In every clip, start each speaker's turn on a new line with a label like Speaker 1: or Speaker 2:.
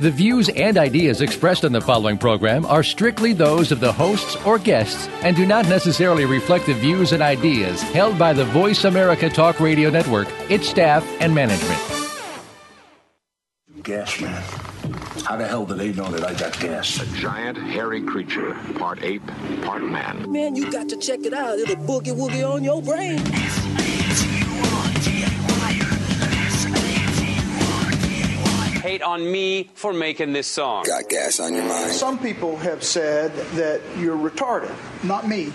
Speaker 1: The views and ideas expressed on the following program are strictly those of the hosts or guests and do not necessarily reflect the views and ideas held by the Voice America Talk Radio Network, its staff, and management.
Speaker 2: Gas man. How the hell do they know that I got gas?
Speaker 3: A giant, hairy creature, part ape, part man.
Speaker 4: Man, you got to check it out. It'll boogie woogie on your brain.
Speaker 5: Hate on me for making this song.
Speaker 6: Got gas on your mind.
Speaker 7: Some people have said that you're retarded, not me.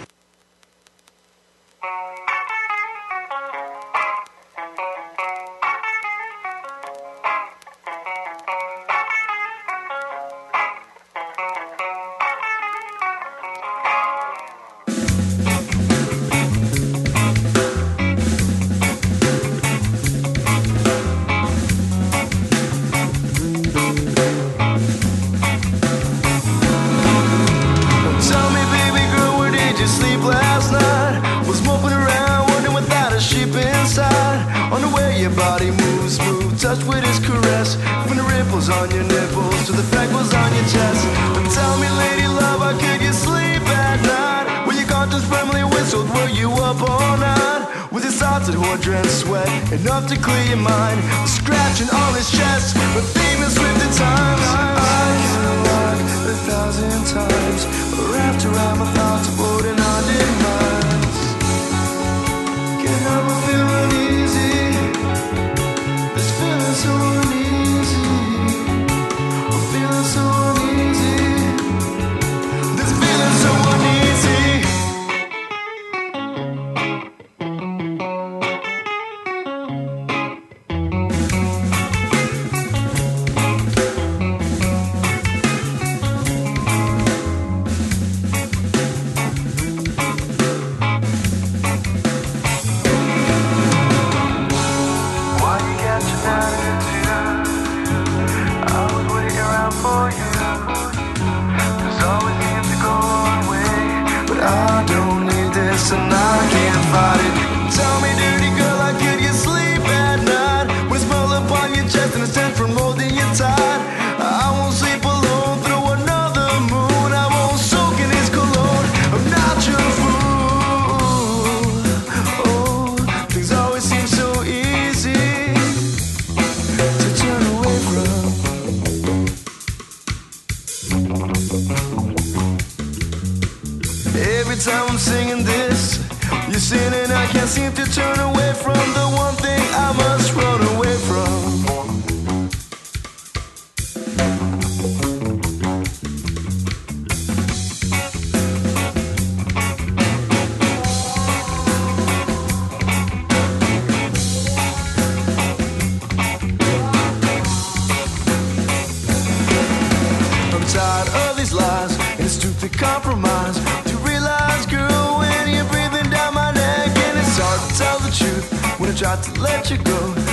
Speaker 8: Try to let you go.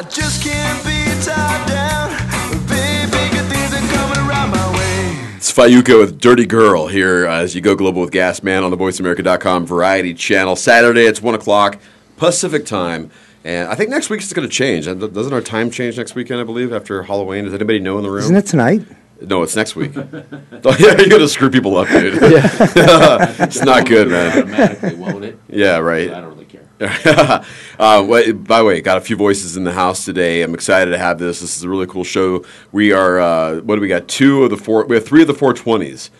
Speaker 8: I just can't be tied down. Baby, good things are coming around my way.
Speaker 9: It's Fayuka with Dirty Girl here uh, as you go global with Gas Man on the VoiceAmerica.com Variety Channel. Saturday, it's 1 o'clock Pacific time. And I think next week it's going to change. Doesn't our time change next weekend, I believe, after Halloween? Does anybody know in the room?
Speaker 10: Isn't it tonight?
Speaker 9: No, it's next week. oh, yeah, you're gonna screw people up, dude. it's not good, man.
Speaker 6: Automatically, won't it?
Speaker 9: Yeah, right.
Speaker 6: I don't really care.
Speaker 9: Uh, by the way, got a few voices in the house today. I'm excited to have this. This is a really cool show. We are, uh, what do we got? Two of the four, we have three of the 420s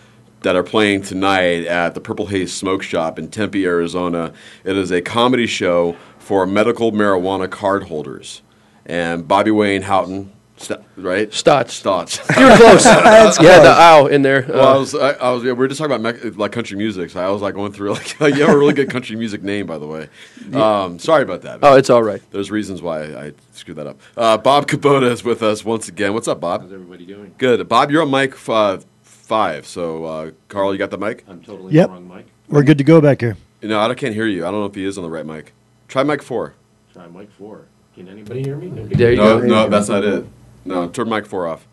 Speaker 9: that are playing tonight at the Purple Haze Smoke Shop in Tempe, Arizona. It is a comedy show for medical marijuana card holders. And Bobby Wayne Houghton, st- right?
Speaker 10: Stotts.
Speaker 9: Stotts.
Speaker 10: You were close. yeah, the ow in there.
Speaker 9: Well, I
Speaker 10: Uh,
Speaker 9: was, I, I was, yeah, we were just talking about mech- like country music. So I was like going through like, you have a really good country music name, by the way. Um, sorry about that.
Speaker 10: oh, it's all right.
Speaker 9: There's reasons why I screwed that up. Uh, Bob Kubota is with us once again. What's up, Bob?
Speaker 6: How's everybody doing?
Speaker 9: Good. Bob, you're on mic f- uh, five. So, uh, Carl, you got the mic?
Speaker 6: I'm totally
Speaker 11: Yep.
Speaker 6: wrong, Mike.
Speaker 11: We're good to go back here.
Speaker 9: No, I can't hear you. I don't know if he is on the right mic. Try mic four.
Speaker 6: Try mic four. Can anybody hear me?
Speaker 10: There you
Speaker 9: No,
Speaker 10: go.
Speaker 9: no, that's not it. No, turn mic four off.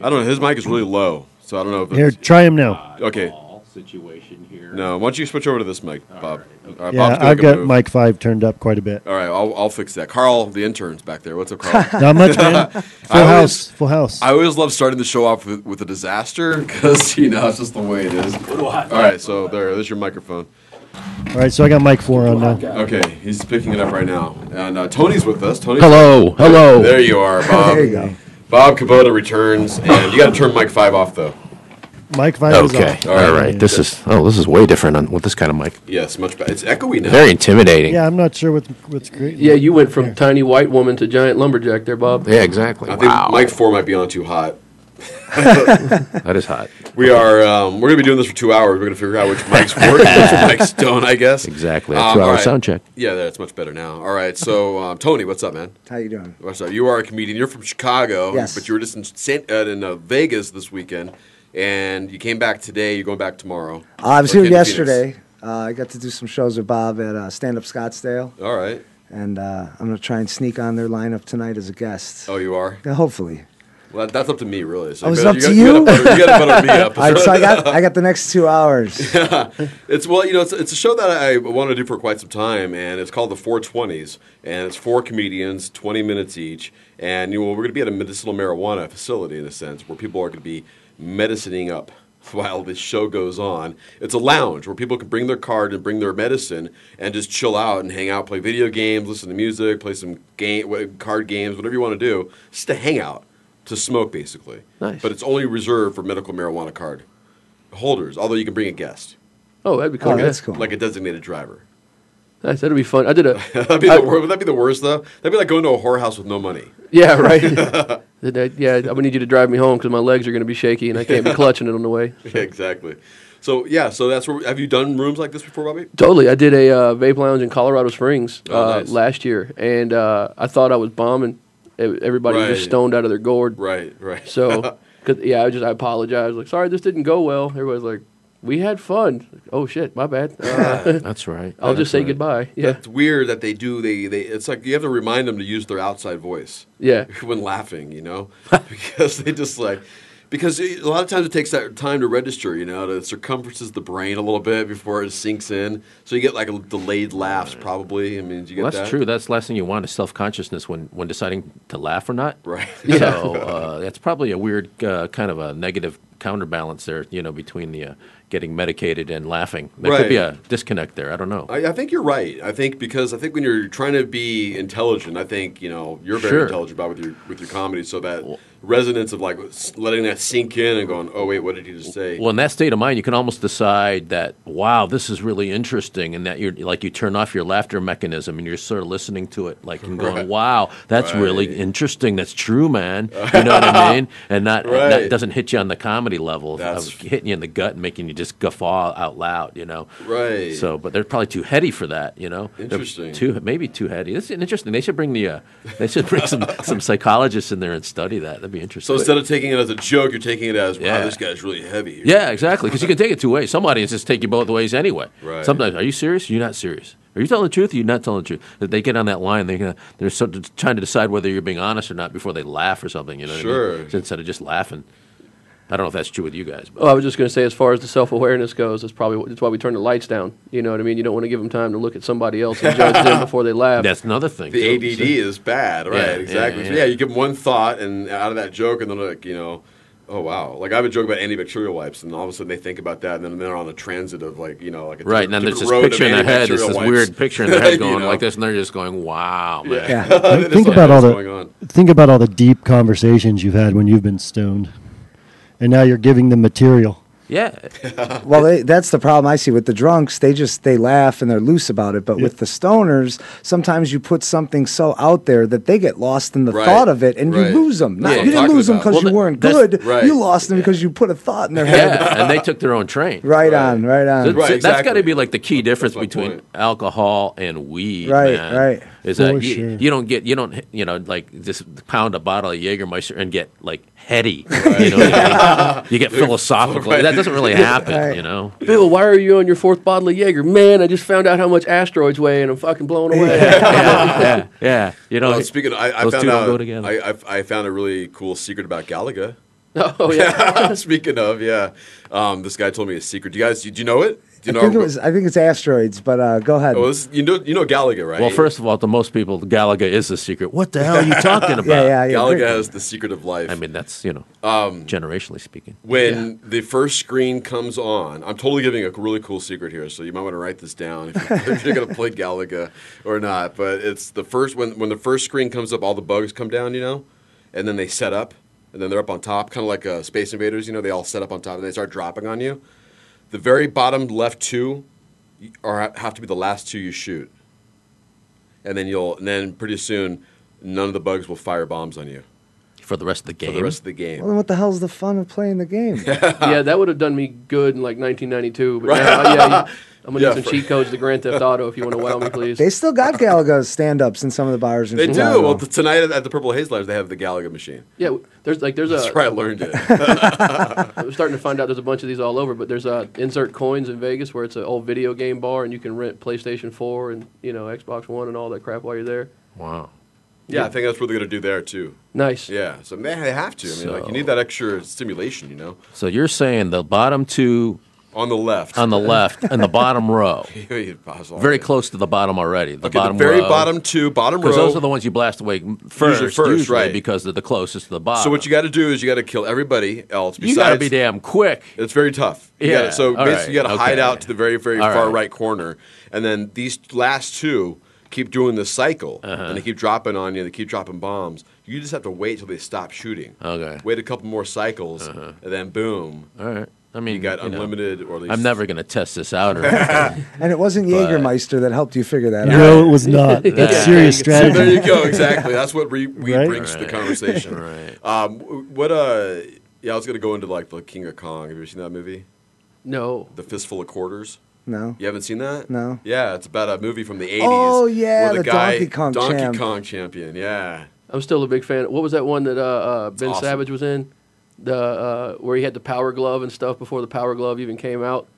Speaker 9: I don't know. His mic is really low, so I don't know if
Speaker 11: Here,
Speaker 9: it's,
Speaker 11: try him now.
Speaker 9: Okay.
Speaker 6: Ball situation here.
Speaker 9: No, why don't you switch over to this mic, Bob? All right, uh,
Speaker 11: Yeah,
Speaker 9: Bob's gonna
Speaker 11: I've
Speaker 9: make a
Speaker 11: got
Speaker 9: move.
Speaker 11: mic five turned up quite a bit.
Speaker 9: All right, I'll, I'll fix that. Carl, the intern's back there. What's up, Carl?
Speaker 11: Not much, man. Full
Speaker 9: I always-
Speaker 11: house. Full house.
Speaker 9: I always love starting the show off with, with a disaster because you know it's just the way it is. All right, so there, there's your microphone.
Speaker 11: All right, so I got mic four on now.
Speaker 9: Okay, he's picking it up right now, and uh, Tony's with us. Tony,
Speaker 10: Hello, hello.
Speaker 9: There you are, Bob.
Speaker 11: There you go.
Speaker 9: Bob Kubota returns, and you got to turn mic five off though.
Speaker 11: Mic five is
Speaker 6: Okay.
Speaker 11: off.
Speaker 9: All right.
Speaker 6: All right. This is oh, this is way different on, with this kind of mic.
Speaker 9: Yes, much better. It's echoey now.
Speaker 6: Very intimidating.
Speaker 11: Yeah, I'm not sure what, what's great.
Speaker 10: Yeah, you went from tiny white woman to giant lumberjack there, Bob.
Speaker 6: Yeah, exactly.
Speaker 9: I think
Speaker 6: wow.
Speaker 9: mic four might be on too hot.
Speaker 6: that is hot.
Speaker 9: We are. Um, we're gonna be doing this for two hours. We're gonna figure out which mics work, which mics don't. I guess.
Speaker 6: Exactly. A
Speaker 9: Um,
Speaker 6: two-hour
Speaker 9: all right.
Speaker 6: sound check.
Speaker 9: Yeah, that's much better now. All right, so um, Tony, what's up, man?
Speaker 12: How you doing?
Speaker 9: What's up? You are a comedian. You're from Chicago,
Speaker 12: Yes.
Speaker 9: but you were just in San, uh, in uh, Vegas this weekend, and you came back today. You're going back tomorrow.
Speaker 12: Uh, I was here
Speaker 9: came to Phoenix.
Speaker 12: yesterday. Uh, I got to do some shows with Bob at uh, Stand Up Scottsdale,
Speaker 9: All right.
Speaker 12: and uh, I'm going to try and sneak on their lineup tonight as a guest.
Speaker 9: Oh, you are.
Speaker 12: Yeah, hopefully.
Speaker 9: Well, that's up to me, really. So
Speaker 12: Oh, it's up to you?
Speaker 9: gotta you gotta butter me up.
Speaker 12: All right, so I got I got the next two hours. yeah.
Speaker 9: It's well, you know, it's, it's a show that I wanted to do for quite some time, and it's called the 420s, and it's four comedians, 20 minutes each, and you know, we're going to be at a medicinal marijuana facility in a sense, where people are going to be medicining up while this show goes on. It's a lounge where people can bring their card and bring their medicine and just chill out and hang out, play video games, listen to music, play some game card games, whatever you want to do, just to hang out, to smoke basically.
Speaker 10: Nice.
Speaker 9: But it's only reserved for medical marijuana card holders, although you can bring a guest
Speaker 10: Oh, that'd be cool.
Speaker 12: Oh, that's cool.
Speaker 9: like a designated driver.
Speaker 10: Nice, that'd be fun. I did a.
Speaker 9: That'd be
Speaker 10: I-
Speaker 9: the would that be the worst though? That'd be like going to a whorehouse with no money.
Speaker 10: yeah, right. Yeah, I'm gonna need you to drive me home because my legs are gonna be shaky and I can't be clutching it on the way.
Speaker 9: exactly. So yeah, so that's where. Have you done rooms like this before, Bobby?
Speaker 10: Totally. I did a uh, vape lounge in Colorado Springs
Speaker 9: Oh,
Speaker 10: uh,
Speaker 9: nice.
Speaker 10: last year, and uh, I thought I was bombing. E- Everybody was
Speaker 9: Right.
Speaker 10: just stoned out of their gourd.
Speaker 9: Right, right.
Speaker 10: So, cause, yeah, I just I apologized. Like, sorry, this didn't go well. Everybody's like, we had fun. Like, oh shit, my bad. Uh,
Speaker 6: That's right.
Speaker 10: I'll
Speaker 6: That's
Speaker 10: just say
Speaker 6: right.
Speaker 10: goodbye. Yeah,
Speaker 9: It's weird that they do. They they. It's like you have to remind them to use their outside voice
Speaker 10: yeah.
Speaker 9: when laughing. You know, because they just like. Because a lot of times it takes that time to register, you know, to circumferences the brain a little bit before it sinks in. So you get like a delayed laughs, probably. I mean, you get
Speaker 6: Well, that's
Speaker 9: that?
Speaker 6: true. That's the last thing you want is self consciousness when, when deciding to laugh or not.
Speaker 9: Right.
Speaker 6: So uh, that's probably a weird uh, kind of a negative counterbalance there, you know, between the uh, getting medicated and laughing. There could be a disconnect there. I don't know.
Speaker 9: I, I think you're right. I think because I think when you're trying to be intelligent, I think you know you're very
Speaker 6: Sure.
Speaker 9: intelligent about with your with your comedy. So that resonance of like letting that sink in and going, oh wait, what did he just say?
Speaker 6: Well, in that state of mind, you can almost decide that, wow, this is really interesting, and that you're like you turn off your laughter mechanism and you're sort of listening to it, like and going,
Speaker 9: Right.
Speaker 6: wow, that's really interesting. That's true, man. You know what I mean? And not
Speaker 9: Right.
Speaker 6: that doesn't hit you on the comedy level
Speaker 9: That's-
Speaker 6: of hitting you in the gut and making you just guffaw out loud. You know?
Speaker 9: Right.
Speaker 6: So, but they're probably too heady for that. You know? They're
Speaker 9: Interesting.
Speaker 6: Too maybe too heady. It's interesting. They should bring the uh, they should bring some some psychologists in there and study that. That'd be interesting.
Speaker 9: so instead of taking it as a joke, you're taking it as wow,
Speaker 6: Yeah.
Speaker 9: this guy's really heavy. Here.
Speaker 6: Yeah, exactly. Because you can take it two ways. Some audiences take you both ways anyway.
Speaker 9: Right.
Speaker 6: Sometimes, are you serious? You're not serious. Are you telling the truth? Or you're not telling the truth. That They get on that line. They gonna, they're of trying to decide whether you're being honest or not before they laugh or something. You know what I
Speaker 9: Sure.
Speaker 6: mean? So Instead of just laughing. I don't know if that's true with you guys. But
Speaker 10: Oh, I was just going to say, as far as the self awareness goes, that's probably that's why we turn the lights down. You know what I mean? You don't want to give them time to look at somebody else and judge them before they laugh.
Speaker 6: that's another thing.
Speaker 9: The
Speaker 6: too.
Speaker 9: ADD is bad, right?
Speaker 6: Yeah,
Speaker 9: exactly.
Speaker 6: yeah,
Speaker 9: So
Speaker 6: yeah.
Speaker 9: yeah, you give them one thought and out of that joke, and then like you know, Oh wow! Like I have a joke about antibacterial wipes, and all of a sudden they think about that, and then they're on a transit of like you know like a
Speaker 6: Right, and then there's this picture in their head. This
Speaker 9: wipes.
Speaker 6: weird picture in their head
Speaker 9: You
Speaker 6: going
Speaker 9: know?
Speaker 6: like this, and they're just going, "Wow, man."
Speaker 9: Yeah.
Speaker 11: Think,
Speaker 9: It is like,
Speaker 11: about all the
Speaker 9: going on?
Speaker 11: think about all the deep conversations you've had when you've been stoned, and now you're giving them material.
Speaker 6: Yeah.
Speaker 12: Well, they, that's the problem I see with the drunks. They just they laugh and they're loose about it. But with the stoners, sometimes you put something so out there that they get lost in the
Speaker 9: Right,
Speaker 12: thought of it, and
Speaker 9: right.
Speaker 12: you lose them. Not,
Speaker 9: Yeah,
Speaker 12: you didn't lose them because
Speaker 6: Well,
Speaker 12: you weren't good.
Speaker 9: right.
Speaker 12: You lost them because you put a thought in their head.
Speaker 6: Yeah, and they took their own train.
Speaker 12: Right, on, right on.
Speaker 6: So- so
Speaker 9: Right,
Speaker 6: That's got to be like the key difference between
Speaker 9: point.
Speaker 6: alcohol and weed.
Speaker 12: Right,
Speaker 6: man,
Speaker 12: right.
Speaker 6: Is
Speaker 11: For
Speaker 6: that you,
Speaker 11: sure.
Speaker 6: you don't get you don't you know like just pound a bottle of Jägermeister and get like heady. You know, what you get philosophical.
Speaker 9: Right.
Speaker 6: That doesn't really happen.
Speaker 12: Right.
Speaker 6: You know.
Speaker 10: Bill, why are you on your fourth bottle of Jaeger? Man, I just found out how much asteroids weigh, and I'm fucking blown away.
Speaker 6: yeah, yeah, yeah. You know,
Speaker 9: Well, speaking, of, I, I
Speaker 6: those
Speaker 9: found
Speaker 6: two
Speaker 9: out.
Speaker 6: go together.
Speaker 9: I, I, I found a really cool secret about Galaga.
Speaker 10: oh yeah.
Speaker 9: speaking of, yeah, um, this guy told me a secret. Do you guys, do you know it? Do you
Speaker 12: I think it was. I think it's asteroids. But uh, go ahead.
Speaker 9: Oh, this, you know, you know Galaga, right?
Speaker 6: well, first of all, to most people, Galaga is the secret. What the hell are you talking about?
Speaker 12: yeah, yeah, yeah.
Speaker 9: Galaga
Speaker 12: great.
Speaker 9: has the secret of life.
Speaker 6: I mean, that's you know,
Speaker 9: Um,
Speaker 6: generationally speaking.
Speaker 9: when the first screen comes on, I'm totally giving a really cool secret here, so you might want to write this down if you're, if you're going to play Galaga or not. But it's the first when when the first screen comes up, all the bugs come down, you know, and then they set up, and then they're up on top, kind of like uh, Space Invaders. You know, they all set up on top and they start dropping on you. The very bottom left two are have to be the last two you shoot, and then you'll and then pretty soon none of the bugs will fire bombs on you
Speaker 6: For the rest of the game.
Speaker 9: for the rest of the game.
Speaker 12: Well, then what the hell's the fun of playing the game?
Speaker 10: yeah, that would have done me good in like 1992. But now, yeah, you, I'm gonna
Speaker 9: Yeah,
Speaker 10: need some
Speaker 9: for-
Speaker 10: cheat codes to Grand Theft Auto if you want to wow me, please.
Speaker 12: they still got Galaga stand-ups in some of the bars. In
Speaker 9: They do. Well, t- tonight at, at the Purple Haze Lounge, they have the Galaga machine.
Speaker 10: yeah, there's like there's a.
Speaker 9: That's where I learned it.
Speaker 10: I'm starting to find out there's a bunch of these all over, but there's a insert coins in Vegas where it's an old video game bar and you can rent PlayStation 4 and you know Xbox One and all that crap while you're there.
Speaker 6: Wow.
Speaker 9: yeah, I think that's what they're going to do there too.
Speaker 10: Nice.
Speaker 9: Yeah, so man, they have to. I mean, like you need that extra stimulation, you know,
Speaker 6: So you're saying the bottom two
Speaker 9: on the left.
Speaker 6: on the left in the bottom row,
Speaker 9: Very
Speaker 6: close to the bottom already. The
Speaker 9: Okay,
Speaker 6: bottom
Speaker 9: the very
Speaker 6: row.
Speaker 9: bottom two, bottom row.
Speaker 6: Because those are the ones you blast away first,
Speaker 9: Usually first, right.
Speaker 6: Because they're the closest to the bottom.
Speaker 9: so what you got to do is you got to kill everybody else.
Speaker 6: you got to be damn quick.
Speaker 9: It's very tough. You
Speaker 6: Yeah,
Speaker 9: gotta- so
Speaker 6: all
Speaker 9: basically,
Speaker 6: right,
Speaker 9: you got to hide out to the very, very
Speaker 6: All
Speaker 9: far
Speaker 6: right.
Speaker 9: right corner, and then these last two keep doing this cycle,
Speaker 6: Uh-huh.
Speaker 9: and they keep dropping on you. They keep dropping bombs. You just have to wait till they stop shooting.
Speaker 6: Okay.
Speaker 9: Wait a couple more cycles,
Speaker 6: Uh-huh.
Speaker 9: and then boom,
Speaker 6: All right. I mean,
Speaker 9: you got
Speaker 6: know,
Speaker 9: unlimited, or at least
Speaker 6: I'm never going to test this out. Or anything.
Speaker 12: and it wasn't
Speaker 6: But-
Speaker 12: Jägermeister that helped you figure that out.
Speaker 11: No, it was not. That's
Speaker 6: Yeah.
Speaker 11: serious
Speaker 9: So
Speaker 11: strategy.
Speaker 9: there you go. Exactly. That's what re- weed
Speaker 11: Right?
Speaker 9: brings to the conversation.
Speaker 6: Right.
Speaker 9: Um, what? Uh, yeah, I was gonna go into like the King of Kong. Have you ever seen that movie?
Speaker 10: No.
Speaker 9: The Fistful of Quarters.
Speaker 12: No.
Speaker 9: You haven't seen that?
Speaker 12: No.
Speaker 9: Yeah, it's about a movie from the 80s.
Speaker 12: Oh, yeah,
Speaker 9: where
Speaker 12: the
Speaker 9: guy,
Speaker 12: Donkey Kong
Speaker 9: Donkey
Speaker 12: champ.
Speaker 9: Kong champion. Yeah.
Speaker 10: I'm still a big fan. What was that one that uh, uh, Ben
Speaker 9: awesome.
Speaker 10: Savage was in? The uh, where he had the power glove and stuff before the power glove even came out.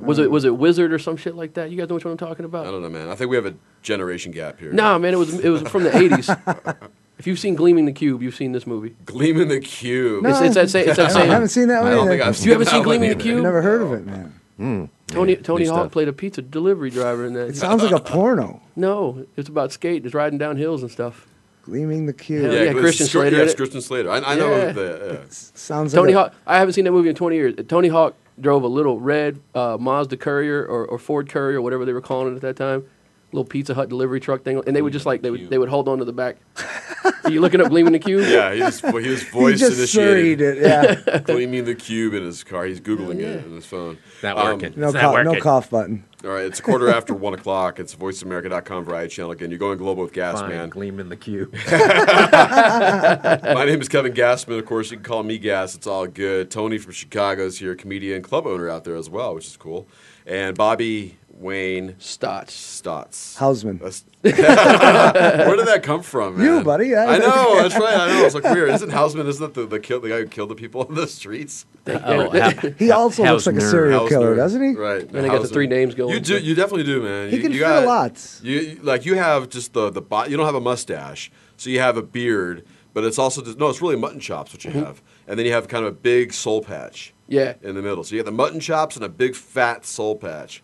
Speaker 10: Was it was it Wizard or some shit like that? You guys know which one I'm talking about?
Speaker 9: I don't know, man. I think we have a generation gap here.
Speaker 10: Nah, man, it was it was from the 80s. if you've seen Gleaming the Cube, you've seen this movie.
Speaker 9: Gleaming the Cube.
Speaker 12: No,
Speaker 10: It's, it's that same. It's that
Speaker 12: I
Speaker 10: same.
Speaker 12: haven't seen that
Speaker 9: I
Speaker 12: one
Speaker 9: don't
Speaker 12: either.
Speaker 9: think I've
Speaker 10: You haven't seen
Speaker 9: one
Speaker 10: Gleaming the
Speaker 9: either.
Speaker 10: Cube?
Speaker 12: I've never heard of it, man.
Speaker 10: Tony Tony
Speaker 6: New
Speaker 10: Hawk
Speaker 6: stuff.
Speaker 10: played a pizza delivery driver in that.
Speaker 12: It sounds like a porno.
Speaker 10: no, it's about skating. It's riding down hills and stuff.
Speaker 12: Gleaming the cube.
Speaker 10: Hell
Speaker 9: Yeah,
Speaker 10: yeah, Christian
Speaker 9: Scr-
Speaker 10: Slater
Speaker 9: Yeah,
Speaker 10: in
Speaker 9: it's
Speaker 10: it.
Speaker 9: Christian Slater. I, I know
Speaker 10: Yeah.
Speaker 9: the. Uh,
Speaker 12: Sounds
Speaker 10: Tony
Speaker 12: like a-
Speaker 10: Hawk. I haven't seen that movie in 20 years. Tony Hawk drove a little red uh, Mazda Courier or, or Ford Courier or whatever they were calling it at that time. Little Pizza Hut delivery truck thing, and they would just like they would they would hold on to the back. Are you looking up Gleaming the Cube?
Speaker 9: yeah, he just, he was
Speaker 12: He
Speaker 9: voice
Speaker 12: just
Speaker 9: initiated.
Speaker 12: surreyed it. Yeah.
Speaker 9: Gleaming the cube in his car. He's googling it on his phone.
Speaker 6: Not
Speaker 9: Um,
Speaker 6: working.
Speaker 12: No,
Speaker 6: It's not
Speaker 12: cough, no
Speaker 6: working.
Speaker 12: cough button.
Speaker 9: All right, it's a quarter after one o'clock. It's voiceamerica.com variety channel again. You're going global with Gas
Speaker 6: Fine, gleam in the cube.
Speaker 9: My name is Kevin Gasman. Of course, you can call me Gas. It's all good. Tony from Chicago is here, comedian, and club owner out there as well, which is cool. And Bobby Wayne
Speaker 10: Stotts.
Speaker 9: Stotts.
Speaker 12: Hausman.
Speaker 9: That's- Where did that come from, man?
Speaker 12: You, buddy. I-
Speaker 9: I know. That's right. I know. It's like weird. Isn't Hausman? Isn't that the the, kill, the guy who killed the people on the streets?
Speaker 6: Oh, ha-
Speaker 12: He also looks like a
Speaker 6: Hausner.
Speaker 12: serial killer,
Speaker 9: Hausner.
Speaker 12: doesn't he?
Speaker 9: Right.
Speaker 10: And they got the
Speaker 9: Hausner.
Speaker 10: three names going.
Speaker 9: You do. You definitely do, man.
Speaker 12: He
Speaker 9: you,
Speaker 12: can
Speaker 9: you
Speaker 12: fit
Speaker 9: got,
Speaker 12: a lot.
Speaker 9: You you- like you have just the the bo- you don't have a mustache, so you have a beard, but it's also just no. It's really mutton chops what you
Speaker 12: Mm-hmm.
Speaker 9: have, and then you have kind of a big soul patch
Speaker 10: Yeah.
Speaker 9: in the middle. So you have the mutton chops and a big fat soul patch.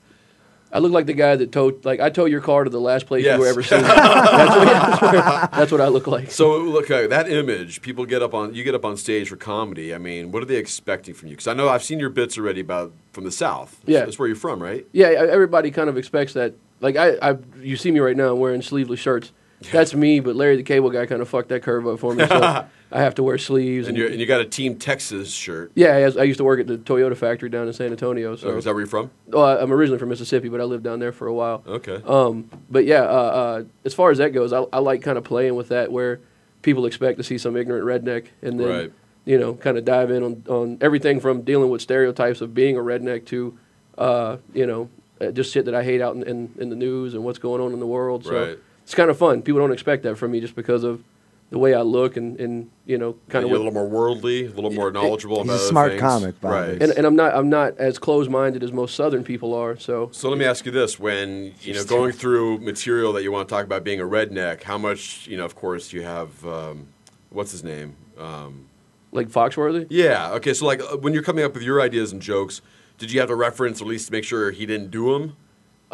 Speaker 10: I look like the guy that towed, like I tow your car to the last place
Speaker 9: Yes.
Speaker 10: you were ever seen. that's, what, that's, what, that's what I look like.
Speaker 9: So look, uh, that image. People get up on you get up on stage for comedy. I mean, what are they expecting from you? Because I know I've seen your bits already about from the South.
Speaker 10: Yeah.
Speaker 9: that's where you're from, right?
Speaker 10: Yeah, everybody kind of expects that. Like I, I, you see me right now. I'm wearing sleeveless shirts. That's me, but Larry the Cable Guy kind of fucked that curve up for me. So I have to wear sleeves.
Speaker 9: And,
Speaker 10: And,
Speaker 9: and you got a Team Texas shirt.
Speaker 10: yeah, I, I used to work at the Toyota factory down in San Antonio. So
Speaker 9: So is that where you're from?
Speaker 10: Well, I'm originally from Mississippi, but I lived down there for a while.
Speaker 9: Okay.
Speaker 10: Um, but yeah, uh, uh, as far as that goes, I, I like kind of playing with that where people expect to see some ignorant redneck, and then
Speaker 9: Right.
Speaker 10: you know, kind of dive in on, on everything from dealing with stereotypes of being a redneck to, uh, you know, uh, just shit that I hate out in, in, in the news and what's going on in the world. So
Speaker 9: Right.
Speaker 10: it's kind of fun. People don't expect that from me just because of the way I look and, and you know, kind
Speaker 9: Kind
Speaker 10: of
Speaker 9: of a little more worldly, a little more knowledgeable
Speaker 12: He's
Speaker 9: about
Speaker 12: a
Speaker 9: other
Speaker 12: smart
Speaker 9: things.
Speaker 12: comic, Bob.
Speaker 9: right?
Speaker 10: and, and I'm not I'm not as close minded as most Southern people are. So
Speaker 9: So let me ask you this: When you know going through material that you want to talk about being a redneck, how much you know? Of course, you have um, what's his name? Um,
Speaker 10: like Foxworthy.
Speaker 9: yeah. Okay. So like uh, when you're coming up with your ideas and jokes, did you have to reference at least to make sure he didn't do them?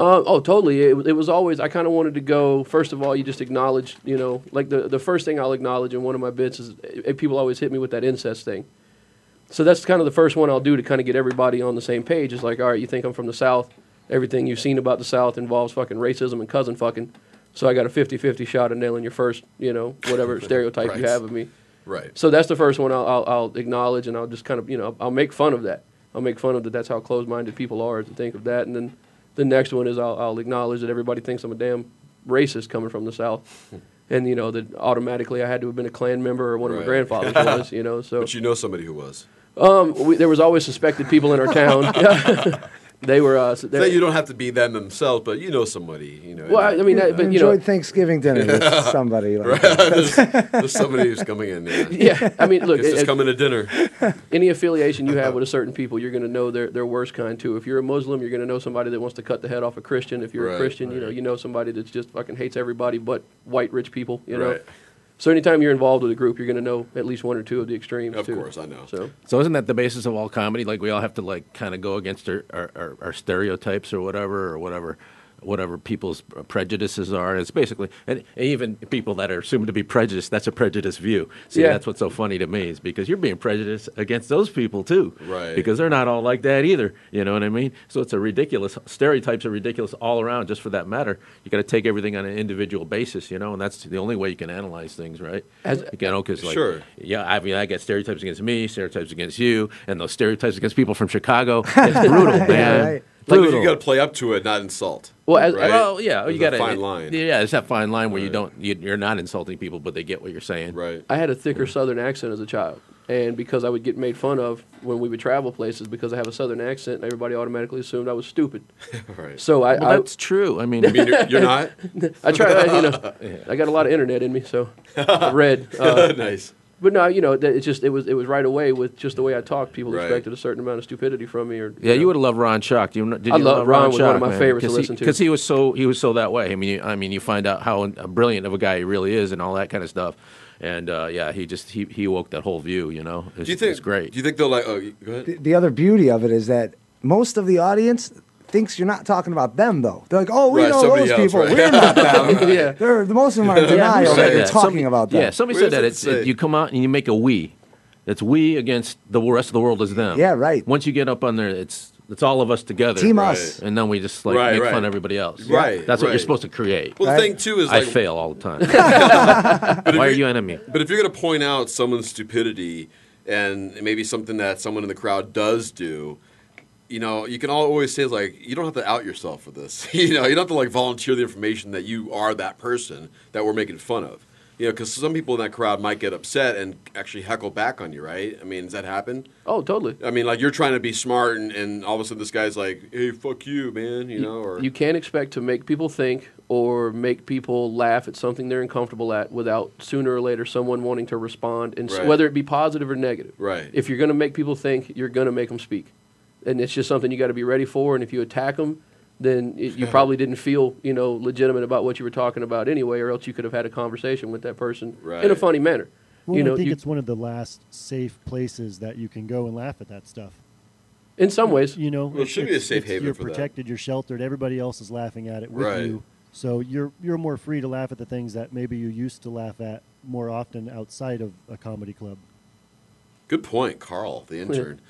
Speaker 10: Uh, oh, totally. It, it was always. I kind of wanted to go. First of all, you just acknowledge. You know, like the the first thing I'll acknowledge in one of my bits is eh, people always hit me with that incest thing. So that's kind of the first one I'll do to kind of get everybody on the same page. It's like, all right, you think I'm from the South? Everything you've seen about the South involves fucking racism and cousin fucking. So I got a 50-50 shot of nailing your first, you know, whatever stereotype you have of me.
Speaker 9: Right.
Speaker 10: So that's the first one I'll, I'll, I'll acknowledge, and I'll just kind of, you know, I'll make fun of that. I'll make fun of that. That's how closed-minded people are to think of that. And then the next one is I'll, I'll acknowledge that everybody thinks I'm a damn racist coming from the South, and you know that automatically I had to have been a Klan member or one of my grandfathers was, you know. So
Speaker 9: But you know somebody who was.
Speaker 10: um, we, there was always suspected people in our town. they were. Uh,
Speaker 9: That
Speaker 10: they,
Speaker 9: you don't have to be them themselves, but you know somebody. You know.
Speaker 10: well, I, I mean, I, but you know,
Speaker 12: enjoyed Thanksgiving dinner with somebody. Like
Speaker 9: Right. there's, there's somebody who's coming in. Yeah.
Speaker 10: yeah. I mean, look,
Speaker 9: It's just coming to dinner.
Speaker 10: any affiliation you have with a certain people, you're going to know their their worst kind too. If you're a Muslim, you're going to know somebody that wants to cut the head off a Christian. If you're
Speaker 9: Right,
Speaker 10: a Christian, you know you know somebody that's just fucking hates everybody but white rich people. You know.
Speaker 9: Right.
Speaker 10: So anytime you're involved with a group, you're going to know at least one or two of the extremes.
Speaker 9: Of
Speaker 10: too.
Speaker 9: course, I know.
Speaker 10: So
Speaker 6: So isn't that the basis of all comedy? Like we all have to like kind of go against our, our, our, our stereotypes or whatever or whatever whatever people's prejudices are. It's basically and even people that are assumed to be prejudiced. That's a prejudiced view. See,
Speaker 10: Yeah.
Speaker 6: that's what's so funny to me is because you're being prejudiced against those people too.
Speaker 9: Right.
Speaker 6: Because they're not all like that either. You know what I mean? So it's a ridiculous stereotypes are ridiculous all around. Just for that matter, you got to take everything on an individual basis. You know, and that's the only way you can analyze things, right?
Speaker 10: As-
Speaker 6: you know, because like
Speaker 9: Sure.
Speaker 6: yeah, I mean, I get stereotypes against me, stereotypes against you, and those stereotypes against people from Chicago. It's brutal, man.
Speaker 12: right.
Speaker 9: Like
Speaker 6: Brutal.
Speaker 9: you got to play up to it, not insult.
Speaker 10: well, as,
Speaker 9: Right.
Speaker 6: Well, yeah,
Speaker 9: There's
Speaker 6: you got
Speaker 9: a fine line.
Speaker 6: Yeah, it's that fine line where you don't, you, you're not insulting people, but they get what you're saying.
Speaker 9: Right.
Speaker 10: I had a thicker Southern accent as a child, and because I would get made fun of when we would travel places because I have a Southern accent, everybody automatically assumed I was stupid.
Speaker 9: right.
Speaker 10: So I,
Speaker 6: Well,
Speaker 10: I
Speaker 6: that's true. I mean,
Speaker 9: I mean, you're, you're not.
Speaker 10: I try, I, you know, I got a lot of internet in me, so I read. Uh,
Speaker 9: nice.
Speaker 10: But no, you know, it's just it was it was right away with just the way I talked. People
Speaker 9: Right.
Speaker 10: expected a certain amount of stupidity from me. Or
Speaker 6: yeah, you would have loved Ron Chuck. Do you, did you
Speaker 10: I love-
Speaker 6: love
Speaker 10: Ron was one of my
Speaker 6: man?
Speaker 10: favorites to
Speaker 6: he-
Speaker 10: listen to.
Speaker 6: because he was so he was so that way. I mean, you, I mean, you find out how brilliant of a guy he really is, and all that kind of stuff. And uh, yeah, he just he he woke that whole view. You know, it's,
Speaker 9: Do you think?
Speaker 6: it's great.
Speaker 9: Do you think they'll like? Oh, go ahead.
Speaker 12: the, the other beauty of it is that most of the audience thinks you're not talking about them though. They're like, "Oh, we
Speaker 9: Right,
Speaker 12: know those
Speaker 9: else,
Speaker 12: people.
Speaker 9: right.
Speaker 12: We're not them."
Speaker 10: Yeah.
Speaker 12: They're the most of them are in
Speaker 6: Yeah, who
Speaker 12: that you're talking
Speaker 6: Somebody-
Speaker 12: about them.
Speaker 6: Yeah, somebody
Speaker 9: Where
Speaker 6: said that.
Speaker 9: it
Speaker 6: It's, it, you come out and you make a we. It's we against the rest of the world is them.
Speaker 12: Yeah, right.
Speaker 6: Once you get up on there, it's it's all of us together.
Speaker 12: Team
Speaker 9: Right.
Speaker 12: us.
Speaker 6: And then we just like
Speaker 9: Right,
Speaker 6: make
Speaker 9: right.
Speaker 6: fun of everybody else.
Speaker 9: Right,
Speaker 6: That's what
Speaker 9: right.
Speaker 6: you're supposed to create.
Speaker 9: Well, the
Speaker 12: Right.
Speaker 9: thing too is
Speaker 6: I fail all the time. Why are
Speaker 9: you-
Speaker 6: you enemy?
Speaker 9: But if you're going to point out someone's stupidity and maybe something that someone in the crowd does do, you know, you can always say like, you don't have to out yourself for this. you know, you don't have to like volunteer the information that you are that person that we're making fun of. You know, because some people in that crowd might get upset and actually heckle back on you, right? I mean, does that happen?
Speaker 10: oh, totally.
Speaker 9: I mean, like you're trying to be smart, and, and all of a sudden this guy's like, "Hey, fuck you, man," you know, or
Speaker 10: You can't expect to make people think or make people laugh at something they're uncomfortable at without sooner or later someone wanting to respond, and s whether it be positive or negative.
Speaker 9: Right.
Speaker 10: If you're going to make people think, you're going to make them speak, and it's just something you got to be ready for. And if you attack them, then it, you probably didn't feel you know legitimate about what you were talking about anyway, or else you could have had a conversation with that person right. in a funny manner.
Speaker 11: Well,
Speaker 10: you know,
Speaker 11: I think
Speaker 10: you-
Speaker 11: it's one of the last safe places that you can go and laugh at that stuff.
Speaker 10: In some ways,
Speaker 11: you know,
Speaker 9: Well, it should be a
Speaker 11: it's-
Speaker 9: safe
Speaker 11: it's-
Speaker 9: haven
Speaker 11: You're
Speaker 9: for that.
Speaker 11: protected. You're sheltered. Everybody else is laughing at it with
Speaker 9: Right.
Speaker 11: you. So you're you're more free to laugh at the things that maybe you used to laugh at more often outside of a comedy club.
Speaker 9: Good point, Carl, the intern.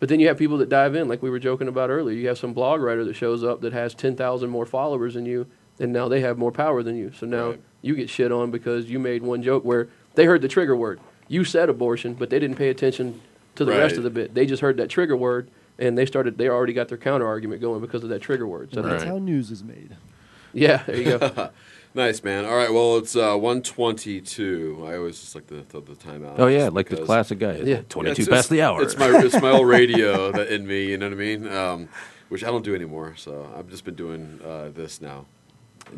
Speaker 10: But then you have people that dive in, like we were joking about earlier. You have some blog writer that shows up that has 10,000 more followers than you, and now they have more power than you. So now you get shit on because you made one joke where they heard the trigger word. You said abortion, but they didn't pay attention to the rest of the bit. They just heard that trigger word, and they started. They already got their counter argument going because of that trigger word. So
Speaker 11: That's
Speaker 10: that's
Speaker 11: how news is made.
Speaker 10: Yeah, there you go.
Speaker 9: nice, man. All right, well, it's uh, 122. I always just like to throw the time out.
Speaker 6: Oh, yeah, like the classic guy. Yeah, 22
Speaker 9: it's-
Speaker 6: past the hour.
Speaker 9: It's my, it's my old radio that in me, you know what I mean? Um, which I don't do anymore, so I've just been doing uh, this now.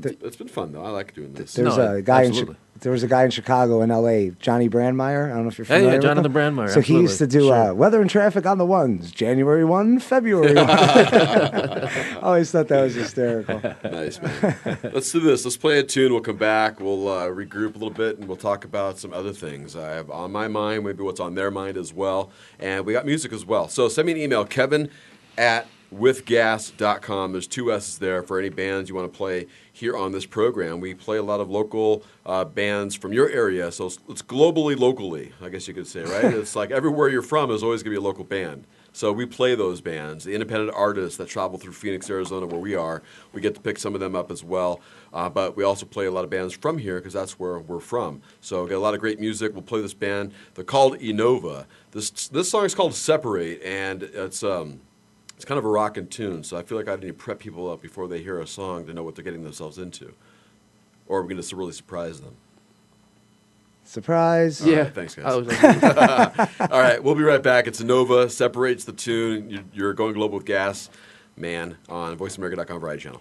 Speaker 9: It's, it's been fun, though. I like doing this.
Speaker 12: There's a guy in Chi- there was a guy in Chicago in L.A. Johnny Brandmeier. I don't know if you're
Speaker 6: Yeah, yeah,
Speaker 12: familiar. with
Speaker 6: Jonathan
Speaker 12: him.
Speaker 6: Brandmeier,
Speaker 12: So he used to do
Speaker 6: sure.
Speaker 12: uh, weather and traffic on the ones, January one, February. one. I always thought that was hysterical.
Speaker 9: nice, man. Let's do this. Let's play a tune. We'll come back. We'll uh, regroup a little bit, and we'll talk about some other things I have on my mind, maybe what's on their mind as well. And we got music as well. So send me an email, Kevin at withgas.com. There's two S's there for any bands you want to play here on this program. We play a lot of local uh, bands from your area, so it's, it's globally, locally, I guess you could say, right? it's like everywhere you're from is always going to be a local band. So we play those bands, the independent artists that travel through Phoenix, Arizona, where we are. We get to pick some of them up as well. Uh, but we also play a lot of bands from here because that's where we're from. So we got a lot of great music. We'll play this band. They're called Enova. This this song is called Separate, and it's um, it's kind of a rockin' tune. So I feel like I need to prep people up before they hear a song to know what they're getting themselves into, or are we're going to really surprise them.
Speaker 12: Surprise.
Speaker 9: All right, thanks, guys. All right, we'll be right back. It's Nova, separates the tune. You're, you're going global with gas, man, on VoiceAmerica.com Variety Channel.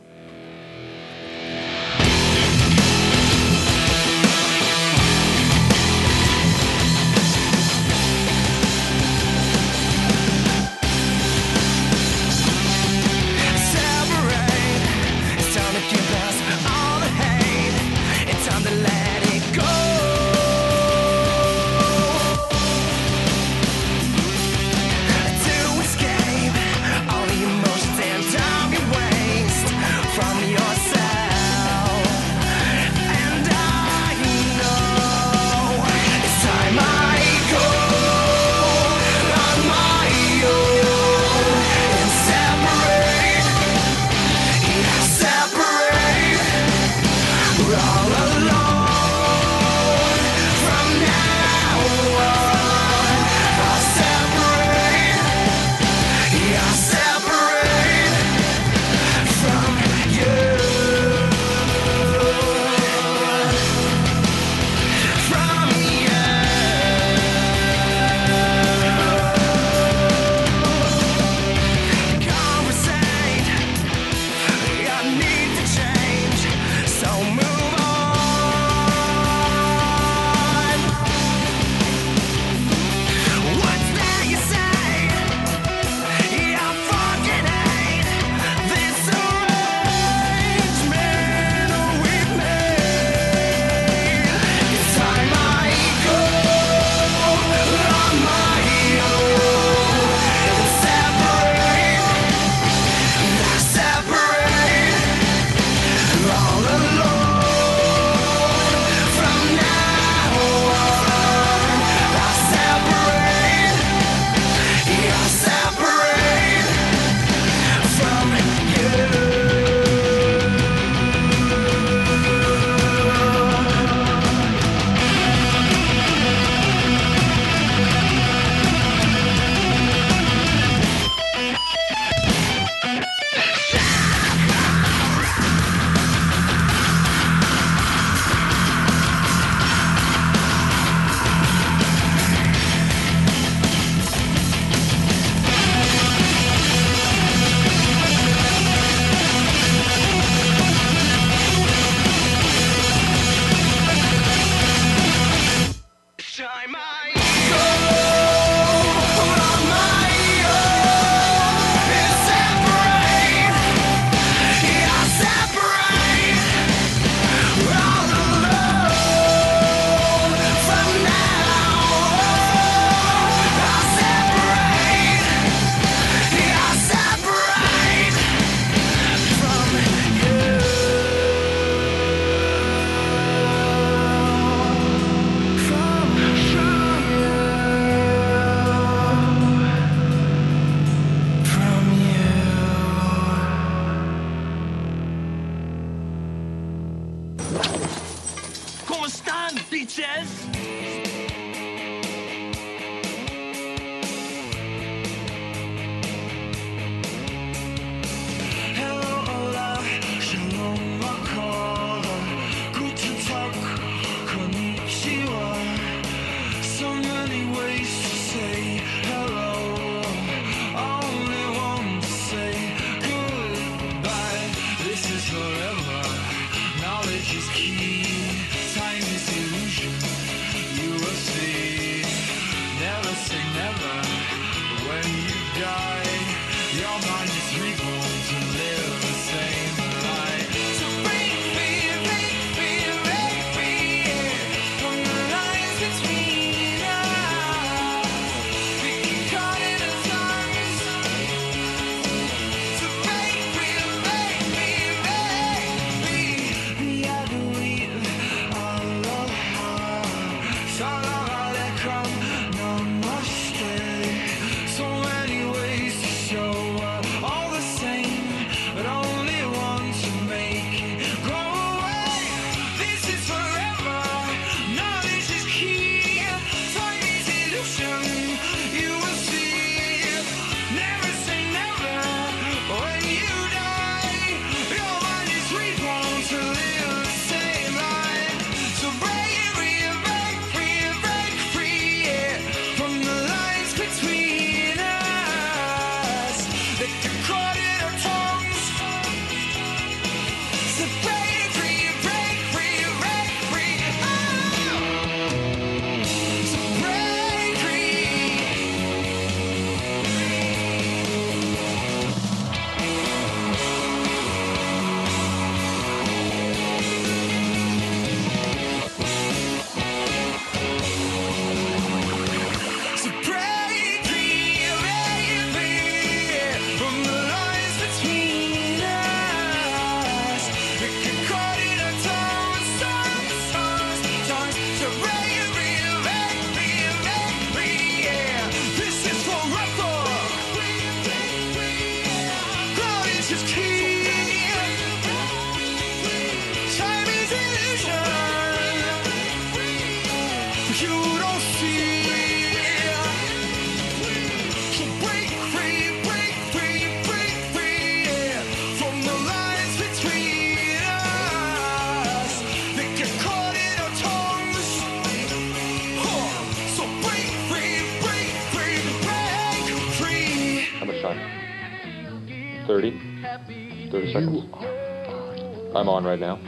Speaker 13: On right now.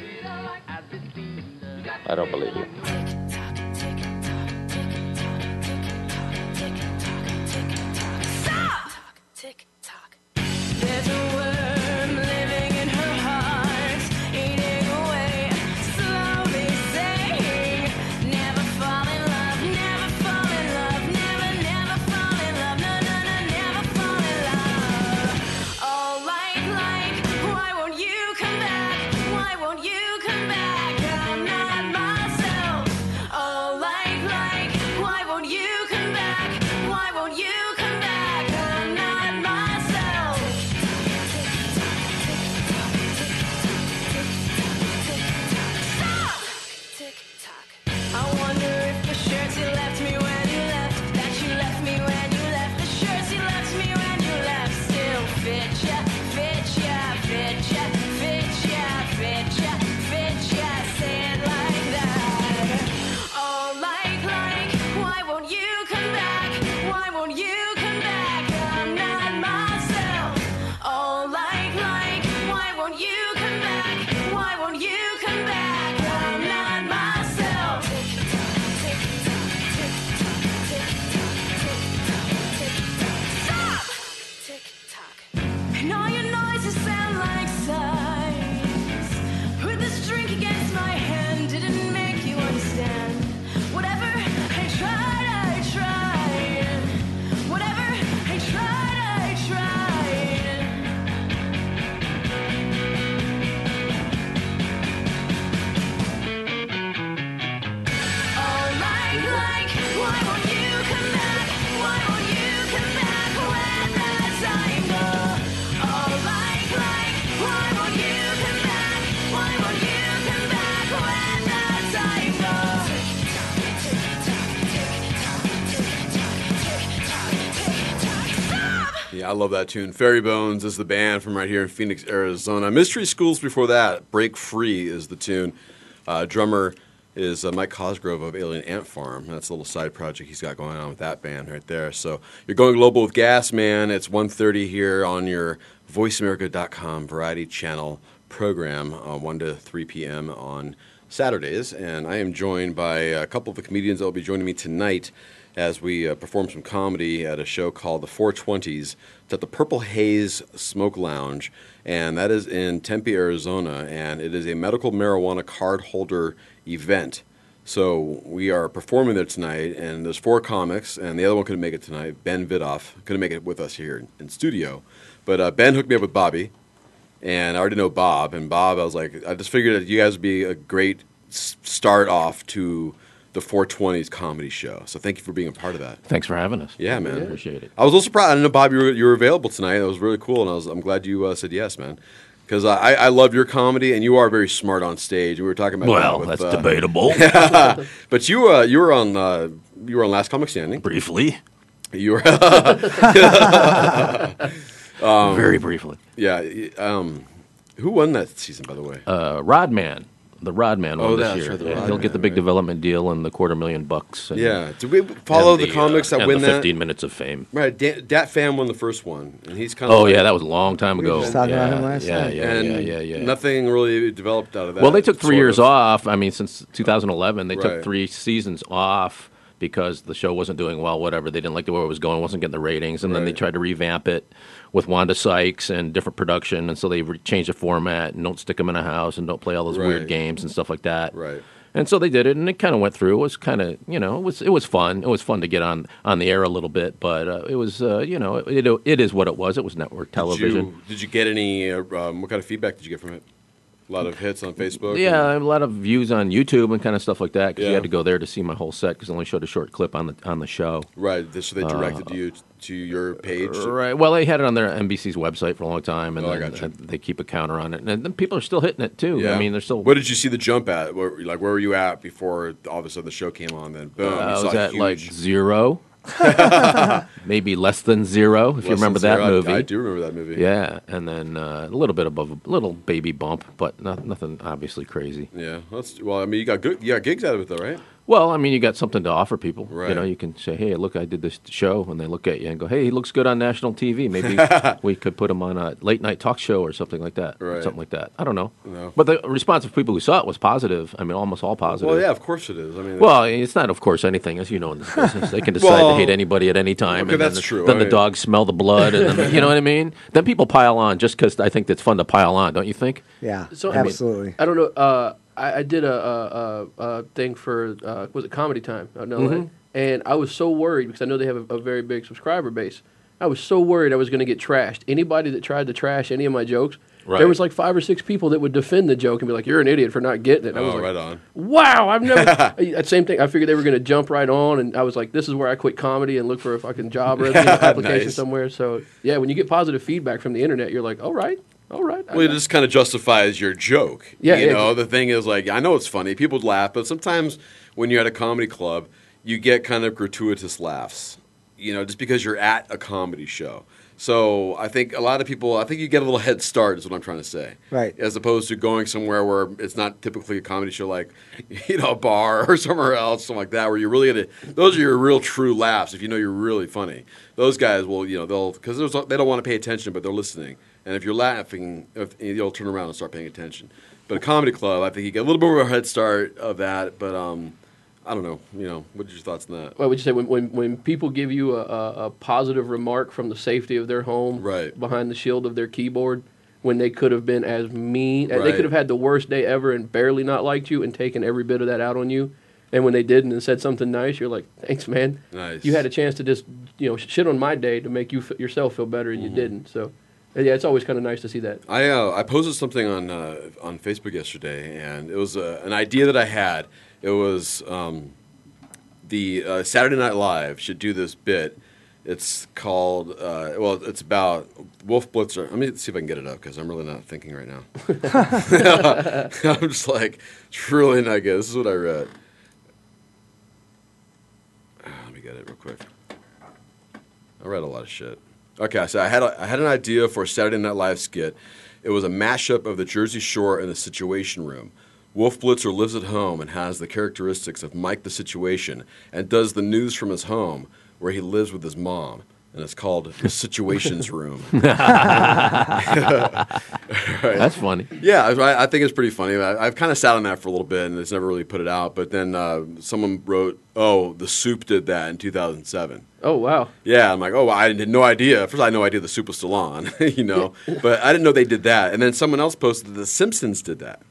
Speaker 14: Love
Speaker 9: that tune. Fairy Bones is the band from right here in Phoenix, Arizona. Mystery Schools before that. Break Free is the tune. Uh, drummer is uh, Mike Cosgrove of Alien Ant Farm. That's a little side project he's got going on with that band right there. So you're going global with Gas Man. It's 1.30 here on your VoiceAmerica.com variety channel program, uh, 1 to 3 p.m. on Saturdays. And I am joined by a couple of the comedians that will be joining me tonight as we uh, perform some comedy at a show called the 420s. At the Purple Haze Smoke Lounge, and that is in Tempe, Arizona. And it is a medical marijuana card holder event. So we are performing there tonight, and there's four comics, and the other one couldn't make it tonight. Ben Vidoff couldn't make it with us here in, in studio, but uh, Ben hooked me up with Bobby, and I already know Bob. And Bob, I was like, I just figured that you guys would be a great start off to the 420s comedy show. So thank you for being a part of that.
Speaker 6: Thanks for having us.
Speaker 9: Yeah, man.
Speaker 6: Appreciate it.
Speaker 9: I was a little surprised. I didn't know Bob you were, you were available tonight. That was really cool, and I was I'm glad you uh, said yes, man. Because I, I love your comedy, and you are very smart on stage. We were talking about
Speaker 6: Well,
Speaker 9: that with,
Speaker 6: that's
Speaker 9: uh,
Speaker 6: debatable.
Speaker 9: but you uh, you were on uh, you were on Last Comic Standing
Speaker 6: briefly.
Speaker 9: You were
Speaker 6: Very briefly.
Speaker 9: Yeah. Um, who won that season, by the way?
Speaker 6: Uh, Rod Man. The Rod Man
Speaker 9: Oh,
Speaker 6: won this
Speaker 9: that's
Speaker 6: year.
Speaker 9: right, the
Speaker 6: Yeah, he'll
Speaker 9: Rod Man,
Speaker 6: get the big
Speaker 9: right.
Speaker 6: development deal and the quarter million bucks. And,
Speaker 9: Yeah. Did we follow
Speaker 6: and
Speaker 9: the uh, comics that
Speaker 6: and
Speaker 9: win
Speaker 6: the
Speaker 9: that?
Speaker 6: 15 minutes of fame.
Speaker 9: Right. Da- Dat Phan won the first one, and he's kind of.
Speaker 6: Oh, yeah, that was a long time
Speaker 12: We were
Speaker 6: ago.
Speaker 12: just talking
Speaker 6: yeah,
Speaker 12: about him last
Speaker 6: yeah,
Speaker 12: night.
Speaker 6: yeah,
Speaker 9: and
Speaker 6: yeah, yeah, yeah.
Speaker 9: Nothing really developed out of that.
Speaker 6: Well, they took three years
Speaker 9: of.
Speaker 6: off. I mean, since 2011, they
Speaker 9: Right.
Speaker 6: took three seasons off because the show wasn't doing well. Whatever they didn't like the way it was going, wasn't getting the ratings, and then they tried to revamp it with Wanda Sykes and different production, and so they re- changed the format and don't stick them in a house and don't play all those
Speaker 9: Right.
Speaker 6: weird games and stuff like that.
Speaker 9: Right.
Speaker 6: And so they did it, and it kind of went through. It was kind of, you know, it was it was fun. It was fun to get on on the air a little bit, but uh, it was, uh, you know, it, it it is what it was. It was network television.
Speaker 9: Did you, did you get any? Uh, um, what kind of feedback did you get from it? A lot of hits on Facebook.
Speaker 6: Yeah, a lot of views on YouTube and kind of stuff like that because you had to go there to see my whole set because I only showed a short clip on the on the show.
Speaker 9: Right. So they directed
Speaker 6: Uh,
Speaker 9: you to your page.
Speaker 6: Right. Well, they had it on their NBC's website for a long time, and
Speaker 9: Oh, I
Speaker 6: then they keep a counter on it, and then people are still hitting it too. Yeah. I mean, they're still.
Speaker 9: What did you see the jump at? Where, like, where were you at before all of a sudden the show came on? Then boom,
Speaker 6: Uh, I was
Speaker 9: saw
Speaker 6: at
Speaker 9: huge-
Speaker 6: like zero, maybe less than zero, if
Speaker 9: Less
Speaker 6: you remember that
Speaker 9: zero. I-
Speaker 6: movie.
Speaker 9: I do remember that movie.
Speaker 6: Yeah, and then uh, a little bit above, a little baby bump, but not, nothing obviously crazy.
Speaker 9: Yeah. That's well. I mean, you got good. You got gigs out of it though, right?
Speaker 6: Well, I mean, you got something to offer people. You know, you can say, "Hey, look, I did this show," and they look at you and go, "Hey, he looks good on national TV. Maybe we could put him on a late night talk show or something like that,
Speaker 9: Right.
Speaker 6: something like that." I don't know.
Speaker 9: No.
Speaker 6: But the response of people who saw it was positive. I mean, almost all positive.
Speaker 9: Well, yeah, of course it is. I mean,
Speaker 6: Well, it's not, of course, anything, as you know in this business. They can decide
Speaker 9: Well,
Speaker 6: to hate anybody at any time.
Speaker 9: okay,
Speaker 6: and
Speaker 9: that's
Speaker 6: then,
Speaker 9: true.
Speaker 6: Then
Speaker 9: I
Speaker 6: the
Speaker 9: mean-
Speaker 6: dogs smell the blood, and then, you know what I mean. Then people pile on just because I think it's fun to pile on, don't you think?
Speaker 12: Yeah,
Speaker 10: So, I mean,
Speaker 12: absolutely.
Speaker 10: I don't know. Uh, I, I did a, a, a, a thing for uh, was it Comedy Time out in LA,
Speaker 6: Mhm.
Speaker 10: and I was so worried because I know they have a, a very big subscriber base. I was so worried I was going to get trashed. Anybody that tried to trash any of my jokes,
Speaker 9: Right.
Speaker 10: there was like five or six people that would defend the joke and be like, "You're an idiot for not getting it." And I was
Speaker 9: Oh,
Speaker 10: like,
Speaker 9: right on.
Speaker 10: Wow, I've never. Same thing. I figured they were going to jump right on, and I was like, "This is where I quit comedy and look for a fucking job or application
Speaker 9: Nice.
Speaker 10: somewhere." So yeah, when you get positive feedback from the internet, you're like, "All right, all right."
Speaker 9: Well, it just kind of justifies your joke.
Speaker 10: Yeah,
Speaker 9: you
Speaker 10: yeah.
Speaker 9: know, the thing is, like, I know it's funny, people laugh, but sometimes when you're at a comedy club, you get kind of gratuitous laughs. You know, just because you're at a comedy show. So I think a lot of people, I think you get a little head start, is what I'm trying to say.
Speaker 12: Right.
Speaker 9: As opposed to going somewhere where it's not typically a comedy show, like you know, a bar or somewhere else, something like that, where you're really gonna. Those are your real true laughs. If you know you're really funny, those guys will, you know, they'll because they don't want to pay attention, but they're listening. And if you're laughing, if, you'll turn around and start paying attention. But a comedy club, I think you get a little bit of a head start of that. But um, I don't know. You know, what are your thoughts on that?
Speaker 10: What would you say when, when, when people give you a, a, a positive remark from the safety of their home,
Speaker 9: Right.
Speaker 10: behind the shield of their keyboard, when they could have been as mean,
Speaker 9: right.
Speaker 10: they could have had the worst day ever and barely not liked you and taken every bit of that out on you, and when they didn't and said something nice, you're like, thanks, man.
Speaker 9: Nice.
Speaker 10: You had a chance to just you know shit on my day to make you f- yourself feel better, and
Speaker 9: Mm-hmm.
Speaker 10: you didn't. So, yeah, it's always kind of nice to see that.
Speaker 9: I uh, I posted something on uh, on Facebook yesterday, and it was uh, an idea that I had. It was um, the uh, Saturday Night Live should do this bit. It's called uh, well, it's about Wolf Blitzer. Let me see if I can get it up because I'm really not thinking right now. I'm just like it's really not good. This is what I read. Ah, Let me get it real quick. I read a lot of shit. Okay, so I had a, I had an idea for a Saturday Night Live skit. It was a mashup of the Jersey Shore and the Situation Room. Wolf Blitzer lives at home and has the characteristics of Mike the Situation and does the news from his home where he lives with his mom. And it's called the Situations Room.
Speaker 6: That's funny.
Speaker 9: Yeah, I, I think it's pretty funny. I, I've kind of sat on that for a little bit and it's never really put it out. But then uh, someone wrote, "Oh, the Soup did that in 2007."
Speaker 10: Oh wow.
Speaker 9: Yeah, I'm like, oh, I had no idea. First, I had no idea the Soup was still on, you know, but I didn't know they did that. And then someone else posted that the Simpsons did that,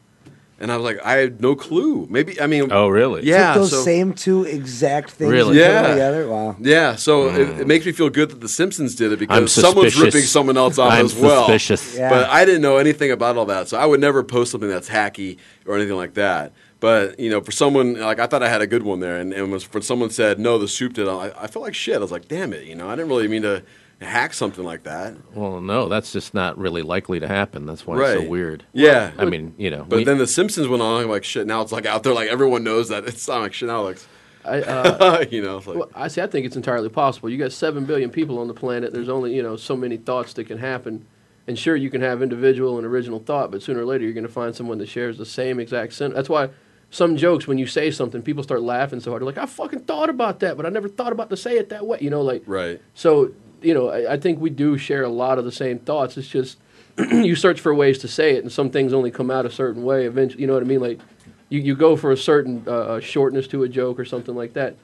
Speaker 9: and I was like, I had no clue. Maybe I mean,
Speaker 6: Oh, really?
Speaker 9: Yeah,
Speaker 12: Took those
Speaker 9: so-
Speaker 12: same two exact things
Speaker 6: Really?
Speaker 12: and put them
Speaker 9: Yeah.
Speaker 12: together. Wow.
Speaker 9: Yeah, so it, it mm. makes me feel good that the Simpsons did it because someone's ripping someone else off
Speaker 6: I'm
Speaker 9: as well.
Speaker 6: suspicious.
Speaker 12: Yeah.
Speaker 9: But I didn't know anything about all that, so I would never post something that's hacky or anything like that. But you know, for someone like I thought I had a good one there, and, and was, when someone said no, the soup did, I, I felt like shit. I was like, damn it, you know, I didn't really mean to hack something like that.
Speaker 6: Well, no, that's just not really likely to happen. That's why it's so weird.
Speaker 9: Yeah.
Speaker 6: I mean, you know,
Speaker 9: But
Speaker 6: we-
Speaker 9: then the Simpsons went on, I'm like shit. Now it's like out there, like everyone knows that it's not like shit. Now it's
Speaker 10: I, uh,
Speaker 9: you know, like
Speaker 10: well, I see. I think it's entirely possible. You got seven billion people on the planet. There's only you know so many thoughts that can happen, and sure you can have individual and original thought, but sooner or later you're going to find someone that shares the same exact sentiment. That's why some jokes when you say something, people start laughing so hard. They're like, "I fucking thought about that, but I never thought about to say it that way." You know, like
Speaker 9: right.
Speaker 10: so. You know, I, I think we do share a lot of the same thoughts. It's just you search for ways to say it, and some things only come out a certain way. Eventually, you know what I mean? Like you, you go for a certain uh, uh, shortness to a joke or something like that.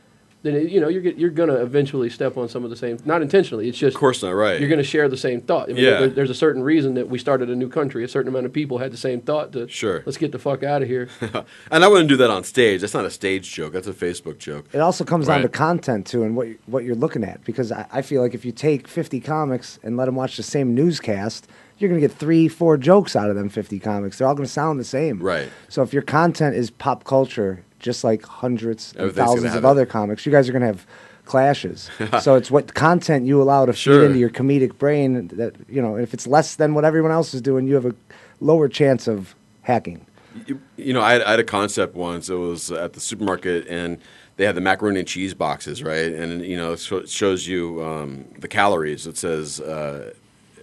Speaker 10: Then it, you know you're you're gonna eventually step on some of the same. Not intentionally. It's just
Speaker 9: Of course not, right.
Speaker 10: You're gonna share the same thought. I mean,
Speaker 9: Yeah.
Speaker 10: there- there's a certain reason that we started a new country. A certain amount of people had the same thought. To,
Speaker 9: Sure.
Speaker 10: Let's get the fuck out of here.
Speaker 9: and I wouldn't do that on stage. That's not a stage joke. That's a Facebook joke.
Speaker 12: It also comes down to content too, and what you, what you're looking at. Because I, I feel like if you take 50 comics and let them watch the same newscast, you're gonna get three, four jokes out of them 50 comics. They're all gonna sound the same.
Speaker 9: Right.
Speaker 12: So if your content is pop culture, just like hundreds and thousands of
Speaker 9: it.
Speaker 12: other comics, you guys are gonna have clashes. so it's what content you allow to
Speaker 9: Sure.
Speaker 12: feed into your comedic brain. That you know, if it's less than what everyone else is doing, you have a lower chance of hacking.
Speaker 9: You, you know, I had, I had a concept once. It was at the supermarket, and they had the macaroni and cheese boxes, right? And you know, it shows you um, the calories. It says uh,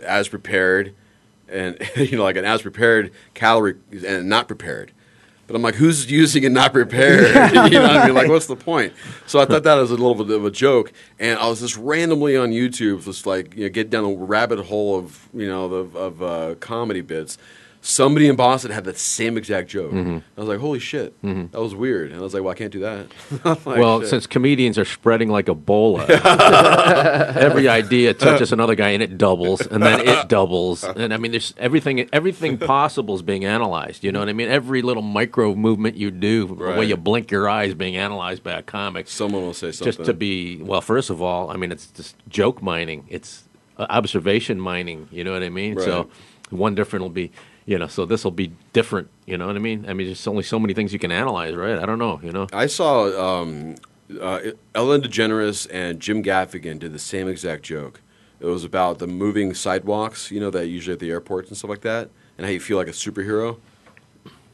Speaker 9: as prepared, and you know, like an as prepared calorie and not prepared. But I'm like, who's using it not prepared? you know what I mean? Like, what's the point? So I thought that was a little bit of a joke, and I was just randomly on YouTube, just like you know, get down the rabbit hole of you know of, of uh, comedy bits. Somebody in Boston had that same exact joke.
Speaker 6: Mhm.
Speaker 9: I was like, holy shit,
Speaker 6: Mhm.
Speaker 9: that was weird. And I was like, well, I can't do that. Like,
Speaker 6: well,
Speaker 9: shit.
Speaker 6: since comedians are spreading like Ebola, every idea touches another guy and it doubles, and then it doubles, and I mean, there's everything. Everything possible is being analyzed. You know what I mean? Every little micro movement you do, the way you blink your eyes, being analyzed by a comic.
Speaker 9: Someone will say something.
Speaker 6: Just to be well. First of all, I mean, it's just joke mining. It's uh, observation mining. You know what I mean? So one different will be. You know, so this will be different. You know what I mean? I mean, there's only so many things you can analyze, right? I don't know. You know.
Speaker 9: I saw um, uh, Ellen DeGeneres and Jim Gaffigan did the same exact joke. It was about the moving sidewalks, you know, that usually at the airports and stuff like that, and how you feel like a superhero.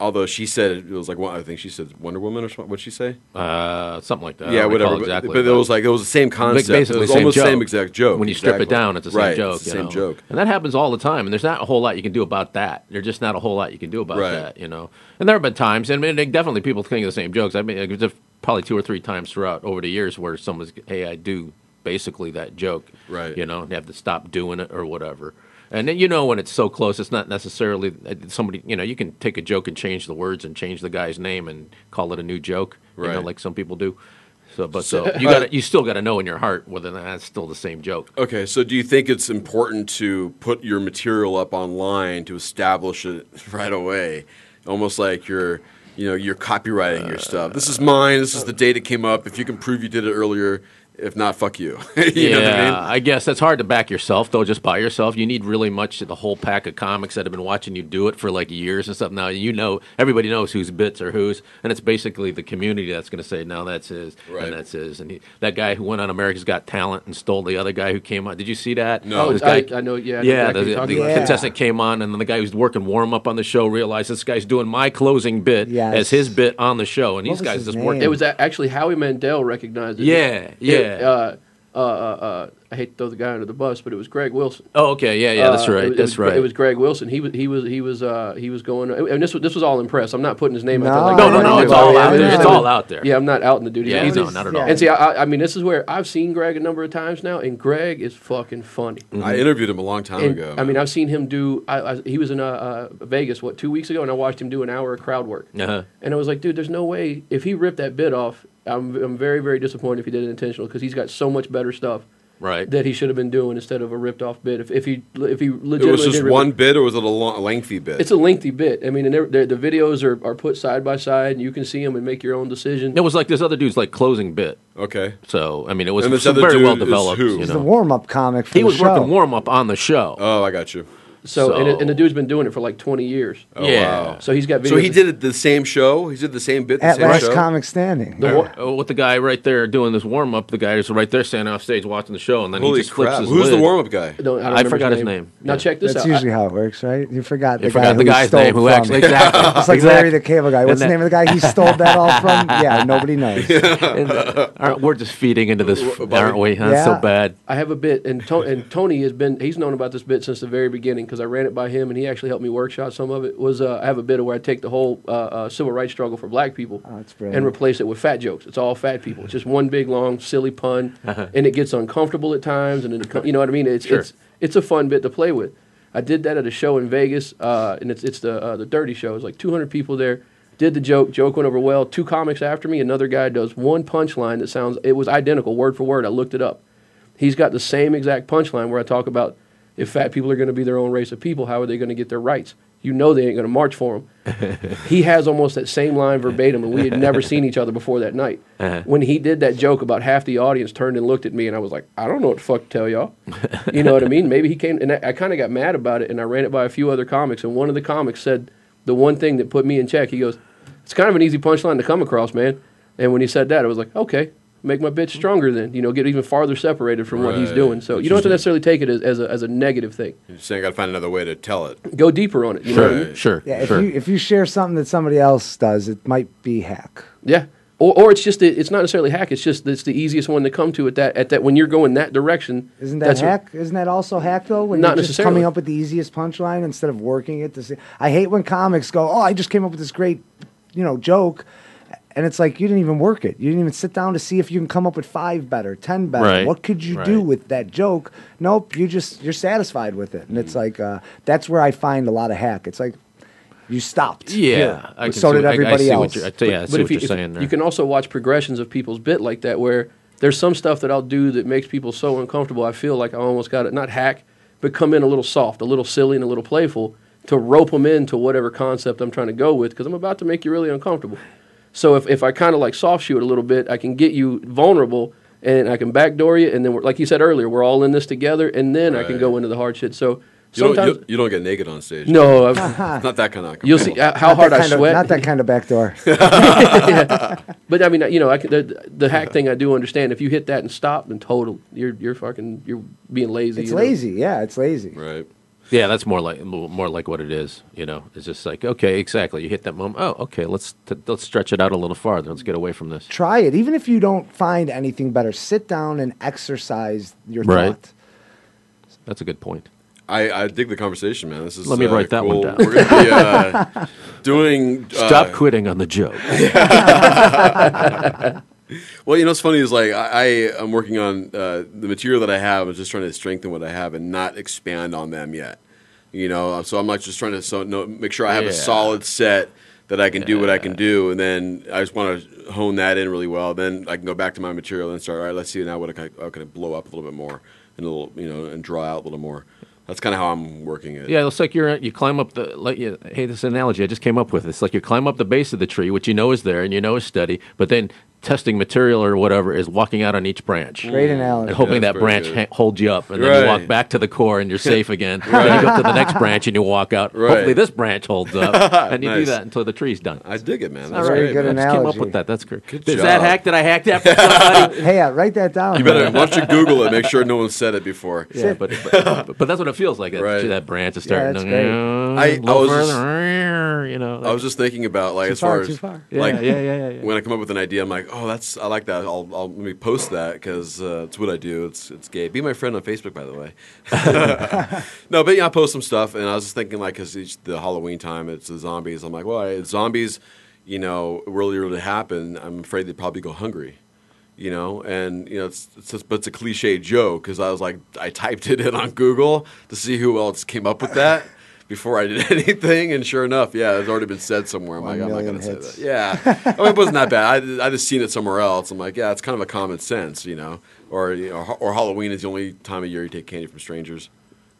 Speaker 9: Although she said it was like one, I think she said Wonder Woman or something. What'd she say?
Speaker 6: Uh, something like that.
Speaker 9: Yeah, whatever. but-
Speaker 6: Exactly,
Speaker 9: but, it was like it was the same concept.
Speaker 6: Basically,
Speaker 9: it was
Speaker 6: same
Speaker 9: almost
Speaker 6: joke.
Speaker 9: the same exact joke.
Speaker 6: When you strip it down, it's the same
Speaker 9: right,
Speaker 6: joke.
Speaker 9: It's the same
Speaker 6: know?
Speaker 9: joke.
Speaker 6: and that happens all the time. And there's not a whole lot you can do about that. There's just not a whole lot you can do about
Speaker 9: Right.
Speaker 6: that. You know. And there have been times, and definitely people think of the same jokes. I mean, there's probably two or three times throughout over the years where someone's, hey, I do basically that joke.
Speaker 9: Right.
Speaker 6: You know, and have to stop doing it or whatever. And then you know when it's so close, it's not necessarily uh, somebody. You know, you can take a joke and change the words and change the guy's name and call it a new joke. You know,
Speaker 9: Right.
Speaker 6: like some people do. So, but
Speaker 9: So-
Speaker 6: so, you got to you still got to know in your heart whether that's still the same joke.
Speaker 9: Okay, so do you think it's important to put your material up online to establish it right away, almost like you're, you know, you're copywriting your stuff? This is mine. This is the date it came up. If you can prove you did it earlier, if not, fuck you. you
Speaker 6: yeah,
Speaker 9: know what I mean?
Speaker 6: guess that's hard to back yourself though, just by yourself. You need really much the whole pack of comics that have been watching you do it for like years and stuff. Now you know everybody knows whose bits are whose, and it's basically the community that's going to say, "No, that's his,
Speaker 9: Right.
Speaker 6: and that's his." And he, that guy who went on America's Got Talent and stole the other guy who came on. Did you see that?
Speaker 10: No. Oh,
Speaker 6: This
Speaker 10: I- I know- yeah, I know
Speaker 6: yeah.
Speaker 10: exactly
Speaker 6: The,
Speaker 10: what
Speaker 6: the
Speaker 10: talking about.
Speaker 6: contestant came on, and then the guy who's working warm up on the show realized this guy's doing my closing bit
Speaker 10: Yes.
Speaker 6: as his bit on the show, and
Speaker 10: What
Speaker 6: these guys just
Speaker 10: name?
Speaker 6: working.
Speaker 10: It was actually Howie Mandel recognized it.
Speaker 6: Yeah,
Speaker 10: It-
Speaker 6: yeah.
Speaker 10: Uh, uh, uh, I hate to throw the guy under the bus, but it was Greg Wilson.
Speaker 6: Oh, okay, yeah, yeah, that's
Speaker 10: Uh,
Speaker 6: right,
Speaker 10: it was-
Speaker 6: that's
Speaker 10: was,
Speaker 6: right.
Speaker 10: It was Greg Wilson. He was he was he was uh, he was going, and this was this was all in press. I'm not putting his name out there.
Speaker 12: No,
Speaker 10: Like,
Speaker 12: No, no, no, it's all out there. It's
Speaker 6: all out there.
Speaker 10: Yeah, I'm not out in the duty.
Speaker 6: Yeah, no, not at all.
Speaker 10: And see, I, I mean, this is where I've seen Greg a number of times now, and Greg is fucking funny.
Speaker 9: I interviewed him a long time
Speaker 10: And,
Speaker 9: ago.
Speaker 10: I mean, I've seen him do. I, I, he was in uh, uh, Vegas what two weeks ago, and I watched him do an hour of crowd work.
Speaker 6: Uh-huh.
Speaker 10: And I was like, dude, there's no way if he ripped that bit off. I'm I'm very very disappointed if he did it intentional because he's got so much better stuff.
Speaker 6: Right.
Speaker 10: That he should have been doing instead of a ripped off bit. If if he if he legitimately it
Speaker 9: was just
Speaker 10: did
Speaker 9: one
Speaker 10: it-
Speaker 9: bit, or was it a long, lengthy bit?
Speaker 10: It's a lengthy bit. I mean, and they're, they're, the videos are, are put side by side, and you can see them and make your own decision.
Speaker 6: It was like this other dude's like closing bit.
Speaker 9: Okay.
Speaker 6: So I mean, it was
Speaker 9: And this
Speaker 6: some
Speaker 9: other
Speaker 6: very well developed.
Speaker 9: who?
Speaker 6: You
Speaker 12: He's
Speaker 6: know?
Speaker 12: the warm up comic for
Speaker 6: he
Speaker 12: the
Speaker 6: was
Speaker 12: show.
Speaker 6: working warm up on the show.
Speaker 9: Oh, I got you.
Speaker 10: So, and, it- and the dude's been doing it for like 20 years.
Speaker 9: Oh,
Speaker 6: Yeah.
Speaker 9: wow.
Speaker 10: So he's got videos.
Speaker 9: So he did it the same show. He did the same bit. The
Speaker 12: At
Speaker 9: same
Speaker 12: last
Speaker 9: show?
Speaker 12: comic standing.
Speaker 10: The wa-
Speaker 6: Oh, with the guy right there doing this warm up, the guy is right there standing off stage watching the show, and then
Speaker 9: Holy
Speaker 6: he just flips
Speaker 9: crap!
Speaker 6: his
Speaker 9: Who's the
Speaker 6: lid.
Speaker 9: warm-up guy?
Speaker 10: I, I, don't
Speaker 6: I forgot his name.
Speaker 10: Now
Speaker 6: Yeah.
Speaker 10: check this
Speaker 12: That's
Speaker 10: out.
Speaker 12: usually how it works, right? You forgot the
Speaker 6: You
Speaker 12: guy
Speaker 6: forgot the
Speaker 12: who
Speaker 6: guy's
Speaker 12: stole
Speaker 6: name who actually- exactly.
Speaker 12: It's like Larry the Cable Guy. What's the name of the guy he stole that all from? Yeah, nobody knows.
Speaker 6: Uh, aren't- we're just feeding into this, aren't we? That's so bad.
Speaker 10: I have a bit, and Tony has been, he's known about this bit since the very beginning because I ran it by him and he actually helped me workshop some of it. Was uh, I have a bit where I take the whole uh, uh, civil rights struggle for black people
Speaker 12: Oh,
Speaker 10: and replace it with fat jokes. It's all fat people. It's just one big, long, silly pun,
Speaker 6: Uh-huh.
Speaker 10: and it gets uncomfortable at times, and it, you know what I mean? It's,
Speaker 6: Sure.
Speaker 10: it's, it's a fun bit to play with. I did that at a show in Vegas, uh, and it's, it's the, uh, the Dirty Show. It's like 200 people there. Did the joke, joke went over well. Two comics after me, another guy does one punchline that sounds, it was identical, word for word. I looked it up. He's got the same exact punchline where I talk about if fat people are going to be their own race of people, how are they going to get their rights? You know they ain't going to march for them. he has almost that same line verbatim, and we had never seen each other before that night.
Speaker 6: Uh-huh.
Speaker 10: When he did that joke, about half the audience turned and looked at me, and I was like, I don't know what the fuck to tell y'all. You know what I mean? Maybe he came, and I, I kind of got mad about it, and I ran it by a few other comics, and one of the comics said the one thing that put me in check. He goes, "It's kind of an easy punchline to come across, man." And when he said that, I was like, "Okay." Make my bitch stronger, then you know, get even farther separated from what he's doing. So you don't have to necessarily take it as, as, a, as a negative thing.
Speaker 9: You're saying I got to find another way to tell it.
Speaker 10: Go deeper on it. You know what I mean?
Speaker 6: Sure, sure,
Speaker 12: Yeah, if
Speaker 6: sure.
Speaker 12: you if you share something that somebody else does, it might be hack.
Speaker 10: Yeah. Or, or it's just a, it's not necessarily hack. It's just it's the easiest one to come to at that at that when you're going that direction.
Speaker 12: Isn't that
Speaker 10: that's what-
Speaker 12: hack? Isn't that also hack though? When
Speaker 10: Not
Speaker 12: you're just
Speaker 10: necessarily.
Speaker 12: coming up with the easiest punchline instead of working it to see. I hate when comics go, "Oh, I just came up with this great, you know, joke," and it's like you didn't even work it. You didn't even sit down to see if you can come up with five better, ten better.
Speaker 6: Right,
Speaker 12: What could you do with that joke? Nope, you just you're satisfied with it, and it's like uh, that's where I find a lot of hack. It's like you stopped.
Speaker 6: Yeah,
Speaker 12: here,
Speaker 6: I can
Speaker 12: so did
Speaker 6: what- I- I
Speaker 12: everybody else.
Speaker 6: you're- I tell you,
Speaker 10: if
Speaker 6: what
Speaker 10: you,
Speaker 6: you're
Speaker 10: if-
Speaker 6: saying there.
Speaker 10: You can also watch progressions of people's bit like that where there's some stuff that I'll do that makes people so uncomfortable. I feel like I almost got it not hack, but come in a little soft, a little silly, and a little playful to rope them into whatever concept I'm trying to go with because I'm about to make you really uncomfortable. So if, if I kind of like soft shoe it a little bit, I can get you vulnerable and I can backdoor you, and then we're, like you said earlier, we're all in this together, and then I can go into the hard shit. So
Speaker 9: You don't,
Speaker 10: sometimes
Speaker 9: you, you don't get naked on stage.
Speaker 10: No, I've-
Speaker 9: It's not that kind of.
Speaker 10: You'll see uh, how
Speaker 12: Not
Speaker 10: hard
Speaker 12: that
Speaker 10: I
Speaker 12: kind of-
Speaker 10: sweat.
Speaker 12: not that kind of backdoor.
Speaker 10: Yeah. But I mean, you know, I can, the, the hack thing I do understand. If you hit that and stop, then total, you're you're fucking you're being lazy.
Speaker 12: It's
Speaker 10: you know?
Speaker 12: lazy. Yeah, it's lazy.
Speaker 9: Right.
Speaker 6: Yeah, that's more like more more like what it is. You know, it's just like okay, exactly. You hit that moment. Oh, okay. Let's t- let's stretch it out a little farther. Let's get away from this.
Speaker 12: Try it, even if you don't find anything better. Sit down and exercise your
Speaker 6: Right.
Speaker 12: thought.
Speaker 6: That's a good point.
Speaker 9: I, I dig the conversation, man. This is.
Speaker 6: Let me
Speaker 9: uh,
Speaker 6: write that one down.
Speaker 9: We're gonna be uh, doing. Uh,
Speaker 6: Stop quitting on the joke.
Speaker 9: well, you know, what's funny is like I, I am working on uh, the material that I have. I'm just trying to strengthen what I have and not expand on them yet. You know, so I'm like just trying to so no, make sure I have
Speaker 6: Yeah.
Speaker 9: a solid set that I can do what I can do, and then I just want to hone that in really well. Then I can go back to my material and start. All right, let's see now what I can, how can I blow up a little bit more and a little, you know, and draw out a little more. That's kind of how I'm working it.
Speaker 6: Yeah, it's like you're you climb up the like you hey this analogy I just came up with. It's like you climb up the base of the tree, which you know is there and you know is steady, but then testing material or whatever is walking out on each branch.
Speaker 12: Great analogy.
Speaker 6: And hoping
Speaker 9: Yeah,
Speaker 6: that branch ha- holds you up, and then you walk back to the core and you're safe again.
Speaker 9: Right.
Speaker 6: Then you go to the next branch and you walk out.
Speaker 9: Right.
Speaker 6: Hopefully this branch holds up, and you do that until the tree's done.
Speaker 9: I dig it, man. That's
Speaker 6: right,
Speaker 9: great.
Speaker 12: good
Speaker 9: man.
Speaker 6: I just came up with that. That's great.
Speaker 9: Good
Speaker 6: Is
Speaker 9: job.
Speaker 6: that hack? Did I hack that for somebody?
Speaker 12: Hey, uh, write that down.
Speaker 9: You better why don't you Google it? Make sure no one said it before.
Speaker 6: yeah, but, but but that's what it feels like. That,
Speaker 9: Right.
Speaker 6: that branch is
Speaker 12: Yeah,
Speaker 6: starting
Speaker 12: that's
Speaker 6: to
Speaker 12: great.
Speaker 9: I-
Speaker 6: a little
Speaker 9: I was
Speaker 6: further. corner. You know.
Speaker 9: I was just thinking about like
Speaker 6: Too
Speaker 9: as far,
Speaker 6: far,
Speaker 9: as
Speaker 6: far.
Speaker 9: like
Speaker 6: Yeah, yeah, yeah, yeah, yeah.
Speaker 9: when I come up with an idea, I'm like, oh, that's I like that. I'll, I'll let me post that because uh, it's what I do. It's it's gay. Be my friend on Facebook, by the way. no, but yeah, I post some stuff, and I was just thinking like because it's the Halloween time, it's the zombies. I'm like, well, if zombies, you know, really really happen. I'm afraid they'd probably go hungry. You know, and you know, it's, it's just, but it's a cliche joke because I was like, I typed it in on Google to see who else came up with that before I did anything, and sure enough, yeah, it's already been said somewhere. I'm
Speaker 12: One
Speaker 9: like, I'm not going to say that. Yeah, I mean, it wasn't that bad. I, I just seen it somewhere else. I'm like, yeah, it's kind of a common sense, you know. Or you know, or Halloween is the only time of year you take candy from strangers,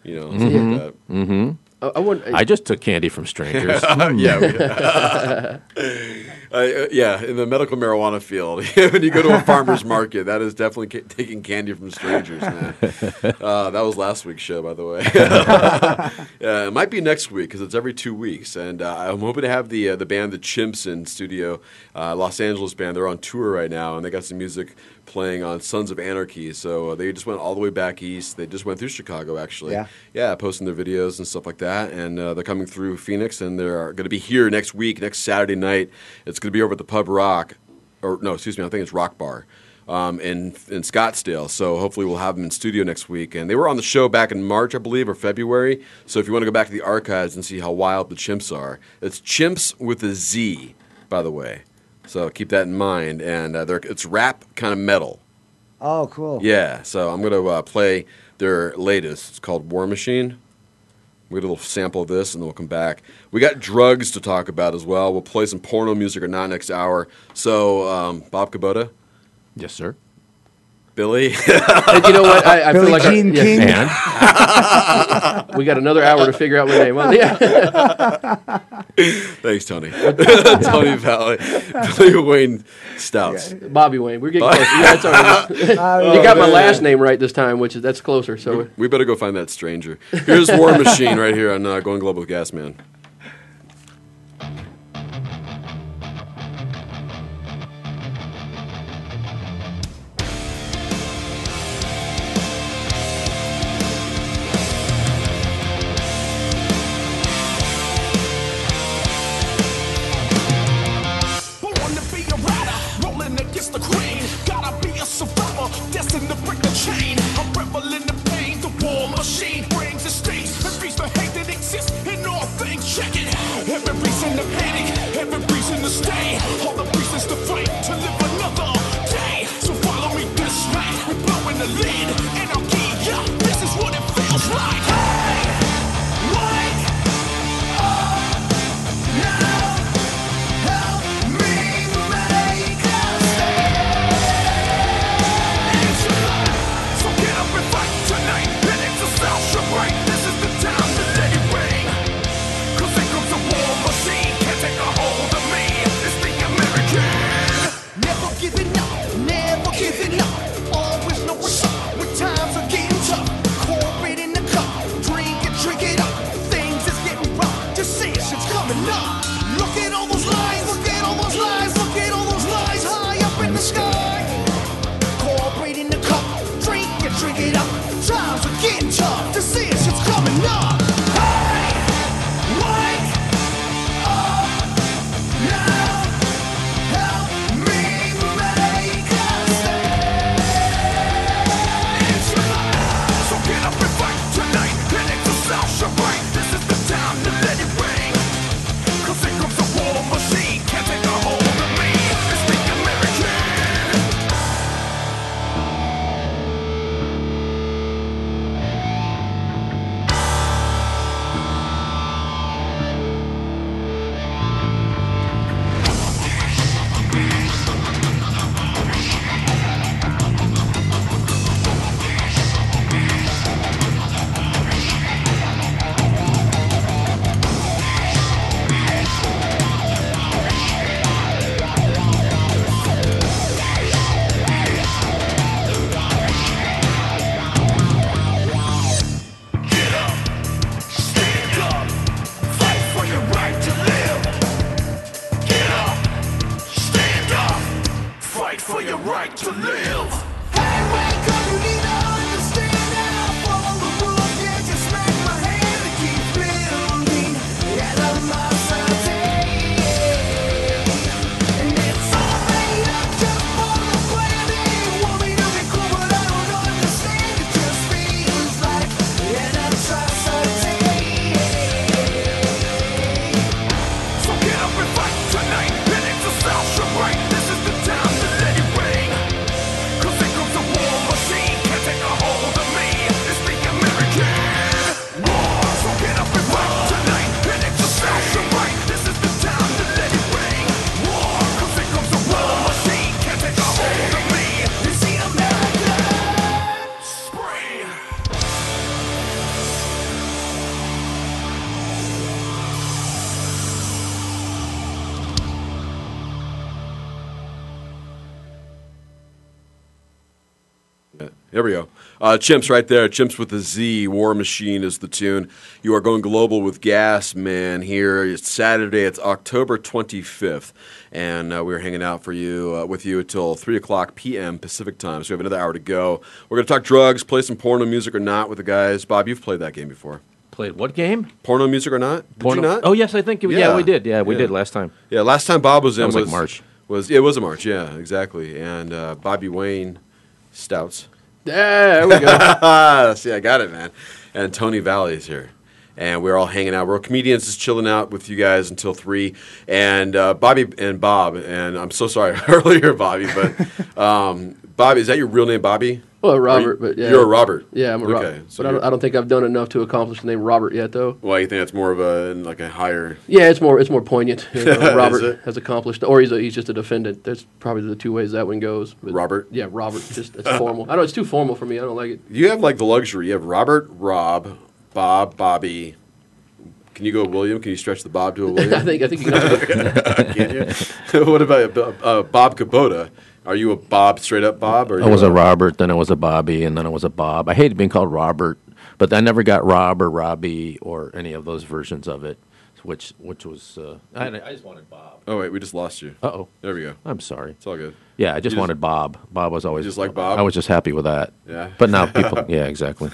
Speaker 9: you know. stuff like that.
Speaker 6: Mm-hmm.
Speaker 10: I, I, wouldn't-
Speaker 6: I just took candy from strangers.
Speaker 9: Yeah, uh, uh, yeah. In the medical marijuana field, when you go to a farmer's market, that is definitely ca- taking candy from strangers, man. Uh, that was last week's show, by the way. yeah, it might be next week because it's every two weeks, and uh, I'm hoping to have the uh, the band the Chimps in studio, uh, Los Angeles band. They're on tour right now, and they got some music playing on Sons of Anarchy. So uh, they just went all the way back east. They just went through Chicago, actually.
Speaker 12: Yeah.
Speaker 9: Yeah, posting their videos and stuff like that. And uh, they're coming through Phoenix, and they're going to be here next week, next Saturday night. It's going to be over at the Pub Rock, or no, excuse me, I think it's Rock Bar. Um, in in Scottsdale, so hopefully we'll have them in studio next week. And they were on the show back in March, I believe, or February. So if you want to go back to the archives and see how wild the Chimps are, it's Chimps with a Z, by the way. So keep that in mind. And uh, it's rap kind of metal.
Speaker 12: Oh, cool.
Speaker 9: Yeah, so I'm going to uh, play their latest. It's called War Machine. We get a little sample of this, and then we'll come back. We got drugs to talk about as well. We'll play some porno music or not next hour. So, um, Bob Kubota.
Speaker 6: Yes, sir.
Speaker 9: Billy.
Speaker 10: And you know what? I, I
Speaker 12: Billie
Speaker 10: feel like our-
Speaker 12: Jean
Speaker 10: yeah.
Speaker 12: King.
Speaker 10: And? we got another hour to figure out my name. Well, yeah.
Speaker 9: Thanks, Tony. Tony Valley. Billy Wayne Stouts.
Speaker 10: Bobby Wayne. We're getting close. Yeah, that's all right.
Speaker 12: Bobby
Speaker 10: you got my last name right this time, which is that's closer. So
Speaker 9: We better go find that stranger. Here's War Machine right here on uh, Going Global with Gas Man. Uh, Chimps right there. Chimps with a Z. War Machine is the tune. You are going global with Gas Man here. It's Saturday. It's October 25th. And uh, we're hanging out for you uh, with you until 3 o'clock p.m. Pacific time. So we have another hour to go. We're going to talk drugs, play some porno music or not with the guys. Bob, you've played that game before.
Speaker 6: Played what game?
Speaker 9: Porno music or not? Did
Speaker 6: Porno-
Speaker 9: you not?
Speaker 6: Oh, yes, I think it- yeah, we did. Yeah, we did last time.
Speaker 9: Yeah, last time Bob was
Speaker 6: That
Speaker 9: in
Speaker 6: was like March.
Speaker 9: Was yeah, it was a March? Yeah, exactly. And uh, Bobby Wayne Stouts.
Speaker 10: Yeah, there we go.
Speaker 9: See, I got it, man. And Tony Valley's here. And we're all hanging out. We're all comedians just chilling out with you guys until three. And uh, Bobby and Bob, and I'm so sorry earlier, Bobby, but um, Bobby, is that your real name, Bobby?
Speaker 10: Well, Robert,
Speaker 9: you-
Speaker 10: but yeah.
Speaker 9: You're a Robert.
Speaker 10: Yeah, I'm a
Speaker 9: okay,
Speaker 10: Robert.
Speaker 9: So
Speaker 10: but I don't, I don't think I've done enough to accomplish the name Robert yet, though.
Speaker 9: Why you think that's more of a like a higher?
Speaker 10: Yeah, it's more it's more poignant. You know, Robert has accomplished, or he's a, he's just a defendant. There's probably the two ways that one goes. But
Speaker 9: Robert?
Speaker 10: Yeah, Robert. Just it's formal. I don't know it's too formal for me. I don't like it.
Speaker 9: You have like the luxury. You have Robert, Rob, Bob, Bobby. Can you go William? Can you stretch the Bob to a William?
Speaker 10: I think I think you can.
Speaker 9: Can you? what about uh, Bob Kubota? Are you a Bob straight up Bob? Or
Speaker 6: I was a Robert, then I was a Bobby, and then I was a Bob. I hated being called Robert, but I never got Rob or Robbie or any of those versions of it, which which was uh, I, I just wanted Bob.
Speaker 9: Oh wait, we just lost you.
Speaker 6: Uh oh.
Speaker 9: There we go.
Speaker 6: I'm sorry.
Speaker 9: It's all good.
Speaker 6: Yeah, I just
Speaker 9: You
Speaker 6: wanted Bob. Bob was always
Speaker 9: just like Bob?
Speaker 6: I was just happy with that.
Speaker 9: Yeah.
Speaker 6: But now people, yeah, exactly.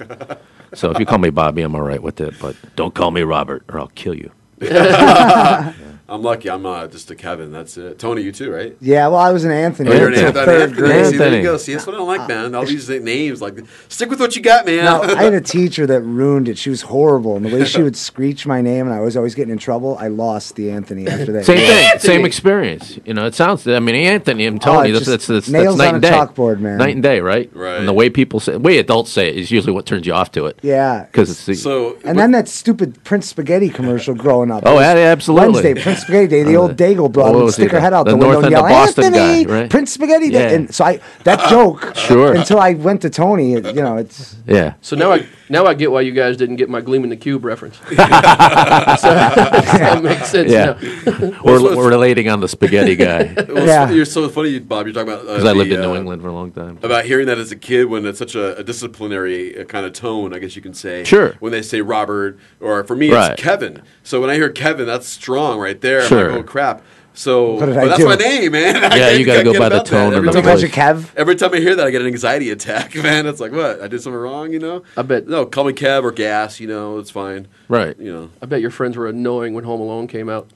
Speaker 6: So if you call me Bobby, I'm all right with it. But don't call me Robert, or I'll kill you.
Speaker 9: I'm lucky. I'm uh, just a Kevin. That's it. Tony, you too, right?
Speaker 12: Yeah, well, I was an Anthony.
Speaker 9: Oh, you're an Anthony.
Speaker 12: third
Speaker 9: Anthony.
Speaker 12: grade.
Speaker 9: See, there you go. See, that's what I don't like, man. All these names, like, stick with what you got, man.
Speaker 12: No, I had a teacher that ruined it. She was horrible, and the way she would screech my name, and I was always getting in trouble. I lost the Anthony after that.
Speaker 6: Same
Speaker 12: Yeah.
Speaker 6: thing, same experience. You know, it sounds. I mean, Anthony and
Speaker 12: Oh,
Speaker 6: Tony.
Speaker 12: it
Speaker 6: that's, that's, that's,
Speaker 12: nails
Speaker 6: that's night
Speaker 12: on
Speaker 6: and
Speaker 12: a
Speaker 6: day.
Speaker 12: chalkboard, man.
Speaker 6: Night and day, right?
Speaker 9: Right.
Speaker 6: And the way people say, the way adults say it is usually what turns you off to it.
Speaker 12: Yeah.
Speaker 6: Because it's the,
Speaker 9: so.
Speaker 12: And then that stupid Prince Spaghetti commercial growing up.
Speaker 6: Oh, yeah, absolutely.
Speaker 12: Wednesday, Prince Spaghetti Day. The
Speaker 6: Uh,
Speaker 12: old Daigle broad
Speaker 6: what
Speaker 12: would stick her head out
Speaker 6: the
Speaker 12: the, window
Speaker 6: North
Speaker 12: and yell,
Speaker 6: of
Speaker 12: Anthony,
Speaker 6: guy, right?
Speaker 12: Prince Spaghetti Day.
Speaker 6: Yeah.
Speaker 12: And so I, that joke,
Speaker 6: Sure.
Speaker 12: until I went to Tony, you know, it's.
Speaker 6: yeah.
Speaker 10: So now I now I get why you guys didn't get my Gleam in the Cube reference. so, that makes sense
Speaker 6: Yeah.
Speaker 10: now.
Speaker 6: we're, we're relating on the spaghetti guy
Speaker 9: Well,
Speaker 12: Yeah.
Speaker 9: You're so funny, Bob. You're talking about uh,
Speaker 6: because I lived
Speaker 9: the,
Speaker 6: in New
Speaker 9: uh,
Speaker 6: England for a long time.
Speaker 9: About hearing that as a kid when it's such a, a disciplinary uh, kind of tone, I guess you can say.
Speaker 6: Sure.
Speaker 9: When they say Robert, or for me,
Speaker 6: Right.
Speaker 9: it's Kevin. So when I hear Kevin, that's strong right there. I'm
Speaker 6: Sure.
Speaker 9: like, oh, crap. So
Speaker 12: What did
Speaker 9: but that's
Speaker 12: do?
Speaker 9: my name, man. I
Speaker 6: Yeah,
Speaker 9: can't-
Speaker 6: you gotta
Speaker 9: can't
Speaker 6: go
Speaker 9: get
Speaker 6: by the
Speaker 9: about
Speaker 6: tone of
Speaker 9: Every
Speaker 6: the
Speaker 9: time
Speaker 12: Because
Speaker 9: I-
Speaker 12: you Kev.
Speaker 9: Every time I hear that, I get an anxiety attack, man. It's like, what? I did something wrong, you know?
Speaker 10: I bet
Speaker 9: No, call me Kev or Gas, you know, it's fine.
Speaker 6: Right.
Speaker 9: You know.
Speaker 10: I bet your friends were annoying when Home Alone came out.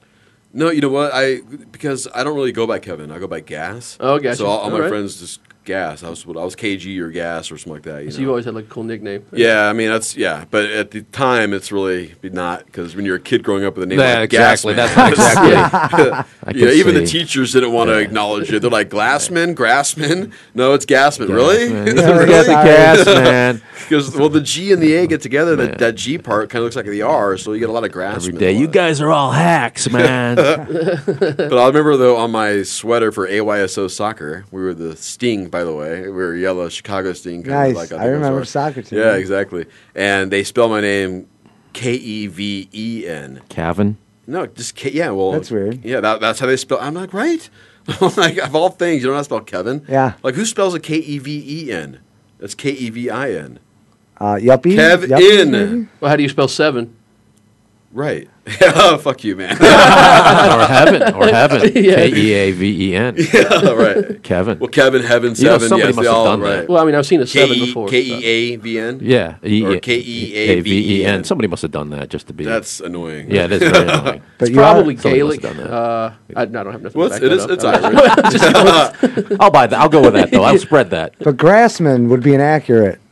Speaker 9: No, you know what? I because I don't really go by Kevin. I go by Gas.
Speaker 10: Oh, gotcha.
Speaker 9: So all, all my
Speaker 10: Alright.
Speaker 9: friends just Gas. I was I was KG or Gas or something like that. You
Speaker 10: So
Speaker 9: know?
Speaker 10: you've always had like a cool nickname.
Speaker 9: Yeah, I mean that's yeah, but at the time it's really not because when you're a kid growing up with a name
Speaker 6: Yeah,
Speaker 9: like
Speaker 6: exactly.
Speaker 9: Gasman,
Speaker 6: That's exactly.
Speaker 9: yeah,
Speaker 6: I
Speaker 9: yeah, even the teachers didn't want to acknowledge it. They're like Glassman, Grassman. No, it's Gasman. Really?
Speaker 6: man.
Speaker 9: Is
Speaker 6: Yeah,
Speaker 9: really?
Speaker 6: Gas, man.
Speaker 9: Because well, the G and the A get together. That, that G part kind of looks like the R, so you get a lot of Grassman.
Speaker 6: Every day, you guys are all hacks, man.
Speaker 9: But I remember though on my sweater for AYSO soccer, we were the Sting. By the way, we were yellow Chicago Sting. Kind
Speaker 12: Nice.
Speaker 9: Of like,
Speaker 12: I
Speaker 9: think that's
Speaker 12: remember
Speaker 9: our-
Speaker 12: soccer team.
Speaker 9: Yeah, exactly. And they spell my name K E V E N.
Speaker 6: Kevin.
Speaker 9: No, just K. Yeah, well,
Speaker 12: That's weird.
Speaker 9: Yeah, that, that's how they spell. I'm like, right? Like, of all things, you don't know how to spell Kevin.
Speaker 12: Yeah.
Speaker 9: Like, who spells a K E V E N? That's K E V I N.
Speaker 12: Uh, yuppie?
Speaker 9: Kev
Speaker 12: Yuppies,
Speaker 9: in.
Speaker 10: Well, how do you spell seven?
Speaker 9: Right. oh, fuck you, man.
Speaker 6: or heaven. Or heaven.
Speaker 10: Yeah.
Speaker 6: K E A V E N.
Speaker 9: yeah, right.
Speaker 6: Kevin.
Speaker 9: Well, Kevin, Heaven,
Speaker 6: You know, somebody
Speaker 9: yes,
Speaker 6: must have
Speaker 9: all
Speaker 6: done
Speaker 9: right.
Speaker 6: that.
Speaker 10: Well, I mean, I've seen a seven before.
Speaker 9: K E A V N.
Speaker 6: Yeah. E-
Speaker 9: Or K E A V E N.
Speaker 6: Somebody must have done that just to be.
Speaker 9: That's annoying.
Speaker 6: yeah, it is very annoying.
Speaker 12: But
Speaker 10: It's
Speaker 12: you are-
Speaker 10: probably
Speaker 6: must
Speaker 10: Gaelic.
Speaker 6: have done that.
Speaker 10: Uh, I, I don't have nothing
Speaker 9: Well,
Speaker 10: to
Speaker 9: it's,
Speaker 10: back
Speaker 9: it is. It's. Irish.
Speaker 6: I'll buy that. I'll go with that though. I'll spread that.
Speaker 12: But Grassman would be an accurate
Speaker 9: Would be-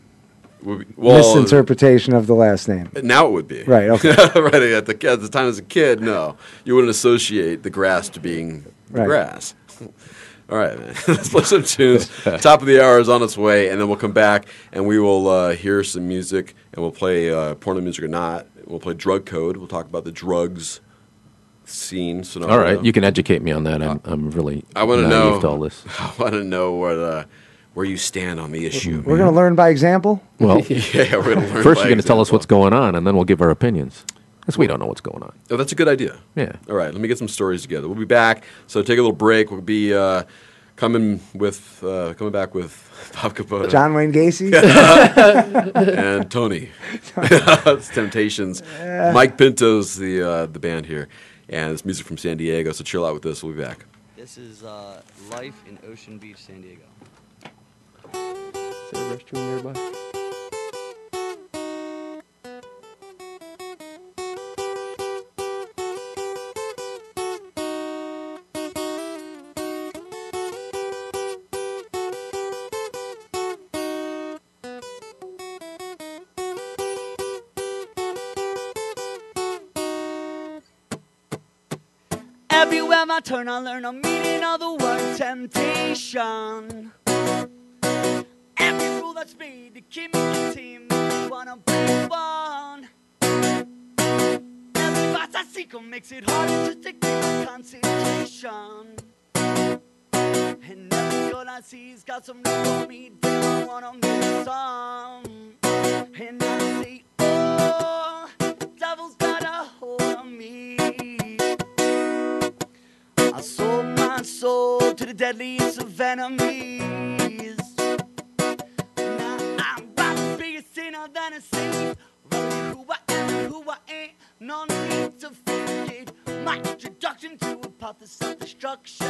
Speaker 9: well,
Speaker 12: misinterpretation of the last name.
Speaker 9: now it would be.
Speaker 12: Right, okay.
Speaker 9: right. At the, at the time as a kid, no, you wouldn't associate the grass to being
Speaker 12: Right.
Speaker 9: grass. All right, man. Let's play some tunes. Top of the hour is on its way, and then we'll come back and we will uh, hear some music, and we'll play uh, porno music or not. We'll play drug code. We'll talk about the drugs scene. Scenario.
Speaker 6: All right, you can educate me on that. I'm, I'm really
Speaker 9: I want to know.
Speaker 6: all this.
Speaker 9: I want to know what uh, where you stand on the issue.
Speaker 12: We're going to learn by example.
Speaker 6: Well,
Speaker 9: yeah, we're going to learn.
Speaker 6: first
Speaker 9: by
Speaker 6: you're going to tell us what's going on, and then we'll give our opinions. Because we don't know what's going on.
Speaker 9: Oh, that's a good idea.
Speaker 6: Yeah.
Speaker 9: All right, let me get some stories together. We'll be back. So take a little break. We'll be uh, coming with uh, coming back with Bob Capote,
Speaker 12: John Wayne Gacy?
Speaker 9: and Tony. it's Temptations.
Speaker 12: Yeah.
Speaker 9: Mike Pinto's the uh, the band here, and it's music from San Diego. So chill out with this. We'll be back.
Speaker 15: This is uh, Life in Ocean Beach, San Diego.
Speaker 10: Is there a restroom nearby?
Speaker 16: Everywhere I turn, I learn a meaning of the word temptation. Keep me a team, makes me wanna be one. Every vice I seek makes it harder to take my concentration. And every girl I see's got some love for me, damn, I wanna miss some. And I say, oh, devil's got a hold on me. I sold my soul to the deadliest of enemies. Than a saint. Running who I am and who I ain't. No need to fake it. My introduction to a path of self-destruction.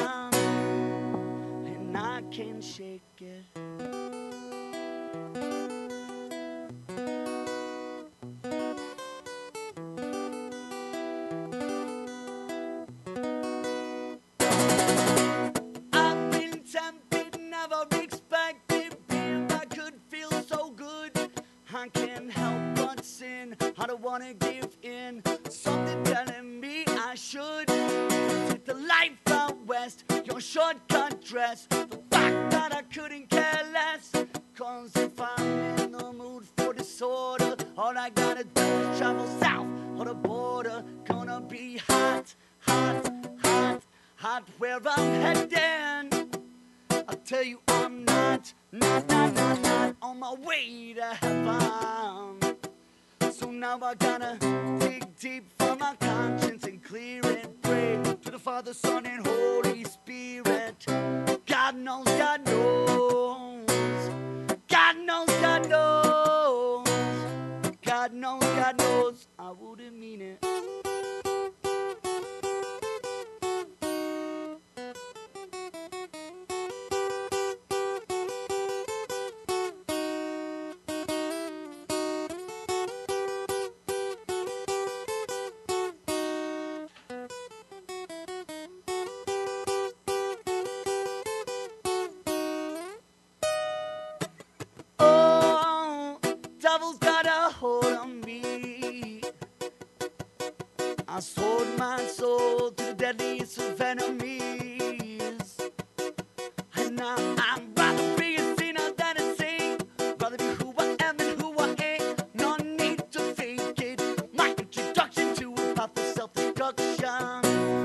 Speaker 16: And I can't shake it.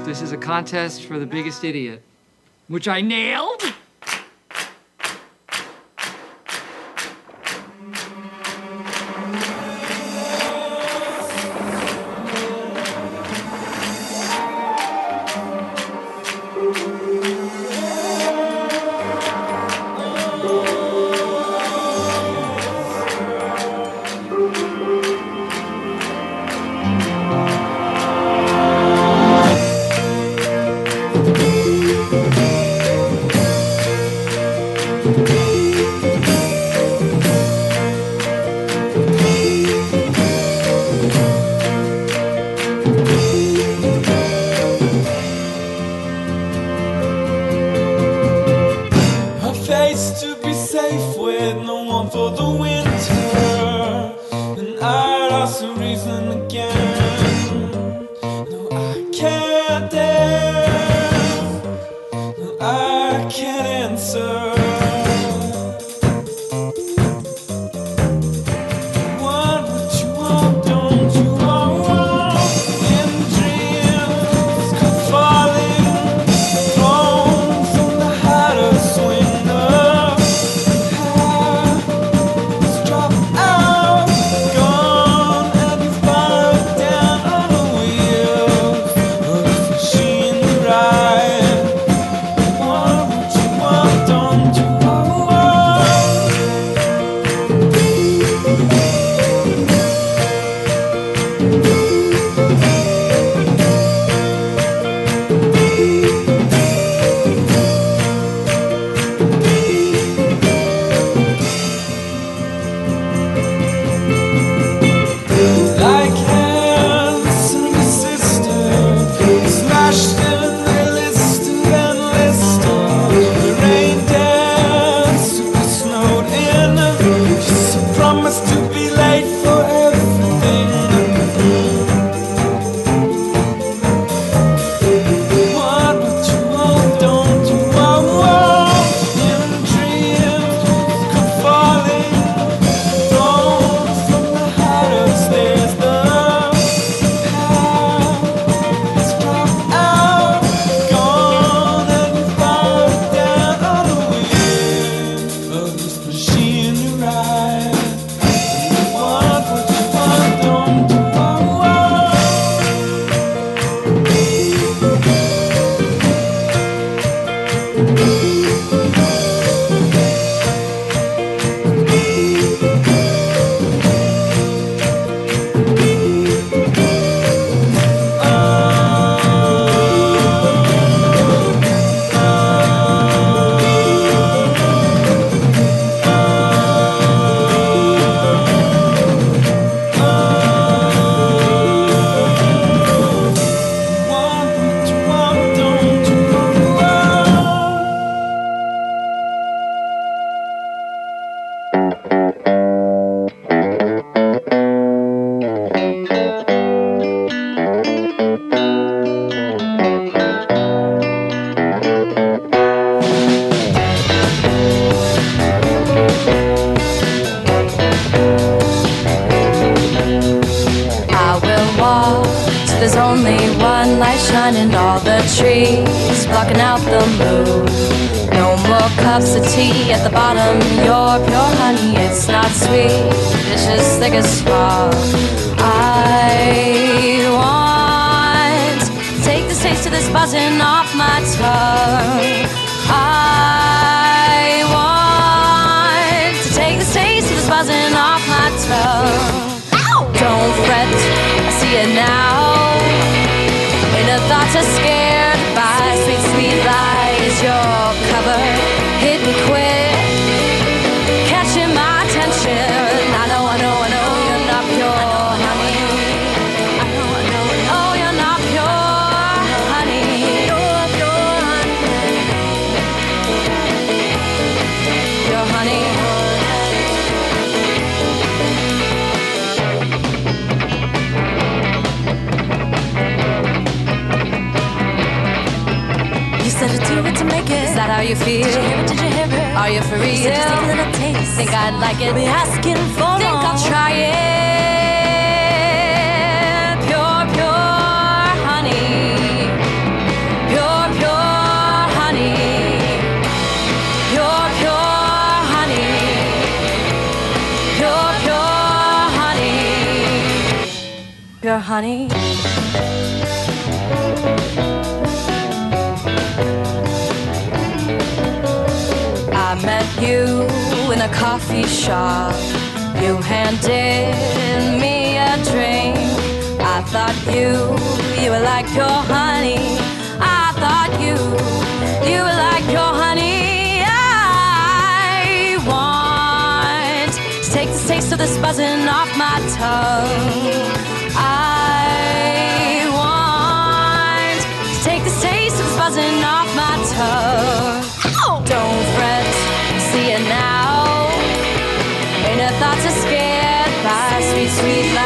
Speaker 17: This is a contest for the biggest idiot, which I nailed.
Speaker 13: Trees, the moon. No more cups of tea at the bottom. Your pure honey, it's not sweet, it's just thick as fog. I want to take this taste of this buzzing off my tongue. I want to take this taste of this buzzing off my tongue. Don't fret, I see it now. Inner thoughts are scared you feel? Did you hear it? Did you hear it? Are you for real? You just take a little taste. Think I'd like it? Be asking for Think I'll try it. Pure, pure honey. Pure, pure honey. Pure, pure honey. Pure, pure honey. Pure honey. You in a coffee shop. You handed me a drink. I thought you, you were like pure honey. I thought you, you were like pure honey. I want to take this taste of this buzzing off my tongue. I want to take this taste of this buzzing off my tongue. Sweet, sweet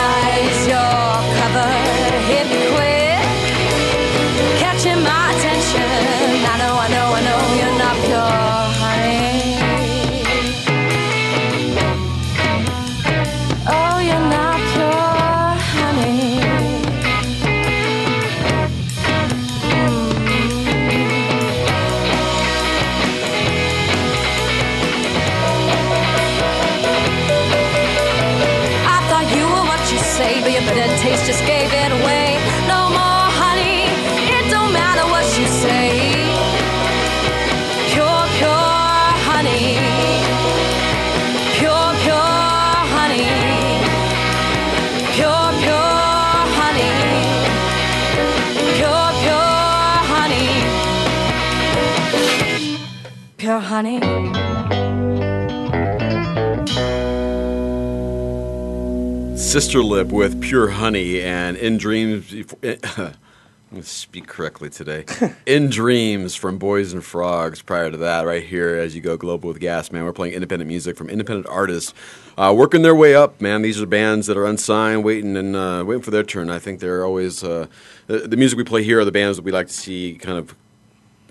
Speaker 13: honey.
Speaker 9: Sister Lip with Pure Honey and In Dreams. I'm going to speak correctly today. In Dreams from Boys and Frogs. Prior to that, right here, as you go global with Gas, man, we're playing independent music from independent artists uh, working their way up, man. These are bands that are unsigned, waiting and uh, waiting for their turn. I think they're always uh, the, the music we play here are the bands that we like to see kind of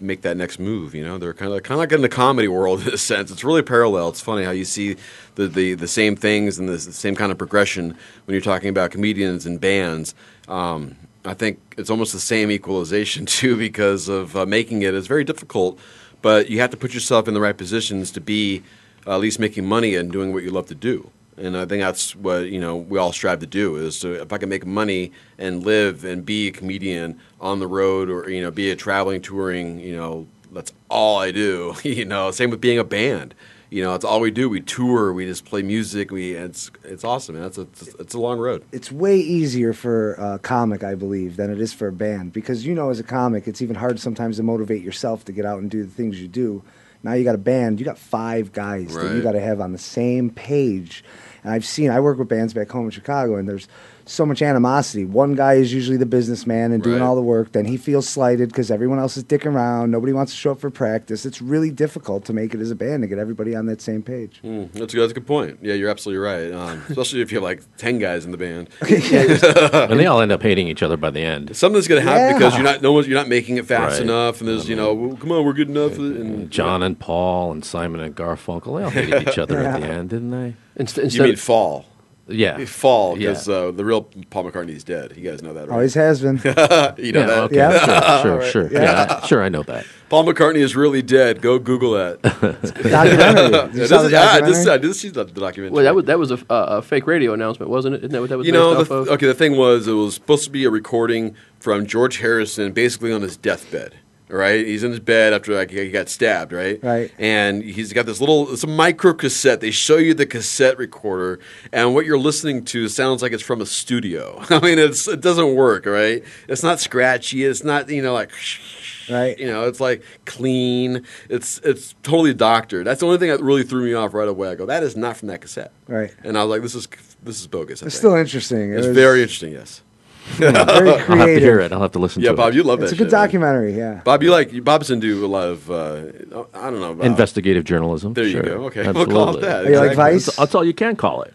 Speaker 9: make that next move. You know, they're kind of kind of like in the comedy world in a sense. It's really parallel. It's funny how you see the the, the same things and the, the same kind of progression when you're talking about comedians and bands. Um, I think it's almost the same equalization too because of uh, making it. It's very difficult, but you have to put yourself in the right positions to be uh, at least making money and doing what you love to do. And I think that's what you know we all strive to do is to if I can make money and live and be a comedian on the road or you know be a traveling touring you know that's all I do you know same with being a band you know it's all we do we tour we just play music we it's it's awesome man. It's a it's a long road
Speaker 12: it's way easier for a comic, I believe, than it is for a band because you know, as a comic, it's even hard sometimes to motivate yourself to get out and do the things you do. Now you got a band, you got five guys that you got to have on the same page. And I've seen, I work with bands back home in Chicago, and there's so much animosity. One guy is usually the businessman and doing
Speaker 9: Right.
Speaker 12: all the work. Then he feels slighted because everyone else is dicking around. Nobody wants to show up for practice. It's really difficult to make it as a band to get everybody on that same page.
Speaker 9: Mm, that's, a, that's a good point. Yeah, you're absolutely right. Um, especially if you have like ten guys in the band,
Speaker 6: and they all end up hating each other by the end.
Speaker 9: Something's gonna happen
Speaker 6: Yeah.
Speaker 9: because you're not no one's you're not making it fast
Speaker 6: Right.
Speaker 9: enough, and there's you know well, come on we're good enough. And
Speaker 6: John and Paul and Simon and Garfunkel, they all hated each other at the end, didn't they?
Speaker 9: Instead, you mean fall?
Speaker 6: Yeah.
Speaker 9: fall
Speaker 6: Yeah.
Speaker 9: because uh, the real Paul McCartney's dead. You guys know that, right?
Speaker 12: Always has been.
Speaker 9: you know
Speaker 6: Yeah,
Speaker 9: that?
Speaker 6: okay, Yeah. sure, sure, sure. Yeah, sure, I know that.
Speaker 9: Paul McCartney is really dead. Go Google that.
Speaker 10: Documentary. Did you
Speaker 9: Yeah, this is- yeah, I
Speaker 10: documentary?
Speaker 9: just, I just see the, the documentary.
Speaker 10: Well, that was that was a, uh, a fake radio announcement, wasn't it? Isn't that what that was
Speaker 9: you know, the,
Speaker 10: off of?
Speaker 9: okay. The thing was, it was supposed to be a recording from George Harrison, basically on his deathbed. Right, he's in his bed after like, he got stabbed. Right,
Speaker 12: Right.
Speaker 9: and he's got this little, it's a micro cassette. They show you the cassette recorder, and what you're listening to sounds like it's from a studio. I mean, it's it doesn't work. Right, it's not scratchy. It's not you know like.
Speaker 12: Right.
Speaker 9: You know, it's like clean. It's it's totally doctored. That's the only thing that really threw me off right away. I go, that is not from that cassette.
Speaker 12: Right.
Speaker 9: And I was like, this is this is bogus. I
Speaker 12: It's
Speaker 9: think.
Speaker 12: still interesting. It
Speaker 9: It's
Speaker 12: was-
Speaker 9: very interesting. Yes.
Speaker 12: Very
Speaker 6: I'll have to hear it. I'll have to listen
Speaker 9: yeah,
Speaker 6: to
Speaker 9: Bob,
Speaker 6: it.
Speaker 9: you love it.
Speaker 12: It's
Speaker 9: that.
Speaker 12: a good
Speaker 9: shit, man.
Speaker 12: documentary. Yeah.
Speaker 9: Bob, you like Bob's into a lot of uh, I don't know. About,
Speaker 6: Investigative journalism.
Speaker 9: There you go. Okay. We'll
Speaker 6: Absolutely.
Speaker 9: call it that.
Speaker 12: Are you like Vice?
Speaker 6: That's, that's all you can call it.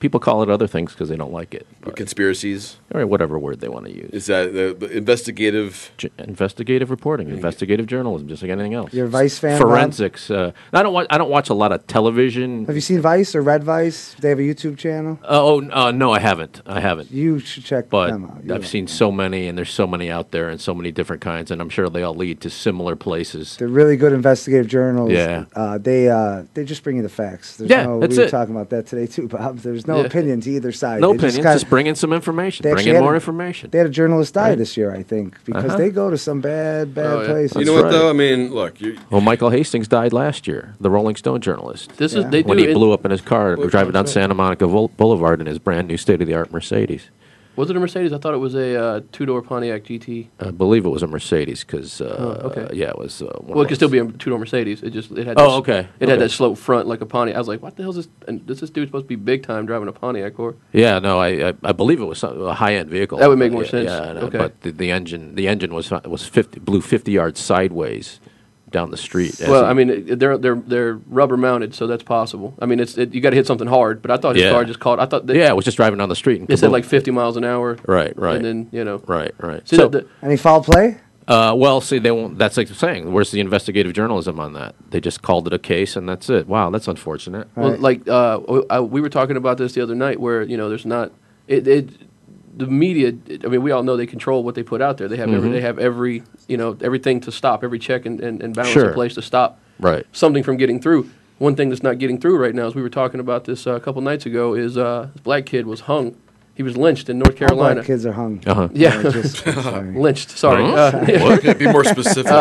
Speaker 6: People call it other things because they don't like it. but-
Speaker 9: Conspiracies.
Speaker 6: or whatever word they want to use.
Speaker 9: Is that the, the investigative?
Speaker 6: J- investigative reporting, investigative journalism, just like anything else.
Speaker 12: You're a Vice fan, Bob?
Speaker 6: Forensics. Uh, I don't watch. I don't watch a lot of television.
Speaker 12: Have you seen Vice or Red Vice? They have a YouTube channel.
Speaker 6: Oh uh, no, I haven't. I haven't.
Speaker 12: You should check
Speaker 6: But
Speaker 12: them out. You
Speaker 6: I've
Speaker 12: like
Speaker 6: seen so many, and there's so many out there, and so many different kinds, and I'm sure they all lead to similar places.
Speaker 12: They're really good investigative journals.
Speaker 6: Yeah.
Speaker 12: Uh, they uh, they just bring you the facts. There's
Speaker 6: Yeah,
Speaker 12: no,
Speaker 6: that's
Speaker 12: we were
Speaker 6: it.
Speaker 12: talking about that today too, Bob. There's no
Speaker 6: Yeah.
Speaker 12: opinion to either side.
Speaker 6: No
Speaker 12: They
Speaker 6: opinions,
Speaker 12: got-
Speaker 6: just bring in some information.
Speaker 12: they
Speaker 6: Bring in
Speaker 12: had
Speaker 6: more
Speaker 12: a-
Speaker 6: information.
Speaker 12: They had a journalist die
Speaker 6: Right.
Speaker 12: this year, I think, because
Speaker 6: Uh-huh.
Speaker 12: they go to some bad, bad
Speaker 10: Oh, yeah.
Speaker 12: places.
Speaker 9: You know what though? I mean, look, you
Speaker 6: Well, Michael Hastings died last year, the Rolling Stone journalist.
Speaker 10: This is- they
Speaker 6: when
Speaker 10: do
Speaker 6: he
Speaker 10: in-
Speaker 6: blew up in his car
Speaker 10: Well,
Speaker 6: driving down
Speaker 10: right.
Speaker 6: Santa Monica Boulevard in his brand new state of the art Mercedes.
Speaker 10: Was it a Mercedes? I thought it was a uh, two door Pontiac GT.
Speaker 6: I believe it was a Mercedes because, uh,
Speaker 10: Oh, okay.
Speaker 6: yeah, it was. Uh,
Speaker 10: Well, it could still be a two door Mercedes. It just it had.
Speaker 6: Oh, okay,
Speaker 10: It
Speaker 6: okay.
Speaker 10: had that slope front like a Pontiac. I was like, what the hell is this? And this this dude supposed to be big time driving a Pontiac or?
Speaker 6: Yeah, no, I I, I believe it was some- a high end vehicle.
Speaker 10: That would make more
Speaker 6: Yeah,
Speaker 10: sense.
Speaker 6: Yeah, I know,
Speaker 10: Okay.
Speaker 6: but the, the engine the engine was was fifty blew fifty yards sideways down the street.
Speaker 10: Well, I mean, they're they're they're rubber mounted, so that's possible. I mean, it's it, you got to hit something hard. But I thought his
Speaker 6: Yeah.
Speaker 10: car just caught. I thought that,
Speaker 6: yeah, it was just driving down the street. And
Speaker 10: It said like 50 miles an hour.
Speaker 6: Right, right.
Speaker 10: And then you know.
Speaker 6: right, right.
Speaker 10: See,
Speaker 6: so,
Speaker 10: that- that-
Speaker 12: Any foul play?
Speaker 6: uh, well, see, they won't. That's like saying, where's the investigative journalism on that? They just called it a case, and that's it. Wow, that's unfortunate.
Speaker 10: Well, like uh, w- I- we were talking about this the other night, where you know, there's not it. it the media, I mean, we all know they control what they put out there. They have every,
Speaker 6: Mhm.
Speaker 10: they have every, you know, everything to stop, every check and, and, and balance
Speaker 6: Sure.
Speaker 10: in place to stop
Speaker 6: Right.
Speaker 10: something from getting through. One thing that's not getting through right now, as we were talking about this uh, a couple nights ago, is uh, this black kid was hung. He was lynched in North
Speaker 12: All
Speaker 10: Carolina.
Speaker 12: black kids are hung.
Speaker 6: Uh-huh.
Speaker 10: Yeah,
Speaker 12: Uh, just- sorry.
Speaker 10: lynched. Sorry.
Speaker 6: Huh?
Speaker 10: Uh,
Speaker 9: What? Can you be more specific?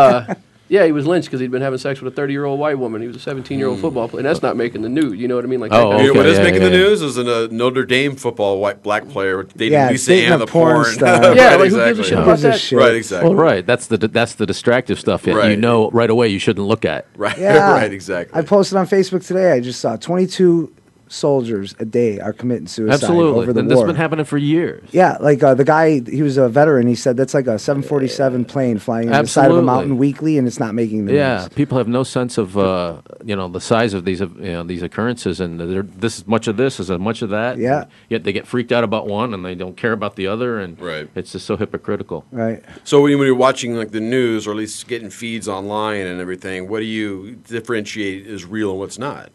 Speaker 10: Yeah, he was lynched because he'd been having sex with a 30 year old white woman. He was a 17
Speaker 9: Hmm.
Speaker 10: year old football player, and that's not making the news. You know what I mean? Like,
Speaker 6: Oh,
Speaker 10: that
Speaker 9: You know
Speaker 10: kind
Speaker 9: what
Speaker 10: of-
Speaker 9: is
Speaker 6: yeah,
Speaker 9: making
Speaker 6: yeah,
Speaker 9: the
Speaker 6: yeah.
Speaker 9: news is a uh, Notre Dame football white black player dating
Speaker 12: Yeah,
Speaker 9: Lisa
Speaker 12: dating
Speaker 9: Ann, the
Speaker 12: porn
Speaker 9: porn.
Speaker 12: star.
Speaker 10: Yeah,
Speaker 9: right,
Speaker 10: like, who gives a
Speaker 9: exactly.
Speaker 10: shit about that?
Speaker 12: shit?
Speaker 9: Right, exactly.
Speaker 6: Well, right. That's the that's the distractive stuff that you know right away you shouldn't look at.
Speaker 9: Right,
Speaker 12: Yeah.
Speaker 9: right, exactly.
Speaker 12: I posted on Facebook today. I just saw 22 soldiers a day are committing suicide
Speaker 6: Absolutely,
Speaker 12: over the
Speaker 6: and this has been happening for years.
Speaker 12: Yeah, like uh, the guy, he was a veteran. He said that's like a 747 plane flying on the side of a mountain weekly, and it's not making the news.
Speaker 6: Yeah,
Speaker 12: news.
Speaker 6: people have no sense of uh, you know the size of these uh, you know these occurrences, and this much of this is much of that.
Speaker 12: Yeah.
Speaker 6: yet they get freaked out about one, and they don't care about the other, and
Speaker 9: Right.
Speaker 6: it's just so hypocritical.
Speaker 12: Right.
Speaker 9: So when, you, when you're watching like the news or at least getting feeds online and everything, what do you differentiate is real and what's not?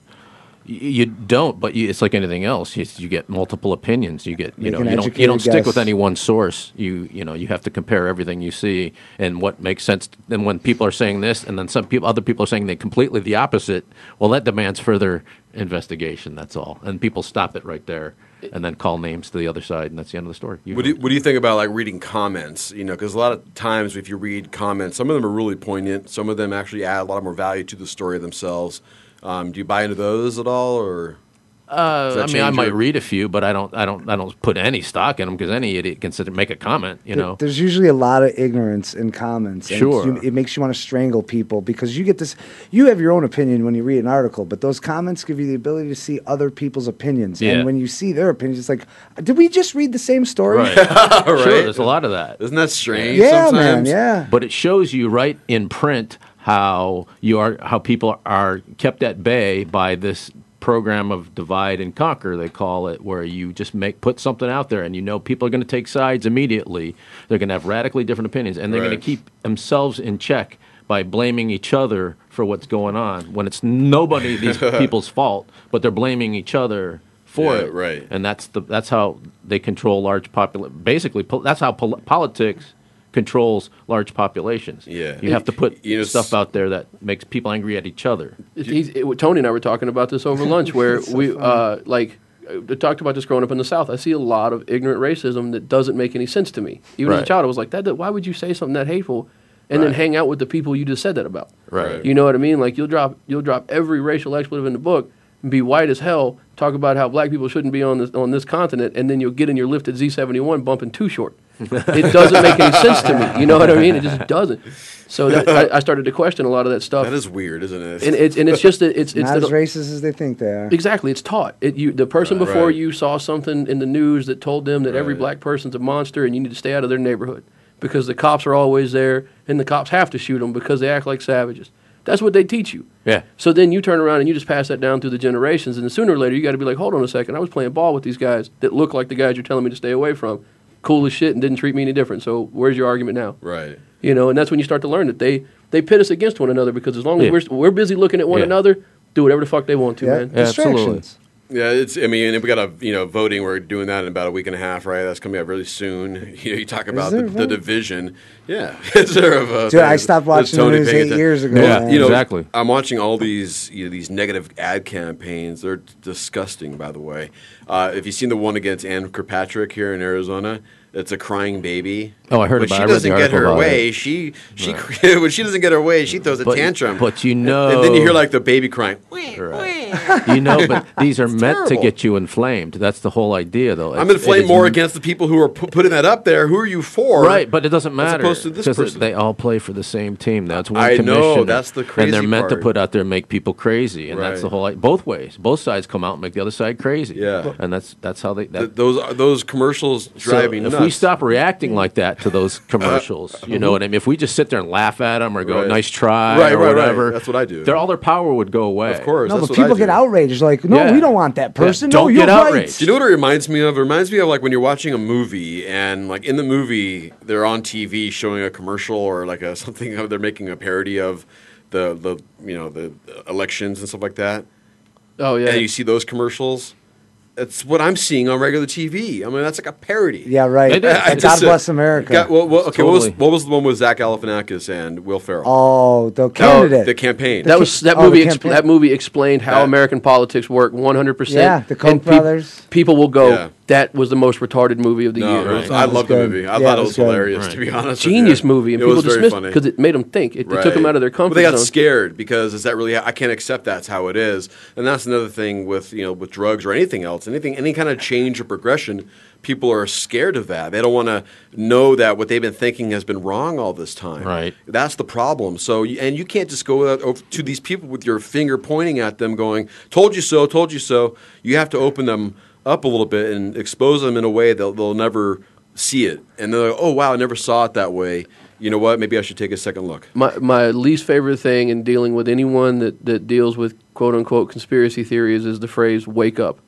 Speaker 6: Y- You don't, but you, it's like anything else. You, you get multiple opinions. You get, you
Speaker 12: Make
Speaker 6: know, you don't, you don't stick with any one source. You, you know, you have to compare everything you see and what makes sense. And when people are saying this, and then some people, other people are saying they completely the opposite. Well, that demands further investigation. That's all. And people stop it right there, and then call names to the other side, and that's the end of the story.
Speaker 9: What do, you, what do you think about like reading comments? You know, because a lot of times if you read comments, some of them are really poignant. Some of them actually add a lot more value to the story themselves. Um, do you buy into those at all, or
Speaker 6: Uh, I mean, I
Speaker 9: change
Speaker 6: might
Speaker 9: your-
Speaker 6: read a few, but I don't, I don't, I don't put any stock in them because any idiot can sit and make a comment. You
Speaker 12: There-
Speaker 6: know,
Speaker 12: There's usually a lot of ignorance in comments. and
Speaker 6: Sure.
Speaker 12: you- it makes you want to strangle people because you get this. You have your own opinion when you read an article, but those comments give you the ability to see other people's opinions.
Speaker 6: Yeah.
Speaker 12: And when you see their opinions, it's like, did we just read the same story?
Speaker 6: Right. Sure, there's a lot of that.
Speaker 9: Isn't that strange?
Speaker 12: Yeah, man, yeah.
Speaker 6: But it shows you right in print how you are, how people are kept at bay by this program of divide and conquer. They call it, where you just make put something out there, and you know people are going to take sides immediately. They're going to have radically different opinions, and they're going to keep themselves in check by blaming each other for what's going on when it's nobody these people's fault, but they're blaming each other for
Speaker 9: Yeah,
Speaker 6: it.
Speaker 9: right.
Speaker 6: And that's the that's how they control large popula- Basically, pol- that's how pol- politics controls large populations.
Speaker 9: Yeah.
Speaker 6: you have to put
Speaker 9: You know,
Speaker 6: stuff out there that makes people angry at each other.
Speaker 10: It- he's, it, Tony and I were talking about this over lunch, where we uh, like uh, talked about this growing up in the South. I see a lot of ignorant racism that doesn't make any sense to me. Even as a child, I was like, "That why would you say something that hateful?" And then hang out with the people you just said that about.
Speaker 6: Right.
Speaker 10: You know what I mean? Like you'll drop you'll drop every racial expletive in the book and be white as hell. Talk about how black people shouldn't be on this on this continent, and then you'll get in your lifted Z seventy one bumping too short. It doesn't make any sense to me. You know what I mean? It just doesn't. So that, I, I started to question a lot of that stuff.
Speaker 9: That is weird, isn't it?
Speaker 10: and it's and it's just that it's it's
Speaker 12: Not
Speaker 10: the-
Speaker 12: as racist as they think they are.
Speaker 10: Exactly, it's taught. It, you, the person
Speaker 9: Right.
Speaker 10: before
Speaker 9: Right.
Speaker 10: you saw something in the news that told them that every black person's a monster and you need to stay out of their neighborhood because the cops are always there and the cops have to shoot them because they act like savages. That's what they teach you.
Speaker 6: Yeah.
Speaker 10: So then you turn around and you just pass that down through the generations, and sooner or later you got to be like, hold on a second, I was playing ball with these guys that look like the guys you're telling me to stay away from, cool as shit, and didn't treat me any different. So where's your argument now?
Speaker 9: Right.
Speaker 10: You know, and that's when you start to learn that they they pit us against one another because as long as
Speaker 6: Yeah.
Speaker 10: we're we're busy looking at one
Speaker 6: Yeah.
Speaker 10: another, do whatever the fuck they want to,
Speaker 12: Yeah,
Speaker 10: man.
Speaker 6: Yeah, absolutely.
Speaker 12: Distractions.
Speaker 9: Yeah, it's. I mean, we got a you know voting. We're doing that in about a week and a half, right? That's coming up really soon. You know, you talk about the, the division. Yeah, is there a vote?
Speaker 12: Dude, I stopped
Speaker 9: There's
Speaker 12: watching the news eight years ago,
Speaker 6: Yeah,
Speaker 12: man.
Speaker 9: You know,
Speaker 6: Exactly.
Speaker 9: I'm watching all these you know, these negative ad campaigns. They're disgusting, by the way. Uh, if you've seen the one against Ann Kirkpatrick here in Arizona, it's a crying baby.
Speaker 6: Oh, I heard
Speaker 9: When
Speaker 6: about it.
Speaker 9: she
Speaker 6: I
Speaker 9: doesn't get her way,
Speaker 6: it.
Speaker 9: she she when she doesn't get her way, she throws a
Speaker 6: But-
Speaker 9: tantrum.
Speaker 6: but you know-
Speaker 9: and then you hear like the baby crying.
Speaker 6: you know, but these are
Speaker 9: It's
Speaker 6: meant to get you inflamed. That's the whole idea, though.
Speaker 9: I'm inflamed more
Speaker 6: m-
Speaker 9: against the people who are pu- putting that up there. Who are you for?
Speaker 6: Right, but it doesn't
Speaker 9: As
Speaker 6: matter
Speaker 9: opposed to this
Speaker 6: because
Speaker 9: person.
Speaker 6: they all play for the same team. That's one
Speaker 9: I know, that's the crazy.
Speaker 6: and they're meant to put out there and make people crazy, and that's the whole i- both ways. Both sides come out and make the other side crazy.
Speaker 9: Yeah.
Speaker 6: and that's that's how they. That,
Speaker 9: Th- those those commercials driving
Speaker 6: so
Speaker 9: me
Speaker 6: if
Speaker 9: nuts.
Speaker 6: We stop reacting like that to those uh, commercials, you know uh-huh. what I mean. If we just sit there and laugh at them or go
Speaker 9: Right.
Speaker 6: "nice try"
Speaker 9: Right,
Speaker 6: or
Speaker 9: right, right.
Speaker 6: whatever,
Speaker 9: That's what I do.
Speaker 6: Their all their power would go away.
Speaker 9: Of course,
Speaker 12: No,
Speaker 9: that's
Speaker 12: but
Speaker 9: what I
Speaker 12: people
Speaker 9: do.
Speaker 12: get outraged. Like, no,
Speaker 6: Yeah.
Speaker 12: we don't want that person.
Speaker 6: don't
Speaker 12: no, you're
Speaker 6: get
Speaker 12: right.
Speaker 6: outraged.
Speaker 9: Do you know what it reminds me of? It reminds me of like when you're watching a movie and like in the movie they're on TV showing a commercial or like a something they're making a parody of the the you know the elections and stuff like that.
Speaker 10: Oh yeah.
Speaker 9: And you see those commercials. It's what I'm seeing on regular TV. I mean, that's like a parody.
Speaker 12: Yeah, right.
Speaker 6: It is.
Speaker 12: And
Speaker 9: I
Speaker 12: God
Speaker 9: just, uh,
Speaker 12: bless America.
Speaker 9: got- well, well, okay, what was what was the one with Zach Galifianakis and Will Ferrell?
Speaker 12: oh, the
Speaker 9: No,
Speaker 12: candidate.
Speaker 9: the campaign.
Speaker 10: That was that
Speaker 12: oh,
Speaker 10: movie. Ex-
Speaker 12: campaign.
Speaker 10: that movie explained how
Speaker 9: That-
Speaker 10: American politics work 100. percent
Speaker 12: Yeah, the Koch brothers.
Speaker 10: People will go.
Speaker 9: Yeah.
Speaker 10: That was the most retarded movie of the
Speaker 9: no,
Speaker 10: year.
Speaker 12: Right.
Speaker 9: I
Speaker 12: It was
Speaker 9: loved the movie. I
Speaker 12: Yeah,
Speaker 9: thought
Speaker 12: it
Speaker 9: it
Speaker 12: was
Speaker 9: was
Speaker 12: good.
Speaker 9: hilarious. To be honest, with
Speaker 10: Genius
Speaker 9: you.
Speaker 10: movie, and
Speaker 9: It
Speaker 10: people
Speaker 9: was
Speaker 10: dismissed
Speaker 9: funny.
Speaker 10: because it made them think. It, it took them out of their comfort
Speaker 9: But they got
Speaker 10: zone.
Speaker 9: scared because is that really? I can't accept that's how it is, and that's another thing with you know with drugs or anything else, anything any kind of change or progression. People are scared of that. They don't want to know that what they've been thinking has been wrong all this time.
Speaker 6: Right.
Speaker 9: That's the problem. So, and you can't just go out to these people with your finger pointing at them, going, "Told you so, told you so." You have to open them up a little bit and expose them in a way that they'll never see it, and they're like, "Oh wow, I never saw it that way." You know what? Maybe I should take a second look.
Speaker 10: My my least favorite thing in dealing with anyone that, that deals with quote unquote conspiracy theories is the phrase "wake up."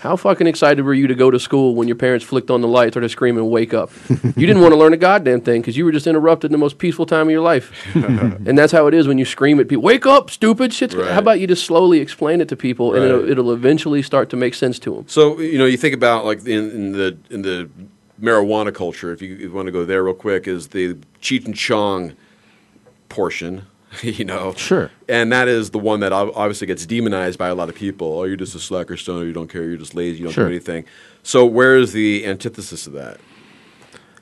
Speaker 10: How fucking excited were you to go to school when your parents flicked on the lights or they're screaming "wake up"? you didn't want to learn a goddamn thing because you were just interrupted in the most peaceful time of your life. and that's how it is when you scream at people, "Wake up, stupid shit!"
Speaker 9: Right.
Speaker 10: How about you just slowly explain it to people and it'll, it'll eventually start to make sense to them.
Speaker 9: So you know, you think about like in, in the in the marijuana culture. If you, if you want to go there real quick, is the Cheech and Chong portion. You know,
Speaker 6: Sure.
Speaker 9: and that is the one that obviously gets demonized by a lot of people. Oh, you're just a slacker stoner. You don't care. You're just lazy. You don't
Speaker 6: Sure.
Speaker 9: do anything. So where is the antithesis of that?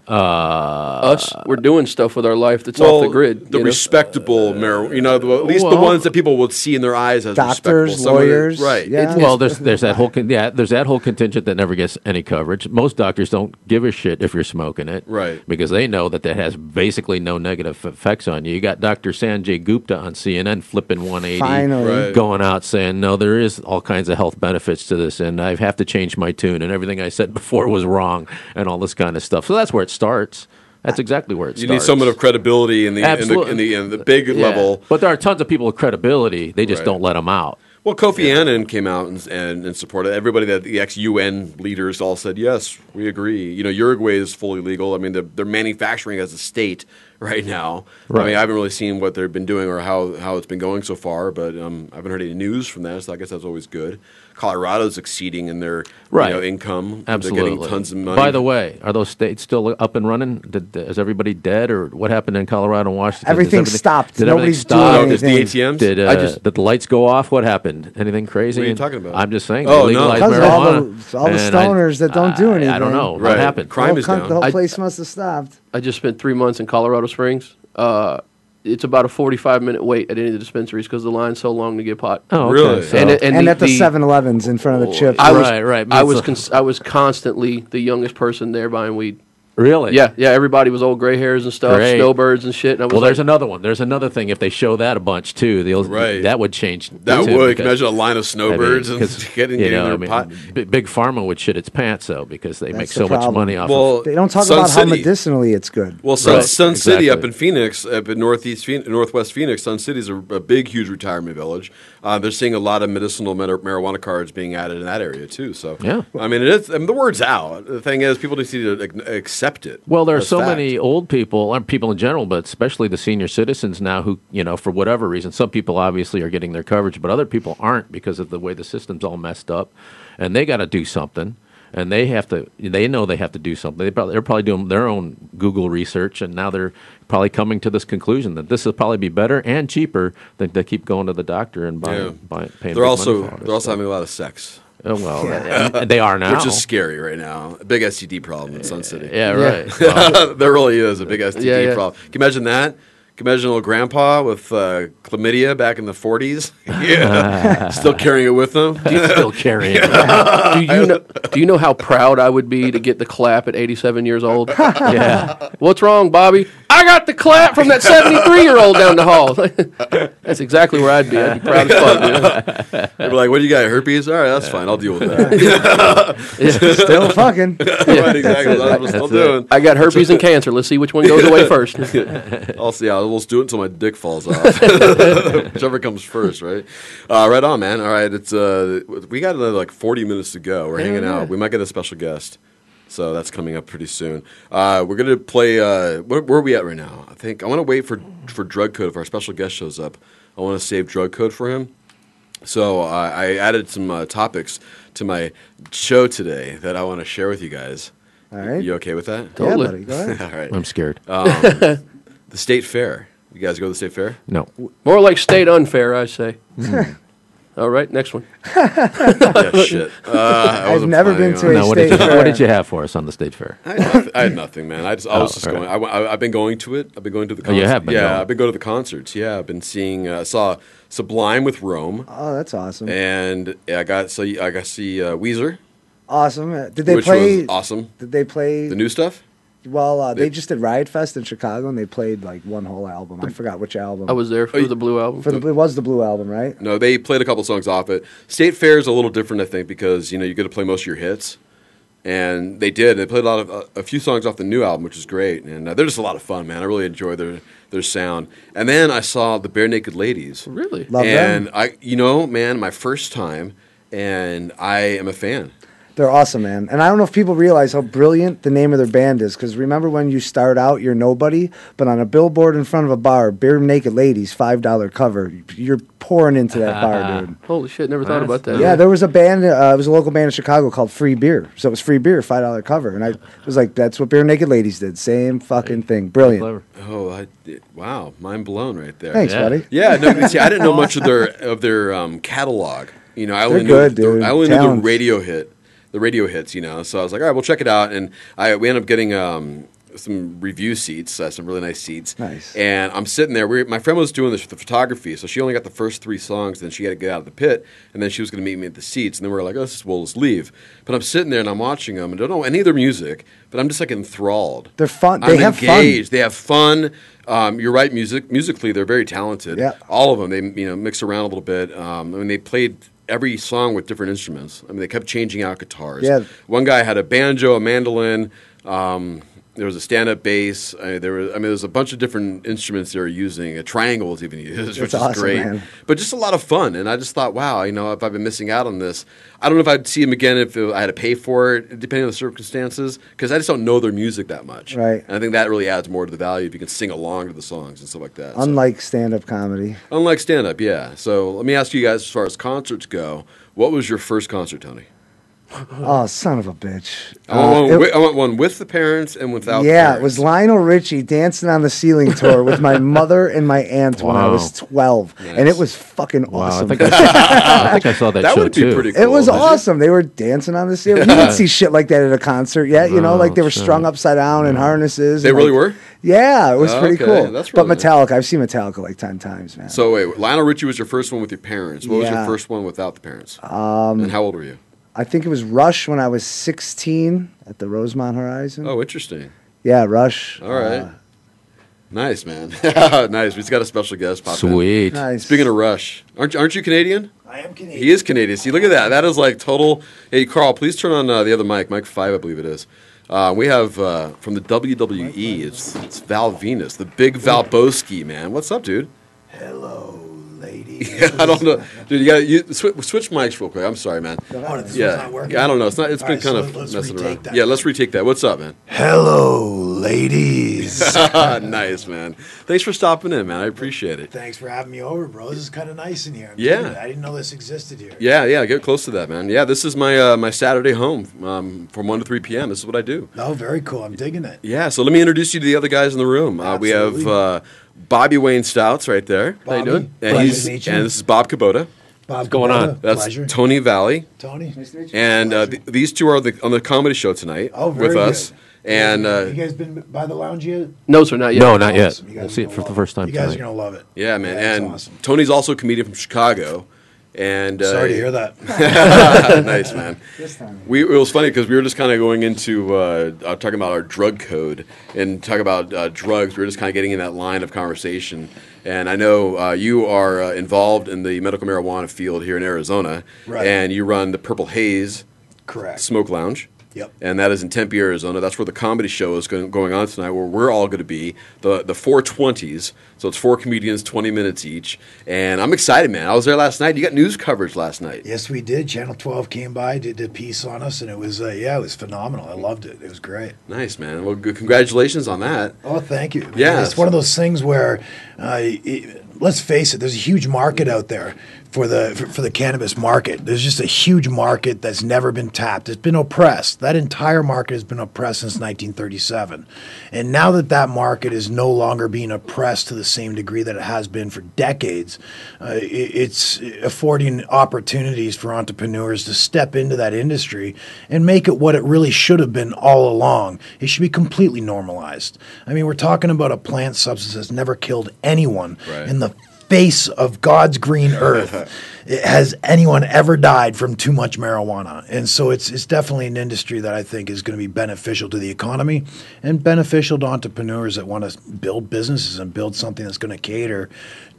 Speaker 6: Uh,
Speaker 10: Us, we're doing stuff with our life that's off the grid.
Speaker 9: The
Speaker 10: you know?
Speaker 9: respectable marijuana, you know, the, at least the ones that people would see in their eyes as
Speaker 12: Doctors,
Speaker 9: respectable. The-
Speaker 12: lawyers,
Speaker 9: right?
Speaker 12: yeah.
Speaker 6: well, there's there's that whole con- yeah there's that whole contingent that never gets any coverage. Most doctors don't give a shit if you're smoking it,
Speaker 9: Right.
Speaker 6: Because they know that that has basically no negative effects on you. You got Dr. Sanjay Gupta on CNN flipping 180,
Speaker 12: Finally. Right.
Speaker 6: going out saying no, there is all kinds of health benefits to this, and I have to change my tune, and everything I said before was wrong, and all this kind of stuff. So that's where it starts. That's exactly where it starts.
Speaker 9: You
Speaker 6: starts.
Speaker 9: need someone of credibility in the in the, in the, in the big
Speaker 6: Yeah.
Speaker 9: level.
Speaker 6: But there are tons of people with credibility. They just
Speaker 9: Right.
Speaker 6: don't let them out.
Speaker 9: Well, Kofi Annan came out and, and, and supported everybody. That the ex UN leaders all said, "Yes, we agree." You know, Uruguay is fully legal. I mean, they're, they're manufacturing as a state right now. I mean, I haven't really seen what they've been doing or how, how it's been going so far, but um, I haven't heard any news from that. So I guess that's always good. Colorado's exceeding in their
Speaker 6: Right.
Speaker 9: you know, income.
Speaker 6: Absolutely.
Speaker 9: They're getting tons of money.
Speaker 6: By the way, are those states still up and running? Did, is everybody dead, or what happened in Colorado and Washington?
Speaker 12: Everything
Speaker 6: everything-
Speaker 12: stopped.
Speaker 6: Did everything stop?
Speaker 12: doing Oh, just the anything.
Speaker 9: ATMs?
Speaker 6: Did, uh,
Speaker 9: I just-
Speaker 6: did the lights go off? What happened? Anything crazy?
Speaker 9: What are you talking about?
Speaker 6: I'm just saying.
Speaker 9: Oh, no.
Speaker 12: Because of all the, all the
Speaker 6: and I-
Speaker 12: stoners that don't do anything.
Speaker 6: I don't know.
Speaker 9: Right.
Speaker 6: What happened?
Speaker 9: Crime
Speaker 12: the whole
Speaker 9: is down.
Speaker 12: The whole
Speaker 10: I-
Speaker 12: place must have stopped.
Speaker 10: I just spent three months in Colorado Springs. Uh, it's about a 45 minute wait at any of the dispensaries because the line's so long to get pot.
Speaker 6: Oh, okay.
Speaker 9: Really?
Speaker 6: So-
Speaker 10: And,
Speaker 12: And,
Speaker 10: and, the,
Speaker 12: at the
Speaker 10: the-
Speaker 12: 7-Elevens in front of the chips.
Speaker 10: I was,
Speaker 6: Right, right.
Speaker 10: I was, cons- I was constantly the youngest person there buying weed.
Speaker 6: Really?
Speaker 10: Yeah, yeah. Everybody was old gray hairs and stuff,
Speaker 6: Great.
Speaker 10: snowbirds and shit. And I was
Speaker 6: Well,
Speaker 10: like,
Speaker 6: there's another one. There's another thing. If they show that a bunch too, they'll
Speaker 9: Right.
Speaker 6: that would change.
Speaker 9: that would
Speaker 6: because-
Speaker 9: imagine a line of
Speaker 6: I mean,
Speaker 9: snowbirds and
Speaker 6: 'cause,
Speaker 9: getting,
Speaker 6: you
Speaker 9: getting
Speaker 6: know,
Speaker 9: their
Speaker 6: I mean,
Speaker 9: pot.
Speaker 6: b- big pharma would shit its pants though because they make
Speaker 12: That's
Speaker 6: so
Speaker 12: the
Speaker 6: much money off.
Speaker 9: Well,
Speaker 6: of
Speaker 12: They don't talk
Speaker 9: Sun
Speaker 12: about how medicinally it's good.
Speaker 9: Well, Sun,
Speaker 6: Right,
Speaker 9: Sun City up in Phoenix, up in northeast, Phoenix, northwest Phoenix, Sun City is a, a big, huge retirement village. Uh, they're seeing a lot of medicinal mar- marijuana cards being added in that area too. So,
Speaker 6: Yeah.
Speaker 9: I mean, it is. I mean, the word's out. The thing is, people just need to ac- accept it.
Speaker 6: Well, there are so
Speaker 9: fact.
Speaker 6: many old people, or people in general, but especially the senior citizens now who, you know, for whatever reason, some people obviously are getting their coverage, but other people aren't because of the way the system's all messed up, and they got to do something, and they have to. They know they have to do something. They probably, they're probably doing their own Google research, and now they're probably coming to this conclusion that this will probably be better and cheaper than to keep going to the doctor and buying,
Speaker 9: Yeah.
Speaker 6: buying paying.
Speaker 9: They're also
Speaker 6: money for all this
Speaker 9: they're also having a lot of sex.
Speaker 6: Oh, well, and they are now,
Speaker 9: which is scary right now. A big STD problem in Sun City.
Speaker 6: Yeah, right. Well-
Speaker 9: there really is a big STD
Speaker 10: Yeah, yeah.
Speaker 9: problem. Can you imagine that? Can you imagine a little grandpa with uh, chlamydia back in the 40s? yeah. Still carrying it with him?
Speaker 6: He's still carrying it.
Speaker 10: do you know? Do you know how proud I would be to get the clap at 87 years old?
Speaker 6: yeah.
Speaker 10: What's wrong, Bobby? I got the clap from that 73 year old down the hall. That's exactly where I'd be. I'd be proud as fuck. dude.
Speaker 9: They're like, what do you got, herpes? All right, that's fine. I'll deal with that.
Speaker 12: Still fucking.
Speaker 9: right, exactly. That's what I'm still
Speaker 6: it.
Speaker 9: doing.
Speaker 10: I got herpes and cancer. Let's see which one goes away first.
Speaker 9: I'll see. I'll let's do it until my dick falls off. Whichever comes first, right? Uh, right on, man. All right, it's uh, we got another like 40 minutes to go. We're hanging out. We might get a special guest, so that's coming up pretty soon. Uh, we're gonna play. Uh, where, where are we at right now? I think I want to wait for for drug code if our special guest shows up. I want to save drug code for him. So uh, I added some uh, topics to my show today that I want to share with you guys.
Speaker 12: All right.
Speaker 9: You okay with that?
Speaker 12: Yeah,
Speaker 10: Totally.
Speaker 12: buddy. Go ahead.
Speaker 9: All right.
Speaker 6: I'm scared.
Speaker 9: Um, the state fair. You guys go to the state fair?
Speaker 6: No.
Speaker 10: More like state unfair, I say. All right, next one.
Speaker 9: yeah, shit. Uh, I
Speaker 12: I've
Speaker 9: wasn't
Speaker 12: never
Speaker 9: planning
Speaker 12: been
Speaker 9: on
Speaker 12: to
Speaker 9: it.
Speaker 12: a
Speaker 6: No, what did,
Speaker 12: state
Speaker 6: you,
Speaker 12: fair.
Speaker 6: what did you have for us on the state fair?
Speaker 9: I had, nothing, I had nothing, man. I just, I was
Speaker 6: Oh,
Speaker 9: just
Speaker 6: all
Speaker 9: going.
Speaker 6: right.
Speaker 9: I, have been going to it. I've been going to the.
Speaker 6: Oh,
Speaker 9: Concerts.
Speaker 6: you have been
Speaker 9: Yeah,
Speaker 6: going.
Speaker 9: I've been going to the concerts. Yeah, I've been seeing. Uh, saw Sublime with Rome,
Speaker 12: Oh, that's awesome.
Speaker 9: and I got so I got to see uh, Weezer,
Speaker 12: Awesome. Uh, Did they
Speaker 9: which
Speaker 12: play?
Speaker 9: was awesome.
Speaker 12: Did they play?
Speaker 9: The new stuff.
Speaker 12: Well, uh, they,
Speaker 9: they-
Speaker 12: just did Riot Fest in Chicago, and they played like one whole album. I forgot which album.
Speaker 10: I was there for the Blue album.
Speaker 12: for the. It was the Blue album, right?
Speaker 9: No, they played a couple songs off it. State fair is a little different, I think, because you know you get to play most of your hits, and they did. They played a lot of uh, a few songs off the new album, which is great, and uh, they're just a lot of fun, man. I really enjoy their their sound. And then I saw the Barenaked Ladies,
Speaker 10: Really?
Speaker 12: Love
Speaker 9: and
Speaker 12: them.
Speaker 9: I, you know, man, my first time, and I am a fan.
Speaker 12: They're awesome, man. And I don't know if people realize how brilliant the name of their band is. Because remember when you start out, you're nobody, but on a billboard in front of a bar, bare naked ladies, five dollar cover, you're pouring into that bar, dude.
Speaker 10: Holy shit, never thought about that.
Speaker 12: Yeah, there was a band. Uh, it was a local band in Chicago called Free Beer. So it was free beer, five dollar cover, and I was like, "That's what Barenaked Ladies did. Same fucking thing. Brilliant."
Speaker 9: Oh, I did. wow, mind blown right there.
Speaker 12: Thanks,
Speaker 6: Yeah.
Speaker 12: buddy.
Speaker 9: Yeah, no, see, I didn't know much of their of their um, catalog. You know, I only
Speaker 12: They're
Speaker 9: knew
Speaker 12: good,
Speaker 9: the,
Speaker 12: dude.
Speaker 9: I only knew the radio hit, the radio hits. You know, so I was like, all right, we'll check it out. And I we ended up getting um, some review seats, uh, some really nice seats.
Speaker 12: Nice.
Speaker 9: And I'm sitting there. We, my friend was doing this, with the photography, so she only got the first three songs. Then she had to get out of the pit, and then she was going to meet me at the seats. And then we were like, "Oh, this is, we'll just leave." But I'm sitting there and I'm watching them, and I don't know any of their music, but I'm just like enthralled.
Speaker 12: They're fun.
Speaker 9: I'm
Speaker 12: They have fun.
Speaker 9: They have fun. Um, you're right. Music musically, they're very talented.
Speaker 12: Yeah.
Speaker 9: All of them. They you know mix around a little bit. Um, I mean, they played every song with different instruments. I mean, they kept changing out guitars.
Speaker 12: Yeah.
Speaker 9: One guy had a banjo, a mandolin. Um, there was a stand-up bass. Uh, there was, I mean, there was a bunch of different instruments they were using. A triangle was even used, which is
Speaker 12: awesome,
Speaker 9: great.
Speaker 12: man.
Speaker 9: But just a lot of fun. And I just thought, wow, you know, if I've been missing out on this, I don't know if I'd see them again if I had to pay for it, depending on the circumstances, because I just don't know their music that much.
Speaker 12: Right.
Speaker 9: And I think that really adds more to the value if you can sing along to the songs and stuff like that. So-
Speaker 12: Unlike stand-up comedy.
Speaker 9: Unlike stand up, yeah. So let me ask you guys, as far as concerts go, what was your first concert, Tony?
Speaker 12: Oh, son of a bitch!
Speaker 9: I want,
Speaker 12: Uh,
Speaker 9: one,
Speaker 12: it-
Speaker 9: wi- I want one with the parents and without.
Speaker 12: yeah,
Speaker 9: parents.
Speaker 12: it was Lionel Richie dancing on the ceiling tour with my mother and my aunt when I was twelve, and it was fucking
Speaker 6: Wow, I
Speaker 12: awesome.
Speaker 6: think I I think I saw that That show, would be too. pretty
Speaker 12: It was
Speaker 6: cool. Did you?
Speaker 12: awesome. They were dancing on the ceiling. You didn't see shit like that at a concert yet. You know, like they were
Speaker 9: shit.
Speaker 12: strung upside down in harnesses.
Speaker 9: They really
Speaker 12: like-
Speaker 9: were?
Speaker 12: Yeah, it was
Speaker 9: Oh,
Speaker 12: pretty
Speaker 9: okay.
Speaker 12: cool.
Speaker 9: That's
Speaker 12: but
Speaker 9: really nice.
Speaker 12: Metallica, I've seen Metallica like ten times, man.
Speaker 9: So wait, Lionel Richie was your first one with your parents. What was your first one without the parents?
Speaker 12: Um,
Speaker 9: and how old were you?
Speaker 12: I think it was Rush when I was sixteen at the Rosemont Horizon.
Speaker 9: Oh, interesting.
Speaker 12: Yeah, Rush.
Speaker 9: All right.
Speaker 12: Uh,
Speaker 9: nice, man. nice. We've got a special guest pop in.
Speaker 6: Sweet.
Speaker 12: Nice.
Speaker 9: Speaking of Rush, aren't, you, aren't you Canadian?
Speaker 18: I am Canadian.
Speaker 9: He is Canadian. See, look at that. That is like total. Hey, Carl, please turn on uh, the other mic, mic five, I believe it is. Uh, we have uh, from the WWE. It's it's Val Venis, the big Valbowski man. What's up, dude?
Speaker 18: Hello, lady.
Speaker 9: Yeah, I don't know, dude. You got you switch, switch mics real quick. I'm sorry, man.
Speaker 18: Oh, this
Speaker 9: yeah,
Speaker 18: not working?
Speaker 9: yeah. I don't know. It's not. It's
Speaker 18: All
Speaker 9: been
Speaker 18: right,
Speaker 9: kind
Speaker 18: so
Speaker 9: of
Speaker 18: let's
Speaker 9: messing
Speaker 18: retake
Speaker 9: around.
Speaker 18: that.
Speaker 9: Yeah, let's retake that. What's up, man?
Speaker 18: Hello, ladies.
Speaker 9: nice, man. Thanks for stopping in, man. I appreciate it.
Speaker 18: Thanks for having me over, bro. This is kind of nice in here. I'm
Speaker 9: Yeah.
Speaker 18: it. I didn't know this existed here.
Speaker 9: Yeah, yeah. Get close to that, man. Yeah, this is my uh, my Saturday home um, from one to three p.m. This is what I do.
Speaker 18: Oh, very cool. I'm digging it.
Speaker 9: Yeah, so let me introduce you to the other guys in the room. Uh, we have
Speaker 18: Absolutely.
Speaker 9: uh, Bobby Wayne Stouts right there.
Speaker 18: How you doing?
Speaker 9: And,
Speaker 18: pleasure
Speaker 9: he's,
Speaker 18: to meet you.
Speaker 9: and this is Bob Kubota.
Speaker 18: Bob What's going on?
Speaker 9: That's
Speaker 18: pleasure.
Speaker 9: Tony Valley.
Speaker 18: Tony. Nice to meet you.
Speaker 9: And uh, th- these two are the, on the comedy show tonight
Speaker 18: Oh, very
Speaker 9: with us.
Speaker 18: good.
Speaker 9: And uh,
Speaker 18: you guys been by the lounge yet?
Speaker 10: No, sir, not yet.
Speaker 6: No, not yet.
Speaker 18: Awesome. You
Speaker 6: We'll
Speaker 18: guys
Speaker 6: see it for the first time
Speaker 18: You guys
Speaker 6: tonight.
Speaker 18: are gonna love it.
Speaker 9: yeah, man.
Speaker 18: Yeah,
Speaker 9: and
Speaker 18: awesome.
Speaker 9: Tony's also a comedian from Chicago. And uh,
Speaker 18: Sorry to hear that.
Speaker 9: nice, man.
Speaker 12: This time.
Speaker 9: We, it was funny because we were just kind of going into uh, uh, talking about our drug code and talk about uh, drugs. We were just kind of getting in that line of conversation. And I know uh, you are uh, involved in the medical marijuana field here in Arizona,
Speaker 18: Right.
Speaker 9: and you run the Purple Haze
Speaker 18: Correct.
Speaker 9: Smoke Lounge.
Speaker 18: Yep.
Speaker 9: And that is in Tempe, Arizona. That's where the comedy show is going, going on tonight, where we're all going to be the the four twenties. So it's four comedians, twenty minutes each. And I'm excited, man. I was there last night. You got news coverage last night.
Speaker 18: Yes, we did. Channel 12 came by, did a piece on us, and it was uh, yeah, it was phenomenal. I loved it. It was great.
Speaker 9: Nice, man. Well, good, congratulations on that.
Speaker 18: Oh, thank you.
Speaker 9: Yeah.
Speaker 18: it's one of those things where, uh, it, let's face it, there's a huge market out there for the for, for the cannabis market. There's just a huge market that's never been tapped. It's been oppressed. That entire market has been oppressed since 1937, and now that that market is no longer being oppressed to the same degree that it has been for decades, uh, it, it's affording opportunities for entrepreneurs to step into that industry and make it what it really should have been all along. It should be completely normalized. I mean, we're talking about a plant substance that's never killed anyone
Speaker 9: Right.
Speaker 18: in the face of God's green earth. Has anyone ever died from too much marijuana? And so it's it's definitely an industry that I think is going to be beneficial to the economy and beneficial to entrepreneurs that want to build businesses and build something that's going to cater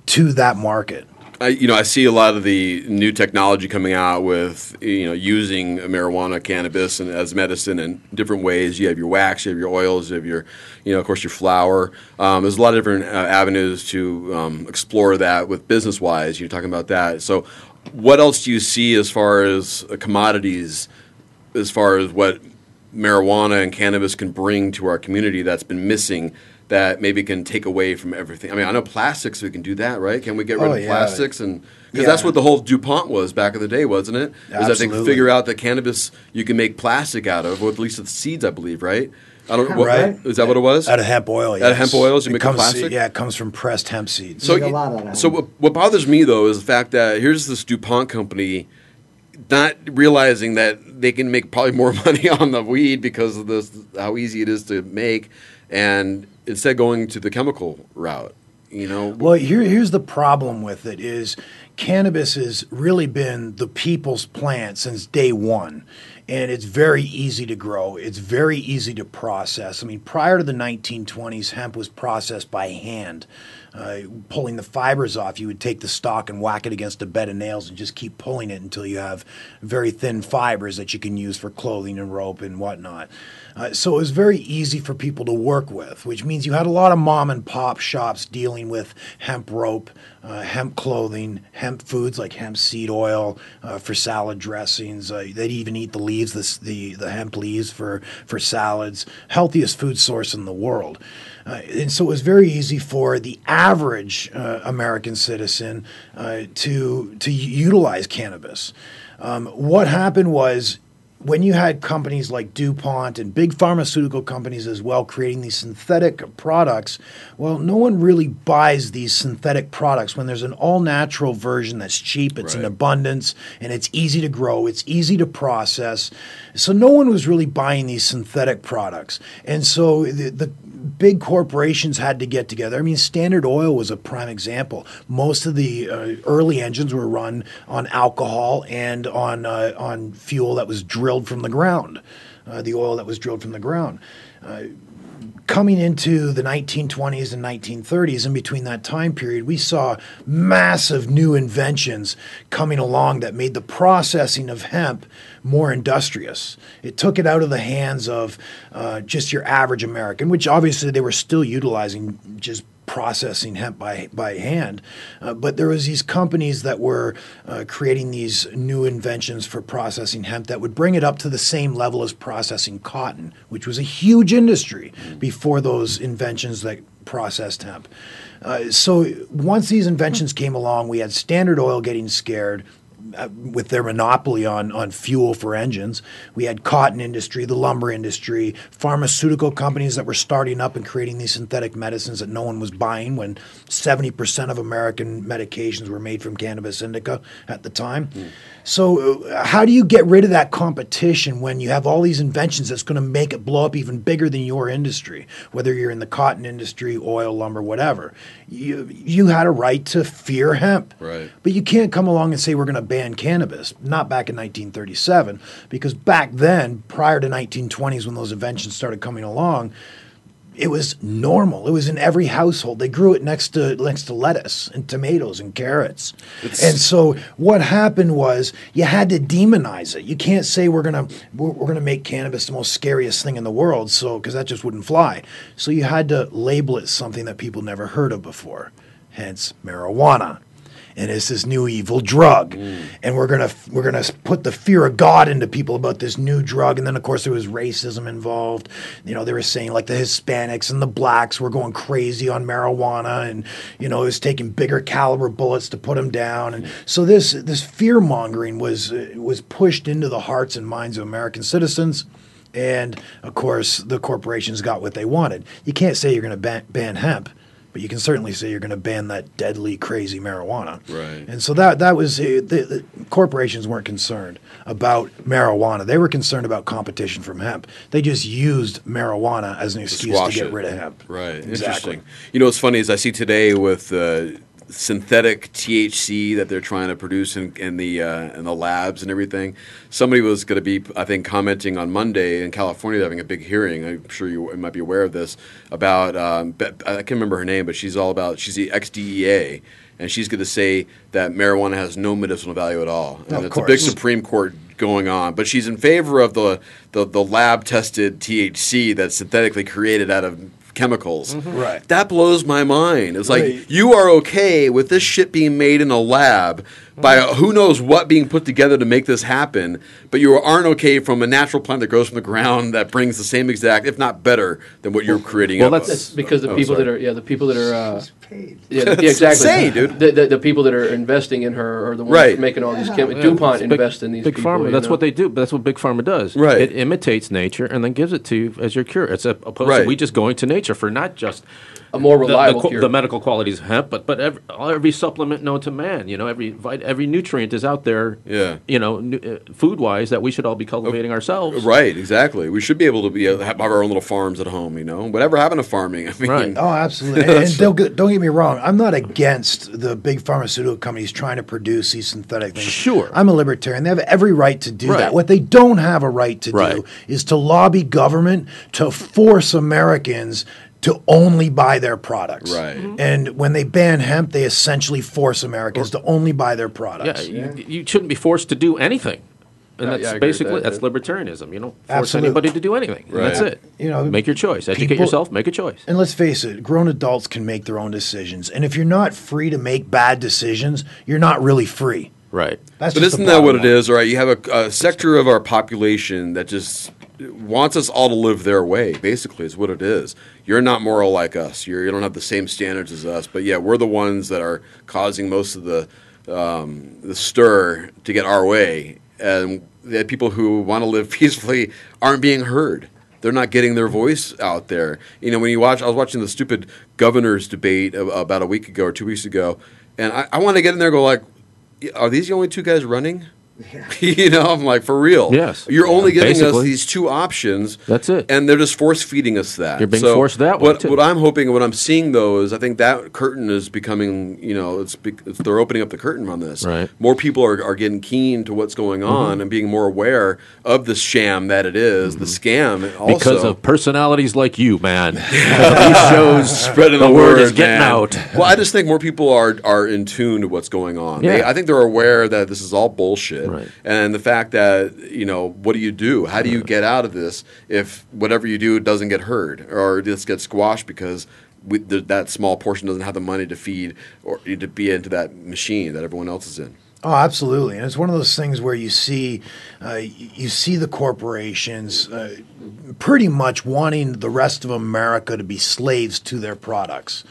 Speaker 18: to that market.
Speaker 9: I, you know, I see a lot of the new technology coming out with you know using marijuana, cannabis, and as medicine in different ways. You have your wax, you have your oils, you have your, you know, of course, your flour. Um, there's a lot of different uh, avenues to um, explore that with business wise. You're talking about that. So, what else do you see as far as uh, commodities, as far as what marijuana and cannabis can bring to our community that's been missing? That maybe can take away from everything. I mean, I know plastics. We can do that, right? Can we get rid
Speaker 18: Oh,
Speaker 9: of
Speaker 18: yeah.
Speaker 9: plastics and because
Speaker 18: Yeah.
Speaker 9: that's what the whole DuPont was back in the day, wasn't it? Was that they
Speaker 18: Absolutely.
Speaker 9: figure out that cannabis you can make plastic out of, or at least the seeds, I believe, right? I don't. What,
Speaker 18: Right.
Speaker 9: Is that what it was?
Speaker 18: Out of hemp oil.
Speaker 9: Out of hemp oils, you
Speaker 18: It
Speaker 9: make
Speaker 18: comes,
Speaker 9: plastic?
Speaker 18: Yeah, it comes from pressed hemp seeds.
Speaker 9: So,
Speaker 12: Make a lot of that.
Speaker 9: so what, what bothers me though is the fact that here's this DuPont company not realizing that they can make probably more money on the weed because of this how easy it is to make, and instead going to the chemical route. You know,
Speaker 18: Well, here, here's the problem with it is cannabis has really been the people's plant since day one. And it's very easy to grow. It's very easy to process. I mean, prior to the 1920s, hemp was processed by hand. Uh, pulling the fibers off, you would take the stalk and whack it against a bed of nails and just keep pulling it until you have very thin fibers that you can use for clothing and rope and whatnot. Uh, so it was very easy for people to work with, which means you had a lot of mom and pop shops dealing with hemp rope, uh, hemp clothing, hemp foods like hemp seed oil uh, for salad dressings. Uh, they'd even eat the leaves, the, the, the hemp leaves for, for salads. Healthiest food source in the world. Uh, and so it was very easy for the average uh, American citizen to, to utilize cannabis. Um, what happened was when you had companies like DuPont and big pharmaceutical companies as well creating these synthetic products, well, no one really buys these synthetic products when there's an all natural version that's cheap, it's in abundance, and it's easy to grow, it's easy to process. So no one was really buying these synthetic products. And so the, the big corporations had to get together. I mean, Standard Oil was a prime example. Most of the uh, early engines were run on alcohol and on uh, on fuel that was drilled from the ground, uh, the oil that was drilled from the ground. Coming into the 1920s and 1930s, in between that time period, we saw massive new inventions coming along that made the processing of hemp more industrious. It took it out of the hands of uh, just your average American, which obviously they were still utilizing just processing hemp by by hand. Uh, but there was these companies that were uh, creating these new inventions for processing hemp that would bring it up to the same level as processing cotton, which was a huge industry before those inventions that processed hemp. Uh, so once these inventions came along, we had Standard Oil getting scared Uh, with their monopoly on, on fuel for engines. We had cotton industry, the lumber industry, pharmaceutical companies that were starting up and creating these synthetic medicines that no one was buying when 70% of American medications were made from cannabis indica at the time. Hmm. So uh, how do you get rid of that competition when you have all these inventions that's going to make it blow up even bigger than your industry, whether you're in the cotton industry, oil, lumber, whatever? You, you had a right to fear hemp.
Speaker 9: Right.
Speaker 18: But you can't come along and say we're going to ban cannabis. Not back in 1937, because back then, prior to 1920s, when those inventions started coming along, it was normal. It was in every household. They grew it next to next to lettuce and tomatoes and carrots. and so what happened was you had to demonize it. You can't say we're gonna we're, we're gonna make cannabis the most scariest thing in the world. So because that just wouldn't fly. So you had to label it something that people never heard of before. Hence marijuana and it's this new evil drug. Mm. And we're gonna we're gonna put the fear of god into people about this new drug. And then of course there was racism involved. You know they were saying like the hispanics and the blacks were going crazy on marijuana and you know it was taking bigger caliber bullets to put them down. And mm. so this this fear mongering was was pushed into the hearts and minds of american citizens. And of course the corporations got what they wanted. You can't say you're going to ban, ban hemp but you can certainly say you're going to ban that deadly, crazy marijuana.
Speaker 9: Right.
Speaker 18: And so that that was uh, the, the corporations weren't concerned about marijuana. They were concerned about competition from hemp. They just used marijuana as an excuse to
Speaker 9: squash
Speaker 18: get
Speaker 9: it.
Speaker 18: rid of hemp.
Speaker 9: Right.
Speaker 18: Exactly.
Speaker 9: Interesting. You know what's funny is I see today with uh, synthetic THC that they're trying to produce in, in the uh, in the labs and everything. Somebody was going to be, I think, commenting on Monday in California, having a big hearing. I'm sure you might be aware of this about. Um, I can't remember her name, but she's all about. She's the ex-DEA. And she's going to say that marijuana has no medicinal value at all, and
Speaker 18: Of
Speaker 9: it's a big. Supreme Court going on. But she's in favor of the the, the lab tested THC that's synthetically created out of chemicals. Mm-hmm.
Speaker 18: Right.
Speaker 9: That blows my mind. It's like
Speaker 18: Right.
Speaker 9: you are okay with this shit being made in a lab by who knows what being put together to make this happen, but you aren't okay from a natural plant that grows from the ground that brings the same exact, if not better, than what you're creating.
Speaker 6: well,
Speaker 9: up
Speaker 6: that's-
Speaker 10: because the
Speaker 9: Oh,
Speaker 10: people
Speaker 9: sorry.
Speaker 10: that are yeah the people that are uh, yeah,
Speaker 9: That's
Speaker 10: yeah exactly
Speaker 9: insane, dude.
Speaker 10: The, the, the people that are investing in her are the ones
Speaker 9: Right.
Speaker 10: making all these chem-
Speaker 6: Yeah.
Speaker 10: DuPont
Speaker 6: Big-
Speaker 10: invest in these
Speaker 6: big
Speaker 10: people,
Speaker 6: pharma. That's
Speaker 10: know?
Speaker 6: what they do. But that's what big pharma does.
Speaker 9: Right.
Speaker 6: It imitates nature and then gives it to you as your cure. It's a, opposed
Speaker 9: Right.
Speaker 6: to we just going to nature for not just
Speaker 10: A more
Speaker 6: the- the
Speaker 10: reliable cure.
Speaker 6: The, medical qualities of hemp, but but every, every supplement known to man, you know, every every nutrient is out there.
Speaker 9: Yeah.
Speaker 6: You know, uh, food wise, that we should all be cultivating ourselves.
Speaker 9: Right, exactly. We should be able to be uh, have our own little farms at home. You know, whatever happened to farming? I mean,
Speaker 6: Right.
Speaker 18: Oh, absolutely. And, and don't, get, don't get me wrong. I'm not against the big pharmaceutical companies trying to produce these synthetic things.
Speaker 6: Sure.
Speaker 18: I'm a libertarian. They have every right to do
Speaker 6: Right.
Speaker 18: that. What they don't have a right to
Speaker 6: Right.
Speaker 18: do is to lobby government to force Americans to only buy their products.
Speaker 9: Right. Mm-hmm.
Speaker 18: And when they ban hemp, they essentially force Americans to only buy their
Speaker 6: Yeah,
Speaker 18: products.
Speaker 6: you, you shouldn't be forced to do anything. And
Speaker 10: Yeah,
Speaker 6: that's
Speaker 10: yeah, I
Speaker 6: basically
Speaker 10: that,
Speaker 6: that's
Speaker 10: yeah.
Speaker 6: libertarianism. You don't force
Speaker 18: Absolutely.
Speaker 6: anybody to do anything. And That's it.
Speaker 18: You know,
Speaker 6: make your choice. Educate
Speaker 18: people-
Speaker 6: yourself. Make a choice.
Speaker 18: And let's face it, grown adults can make their own decisions. And if you're not free to make bad decisions, you're not really free.
Speaker 6: Right.
Speaker 18: That's
Speaker 9: but isn't that what
Speaker 18: bottom
Speaker 9: it
Speaker 18: line.
Speaker 9: is? All right, you have a, a sector of our population that just wants us all to live their way. Basically, is what it is. You're not moral like us. You're, you don't have the same standards as us. But yeah, we're the ones that are causing most of the um, the stir to get our way, and the people who want to live peacefully aren't being heard. They're not getting their voice out there. You know, when you watch, I was watching the stupid governors debate about a week ago or two weeks ago, and I, I want to get in there and go like, are these the only two guys running? you know, I'm like, for real.
Speaker 6: Yes.
Speaker 9: You're only giving us these two options.
Speaker 6: That's it.
Speaker 9: And they're just force feeding us that.
Speaker 6: You're being
Speaker 9: So
Speaker 6: forced that way,
Speaker 9: what,
Speaker 6: too.
Speaker 9: What I'm hoping, what I'm seeing though, is I think that curtain is becoming, you know, it's, it's they're opening up the curtain on this.
Speaker 6: Right.
Speaker 9: More people are, are getting keen to what's going on
Speaker 6: Mhm.
Speaker 9: and being more aware of the sham that it is, the scam. Also.
Speaker 6: because of personalities like you, man. These shows
Speaker 9: spreading
Speaker 6: the,
Speaker 9: the,
Speaker 6: word
Speaker 9: word
Speaker 6: is getting
Speaker 9: man.
Speaker 6: out.
Speaker 9: Well, I just think more people are are in tune to what's going on. They,
Speaker 6: Yeah.
Speaker 9: I think they're aware that this is all bullshit,
Speaker 6: Right.
Speaker 9: and the fact that you know what do you do? How do you get out of this if whatever you do doesn't get heard or just gets squashed because we, th- that small portion doesn't have the money to feed or to be into that machine that everyone else is in.
Speaker 18: Oh, absolutely, and it's one of those things where you see, uh, you see the corporations uh, pretty much wanting the rest of America to be slaves to their products.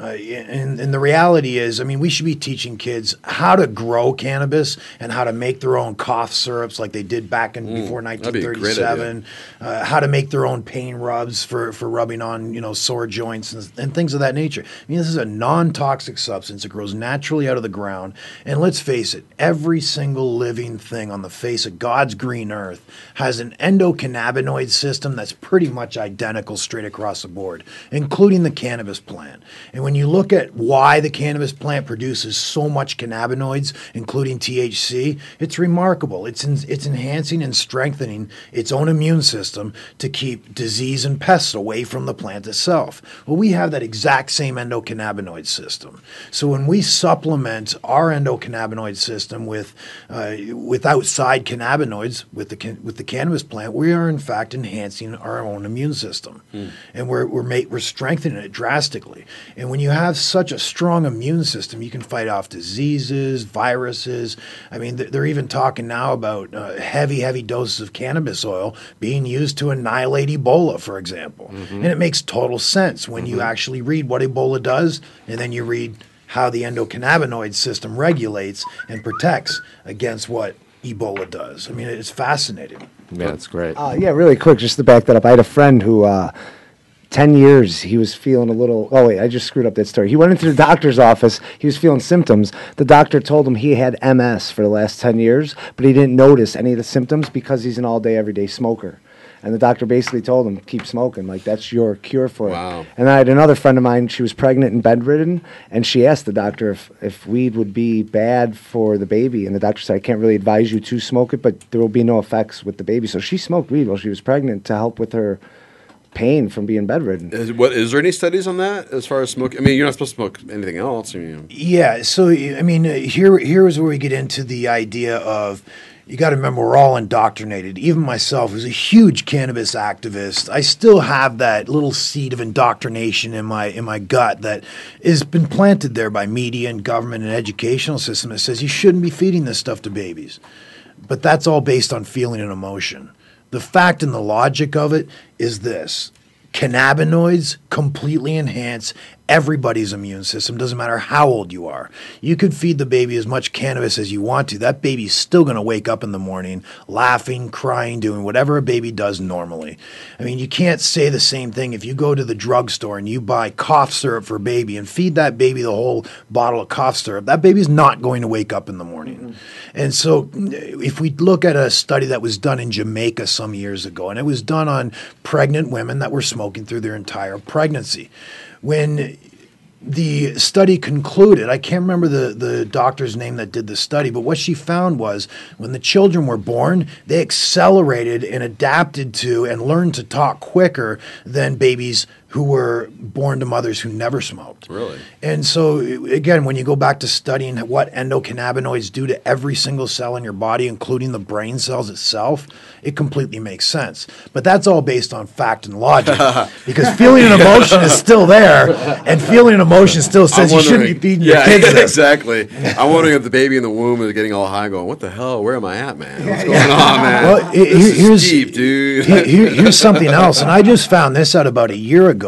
Speaker 18: Uh, and, and the reality is, I mean, we should be teaching kids how to grow cannabis and how to make their own cough syrups like they did back in before
Speaker 9: that'd be
Speaker 18: 1937. Uh, how to make their own pain rubs for, for rubbing on you know sore joints and, and things of that nature. I mean, this is a non-toxic substance. It grows naturally out of the ground. And let's face it, every single living thing on the face of God's green earth has an endocannabinoid system that's pretty much identical straight across the board, including the cannabis plant. And when you look at why the cannabis plant produces so much cannabinoids, including THC, it's remarkable. It's in, it's enhancing and strengthening its own immune system to keep disease and pests away from the plant itself. Well, we have that exact same endocannabinoid system. So when we supplement our endocannabinoid system with uh, with outside cannabinoids with the can- with the cannabis plant, we are in fact enhancing our own immune system, and we're we're ma- we're strengthening it drastically. And when you have such a strong immune system, you can fight off diseases, viruses. I mean, they're even talking now about uh, heavy, heavy doses of cannabis oil being used to annihilate Ebola, for example. And it makes total sense when you actually read what Ebola does, and then you read how the endocannabinoid system regulates and protects against what Ebola does. I mean, it's fascinating.
Speaker 6: Yeah, that's great.
Speaker 12: Uh, yeah, really quick, just to back that up. I had a friend who, uh, 10 years, he was feeling a little. Oh, wait, I just screwed up that story. He went into the doctor's office. He was feeling symptoms. The doctor told him he had MS for the last 10 years, but he didn't notice any of the symptoms because he's an all day, everyday smoker. And the doctor basically told him, keep smoking. Like, that's your cure for
Speaker 9: Wow.
Speaker 12: it. And I had another friend of mine, she was pregnant and bedridden, and she asked the doctor if, if weed would be bad for the baby. And the doctor said, I can't really advise you to smoke it, but there will be no effects with the baby. So she smoked weed while she was pregnant to help with her pain from being bedridden.
Speaker 9: Is, what is there any studies on that as far as smoke? I mean, you're not supposed to smoke anything else. I mean,
Speaker 18: Yeah, so I mean, uh, here here is where we get into the idea of you got to remember we're all indoctrinated. Even myself, who's a huge cannabis activist, I still have that little seed of indoctrination in my in my gut that has been planted there by media and government and educational system that says you shouldn't be feeding this stuff to babies. But that's all based on feeling and emotion. The fact and the logic of it is this. Cannabinoids completely enhance everybody's immune system. Doesn't matter how old you are. You could feed the baby as much cannabis as you want to. That baby's still going to wake up in the morning laughing, crying, doing whatever a baby does normally. I mean, you can't say the same thing if you go to the drugstore and you buy cough syrup for baby and feed that baby the whole bottle of cough syrup. That baby's not going to wake up in the morning. Mm-hmm. And so, if we look at a study that was done in Jamaica some years ago, and it was done on pregnant women that were smoking through their entire pregnancy, when the study concluded, I can't remember the, the doctor's name that did the study, but what she found was when the children were born, they accelerated and adapted to and learned to talk quicker than babies who were born to mothers who never smoked.
Speaker 9: Really?
Speaker 18: And so, again, when you go back to studying what endocannabinoids do to every single cell in your body, including the brain cells itself, it completely makes sense. But that's all based on fact and logic because feeling an emotion is still there, and feeling an emotion still says you shouldn't be feeding
Speaker 9: yeah,
Speaker 18: your kids
Speaker 9: exactly. I'm wondering if the baby in the womb is getting all high, going, "What the hell? Where am I at, man? What's going on, man?
Speaker 18: Well, here's
Speaker 9: is deep, dude."
Speaker 18: Here- here's something else, and I just found this out about a year ago.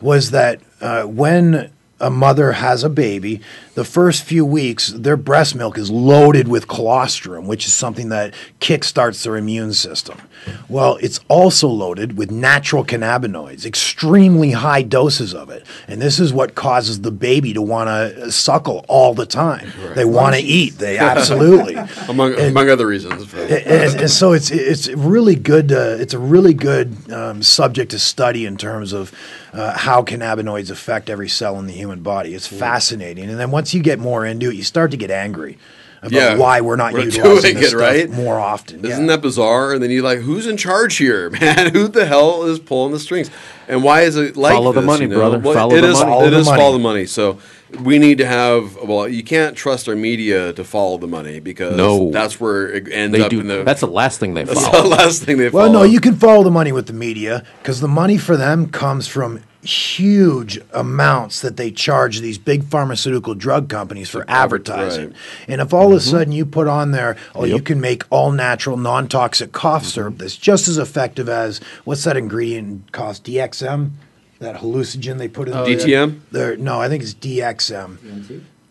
Speaker 18: Was that uh, when a mother has a baby, the first few weeks their breast milk is loaded with colostrum, which is something that kickstarts their immune system. Well, it's also loaded with natural cannabinoids, extremely high doses of it, and this is what causes the baby to want to suckle all the time. They want to eat. They absolutely
Speaker 9: among
Speaker 18: And-
Speaker 9: among other reasons.
Speaker 18: and, and- and so it's it's really good. Uh, it's a really good um, subject to study in terms of uh, how cannabinoids affect every cell in the human body. It's fascinating. And then once you get more into it, you start to get angry about
Speaker 9: Yeah,
Speaker 18: why we're not
Speaker 9: we're
Speaker 18: utilizing
Speaker 9: doing
Speaker 18: this
Speaker 9: it,
Speaker 18: stuff
Speaker 9: right?
Speaker 18: more often.
Speaker 9: Isn't that bizarre? And then you're like, who's in charge here, man? Who the hell is pulling the strings? And why is it like
Speaker 6: Follow the money,
Speaker 9: you know?
Speaker 6: brother.
Speaker 9: Well,
Speaker 6: Follow
Speaker 9: it
Speaker 6: the
Speaker 9: is-
Speaker 6: money.
Speaker 9: It
Speaker 6: Follow the
Speaker 9: is
Speaker 6: money.
Speaker 9: follow the money. So we need to have. Well, you can't trust our media to follow the money because
Speaker 6: No.
Speaker 9: that's where it ends
Speaker 6: They
Speaker 9: up
Speaker 6: do-
Speaker 9: in the.
Speaker 6: that's the last thing they
Speaker 9: That's
Speaker 6: follow.
Speaker 9: the last thing they Follow.
Speaker 18: Well, no, you can follow the money with the media because the money for them comes from huge amounts that they charge these big pharmaceutical drug companies for advertising.
Speaker 9: right.
Speaker 18: And if all of a
Speaker 9: Mhm.
Speaker 18: sudden you put on there, oh, you can make all natural, non toxic cough syrup that's just as effective as what's that ingredient cost? DXM? That hallucinogen they put in
Speaker 9: Oh,
Speaker 18: there?
Speaker 9: yeah. DTM?
Speaker 18: There- no, I think it's DXM.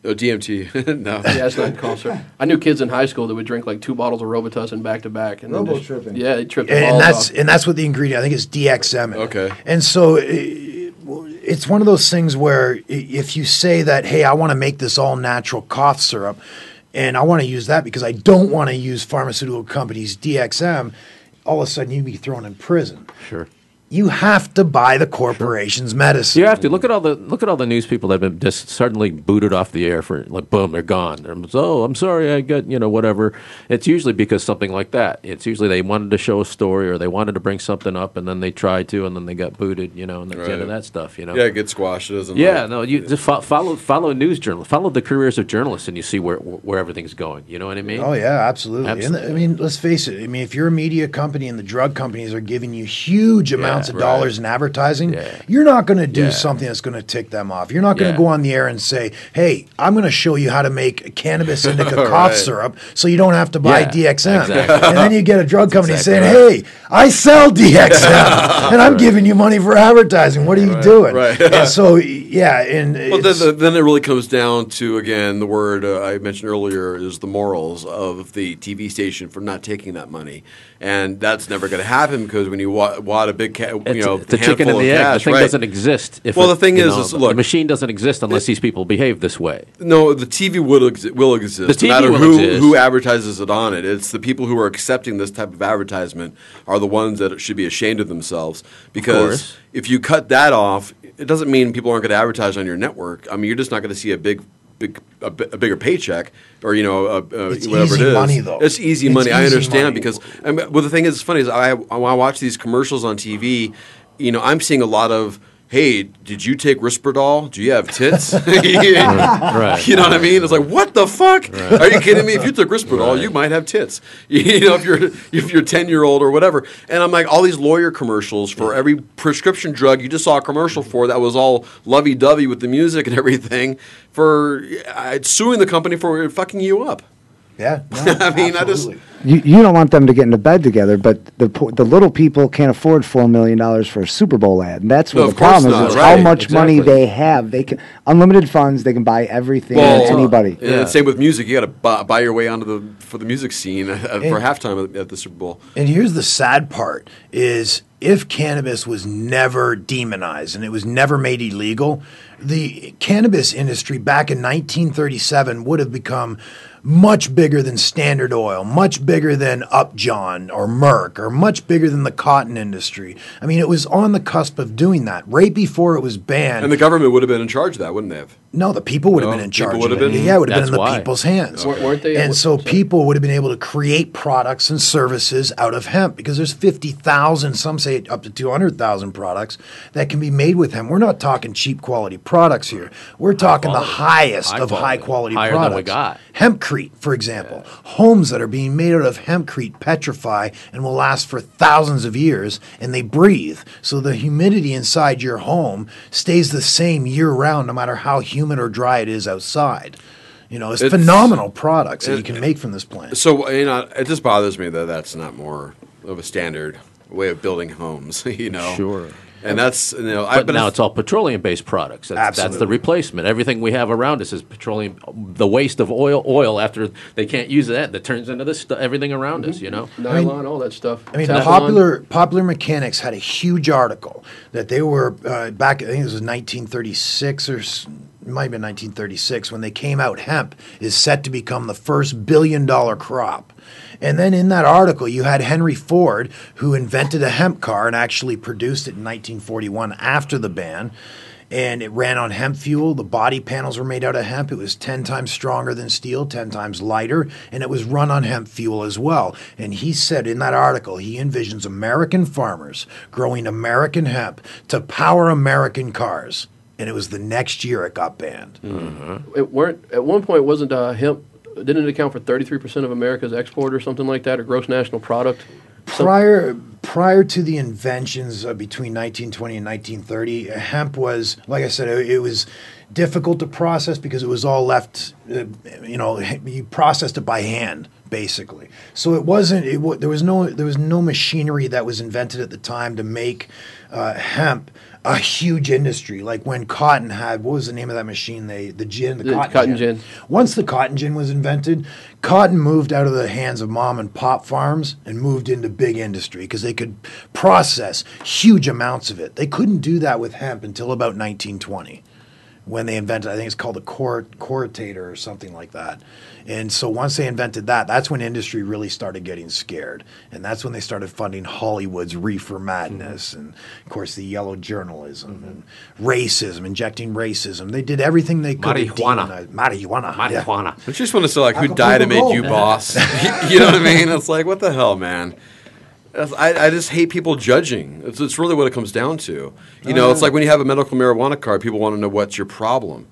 Speaker 9: Oh, DMT. no.
Speaker 10: Yeah, it's not called syrup. I knew kids in high school that would drink like two bottles of Robitussin back to back. and then just-
Speaker 18: Robo-tripping.
Speaker 10: Yeah, they tripped the
Speaker 18: and, and that's
Speaker 10: off.
Speaker 18: and that's what the ingredient. I think it's DXM.
Speaker 9: Okay.
Speaker 18: And so i- it's one of those things where if you say that, hey, I want to make this all natural cough syrup, and I want to use that because I don't want to use pharmaceutical companies DXM, all of a sudden you'd be thrown in prison.
Speaker 6: Sure.
Speaker 18: You have to buy the corporation's medicine.
Speaker 6: You have to look at all the look at all the news people that have been just suddenly booted off the air for like boom they're gone. They're, oh, I'm sorry, I got you know whatever. It's usually because something like that. It's usually they wanted to show a story or they wanted to bring something up and then they tried to and then they got booted. You know, and that's the end of that stuff. You know.
Speaker 9: Yeah, get squashed. Doesn't.
Speaker 6: Yeah,
Speaker 9: like-
Speaker 6: no, you just fo- follow follow news journal, follow the careers of journalists, and you see where where everything's going. You know what I mean?
Speaker 18: Oh yeah, absolutely.
Speaker 6: Absolutely.
Speaker 18: And I mean, let's face it. I mean, if you're a media company and the drug companies are giving you huge amounts of
Speaker 6: right.
Speaker 18: dollars in advertising, you're not going to do
Speaker 6: Yeah.
Speaker 18: something that's going to tick them off. You're not going to
Speaker 6: Yeah.
Speaker 18: go on the air and say, "Hey, I'm going to show you how to make cannabis indica cough
Speaker 9: Right.
Speaker 18: syrup, so you don't have to buy
Speaker 6: Yeah,
Speaker 18: DXM."
Speaker 6: exactly.
Speaker 18: And then you get a drug company
Speaker 6: exactly
Speaker 18: saying, "Hey, I sell DXM, and I'm giving you money for advertising. What are you doing?"
Speaker 9: right.
Speaker 18: And so, yeah, and
Speaker 9: Well,
Speaker 18: it's-
Speaker 9: then, then it really comes down to again the word uh, I mentioned earlier is the morals of the TV station for not taking that money, and that's never going to happen because when you wa- wad a big, ca- you know,
Speaker 6: the chicken and the
Speaker 9: of
Speaker 6: egg.
Speaker 9: cash,
Speaker 6: the thing
Speaker 9: right.
Speaker 6: doesn't exist. If
Speaker 9: well, the thing is,
Speaker 6: know,
Speaker 9: is
Speaker 6: the machine doesn't exist unless these people behave this way.
Speaker 9: No, the TV will exi- will exist.
Speaker 6: The
Speaker 9: no matter
Speaker 6: will
Speaker 9: who
Speaker 6: exist.
Speaker 9: who advertises it on it. It's the people who are accepting this type of advertisement are the ones that should be ashamed of themselves. Because
Speaker 6: course.
Speaker 9: if you cut that off, it doesn't mean people aren't going to advertise on your network. I mean, you're just not going to see a big. Big, a, a bigger paycheck, or you know, a, a,
Speaker 18: It's
Speaker 9: whatever
Speaker 18: easy
Speaker 9: it is.
Speaker 18: money, though.
Speaker 9: It's easy
Speaker 18: It's
Speaker 9: money. I understand
Speaker 18: money.
Speaker 9: because. I mean, well, the thing is, it's funny is I when I watch these commercials on TV, you know, I'm seeing a lot of. Hey, did you take Risperdal? Do you have tits?
Speaker 6: Right.
Speaker 9: You know what I mean? It's like, what the fuck? Are you kidding me? If you took Risperdal, you might have tits. You know, if you're if you're ten year old or whatever. And I'm like, all these lawyer commercials for every prescription drug you just saw a commercial for that was all lovey dovey with the music and everything for uh, suing the company for fucking you up.
Speaker 18: Yeah.
Speaker 9: I mean, I just
Speaker 12: You, you don't want them to get into bed together, but the the little people can't afford four million dollars for a Super Bowl ad, and that's
Speaker 9: No,
Speaker 12: what
Speaker 9: of
Speaker 12: the problem is.
Speaker 9: not,
Speaker 12: is how
Speaker 9: right,
Speaker 12: much money they have. They can unlimited funds. They can buy everything.
Speaker 9: well,
Speaker 12: anybody.
Speaker 9: And same with music. You got to buy, buy your way onto the for the music scene uh, for
Speaker 18: And-
Speaker 9: halftime at, at the Super Bowl.
Speaker 18: And here's the sad part is if cannabis was never demonized and it was never made illegal, the cannabis industry back in 1937 would have become much bigger than Standard Oil, much bigger than Upjohn or Merck, or much bigger than the cotton industry. I mean, it was on the cusp of doing that right before it was banned.
Speaker 9: And the government would have been in charge of that, wouldn't they have?
Speaker 18: No, the people would have
Speaker 9: No,
Speaker 18: been in charge
Speaker 9: would
Speaker 18: of
Speaker 9: have
Speaker 18: it.
Speaker 9: been-
Speaker 18: yeah, it would have been in the
Speaker 9: why.
Speaker 18: people's hands.
Speaker 10: Weren't- weren't they-
Speaker 18: And so people would have been able to create products and services out of hemp because there's 50,000, some say up to 200,000 products that can be made with hemp. We're not talking cheap quality products here. We're talking the highest
Speaker 6: High
Speaker 18: of
Speaker 6: quality.
Speaker 18: high quality
Speaker 6: Higher than
Speaker 18: products.
Speaker 6: we got.
Speaker 18: Hempcrete, for example. Homes that are being made out of hempcrete petrify and will last for thousands of years and they breathe. So the humidity inside your home stays the same year round, no matter how humid or dry it is outside. You know, it's,
Speaker 9: It's-
Speaker 18: phenomenal products that
Speaker 9: it-
Speaker 18: you can make from this plant.
Speaker 9: So you know, it just bothers me that that's not more of a standard way of building homes. You know,
Speaker 6: Sure.
Speaker 9: And that's you know, I,
Speaker 6: But, now it's all petroleum-based products. That's, that's the replacement. Everything we have around us is petroleum. The waste of oil, oil after they can't use that, that turns into this stu- everything around us. You know,
Speaker 10: Nylon, all that stuff.
Speaker 18: I mean,
Speaker 10: Teflon.
Speaker 18: popular popular mechanics had a huge article that they were uh, back. I think it was 1936 or s- it might have been 1936 when they came out. Hemp is set to become the first billion dollar crop. And then in that article, you had Henry Ford, who invented a hemp car and actually produced it in 1941 after the ban. And it ran on hemp fuel. The body panels were made out of hemp. It was 10 times stronger than steel, 10 times lighter, and it was run on hemp fuel as well. And he said in that article, he envisions American farmers growing American hemp to power American cars. And it was the next year it got banned.
Speaker 10: It weren't at one point wasn't uh, hemp didn't it account for 33% of America's export or something like that or gross national product? Some-
Speaker 18: Prior prior to the inventions uh, between 1920 and 1930, uh, hemp was, like I said, it, it was difficult to process because it was all left, uh, you know, you processed it by hand basically. So it wasn't. It there was no there was no machinery that was invented at the time to make uh, hemp a huge industry. Like when cotton had what was the name of that machine? They the gin, the,
Speaker 10: The
Speaker 18: cotton,
Speaker 10: cotton
Speaker 18: gin.
Speaker 10: gin.
Speaker 18: Once the cotton gin was invented, cotton moved out of the hands of mom and pop farms and moved into big industry because they could process huge amounts of it. They couldn't do that with hemp until about 1920 when they invented, I think it's called a cor- cortator or something like that. And so once they invented that, that's when industry really started getting scared. And that's when they started funding Hollywood's reefer madness mm-hmm. and, of course, the yellow journalism and racism, injecting racism. They did everything they could.
Speaker 9: Marijuana.
Speaker 18: demonize- Marijuana. yeah.
Speaker 9: I just want to say, like, who died and made you boss? you know what I mean? It's like, what the hell, man? I, I just hate people judging. It's, it's really what it comes down to. You know, it's ah. like when you have a medical marijuana card, people want to know what's your problem.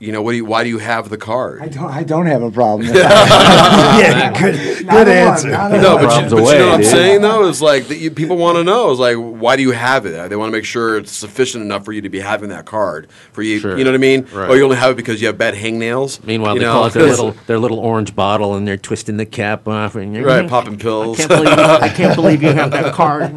Speaker 9: You know, what do you, why do you have the card?
Speaker 12: I don't. I don't have a problem. With that.
Speaker 18: Yeah, good, good
Speaker 12: a one,
Speaker 18: answer.
Speaker 9: No, but, you,
Speaker 6: Problems
Speaker 9: but you know what I'm
Speaker 6: dude.
Speaker 9: saying though is like that you, people want to know is like why do you have it? They want to make sure it's sufficient enough for you to be having that card for you.
Speaker 6: Sure.
Speaker 9: You know what I mean?
Speaker 6: Right.
Speaker 9: Or you only have it because you have bad hangnails.
Speaker 6: Meanwhile,
Speaker 9: you
Speaker 6: they
Speaker 9: know?
Speaker 6: call it their little their little orange bottle, and they're twisting the cap off, and you're
Speaker 9: right, popping pills.
Speaker 6: I can't believe I can't believe you have that card.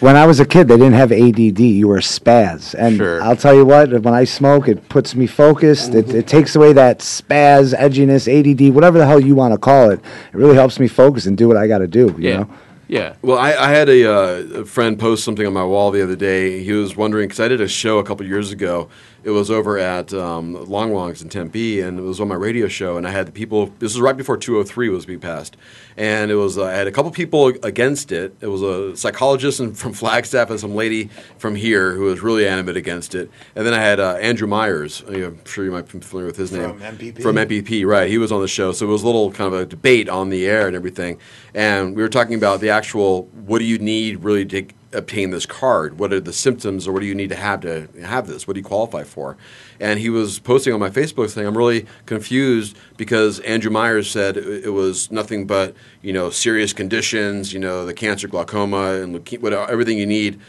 Speaker 12: When I was a kid, they didn't have ADD. You were spaz, and
Speaker 6: Sure.
Speaker 12: I'll tell you what. When I smoke, it puts me focused. It, it takes away that spaz, edginess, ADD, whatever the hell you want to call it. It really helps me focus and do what I got to do. You
Speaker 9: Yeah.
Speaker 12: know.
Speaker 6: Yeah.
Speaker 9: Well, I, I had a, uh, a friend post something on my wall the other day. He was wondering because I did a show a couple years ago. It was over at um, Long Wong's in Tempe, and it was on my radio show. And I had the people. This was right before 203 was being passed, and it was. Uh, I had a couple people against it. It was a psychologist and from Flagstaff and some lady from here who was really animate against it. And then I had uh, Andrew Myers. I'm sure you might be familiar with his name
Speaker 18: From MPP?
Speaker 9: From MPP, right? He was on the show, so it was a little kind of a debate on the air and everything. And we were talking about the actual what do you need really to obtain this card? What are the symptoms, or what do you need to have to have this? What do you qualify for? And he was posting on my Facebook saying, "I'm really confused because Andrew Myers said it was nothing but you know serious conditions, you know the cancer, glaucoma, and leuke- what everything you need."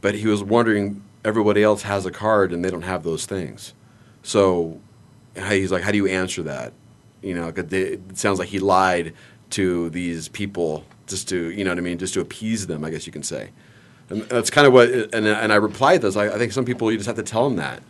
Speaker 9: But he was wondering, everybody else has a card and they don't have those things. So he's like, how do you answer that? You know, it sounds like he lied to these people just to, you know what I mean, just to appease them. I guess you can say. And that's kind of what, and, and I replied to this. I, I think some people you just have to tell them that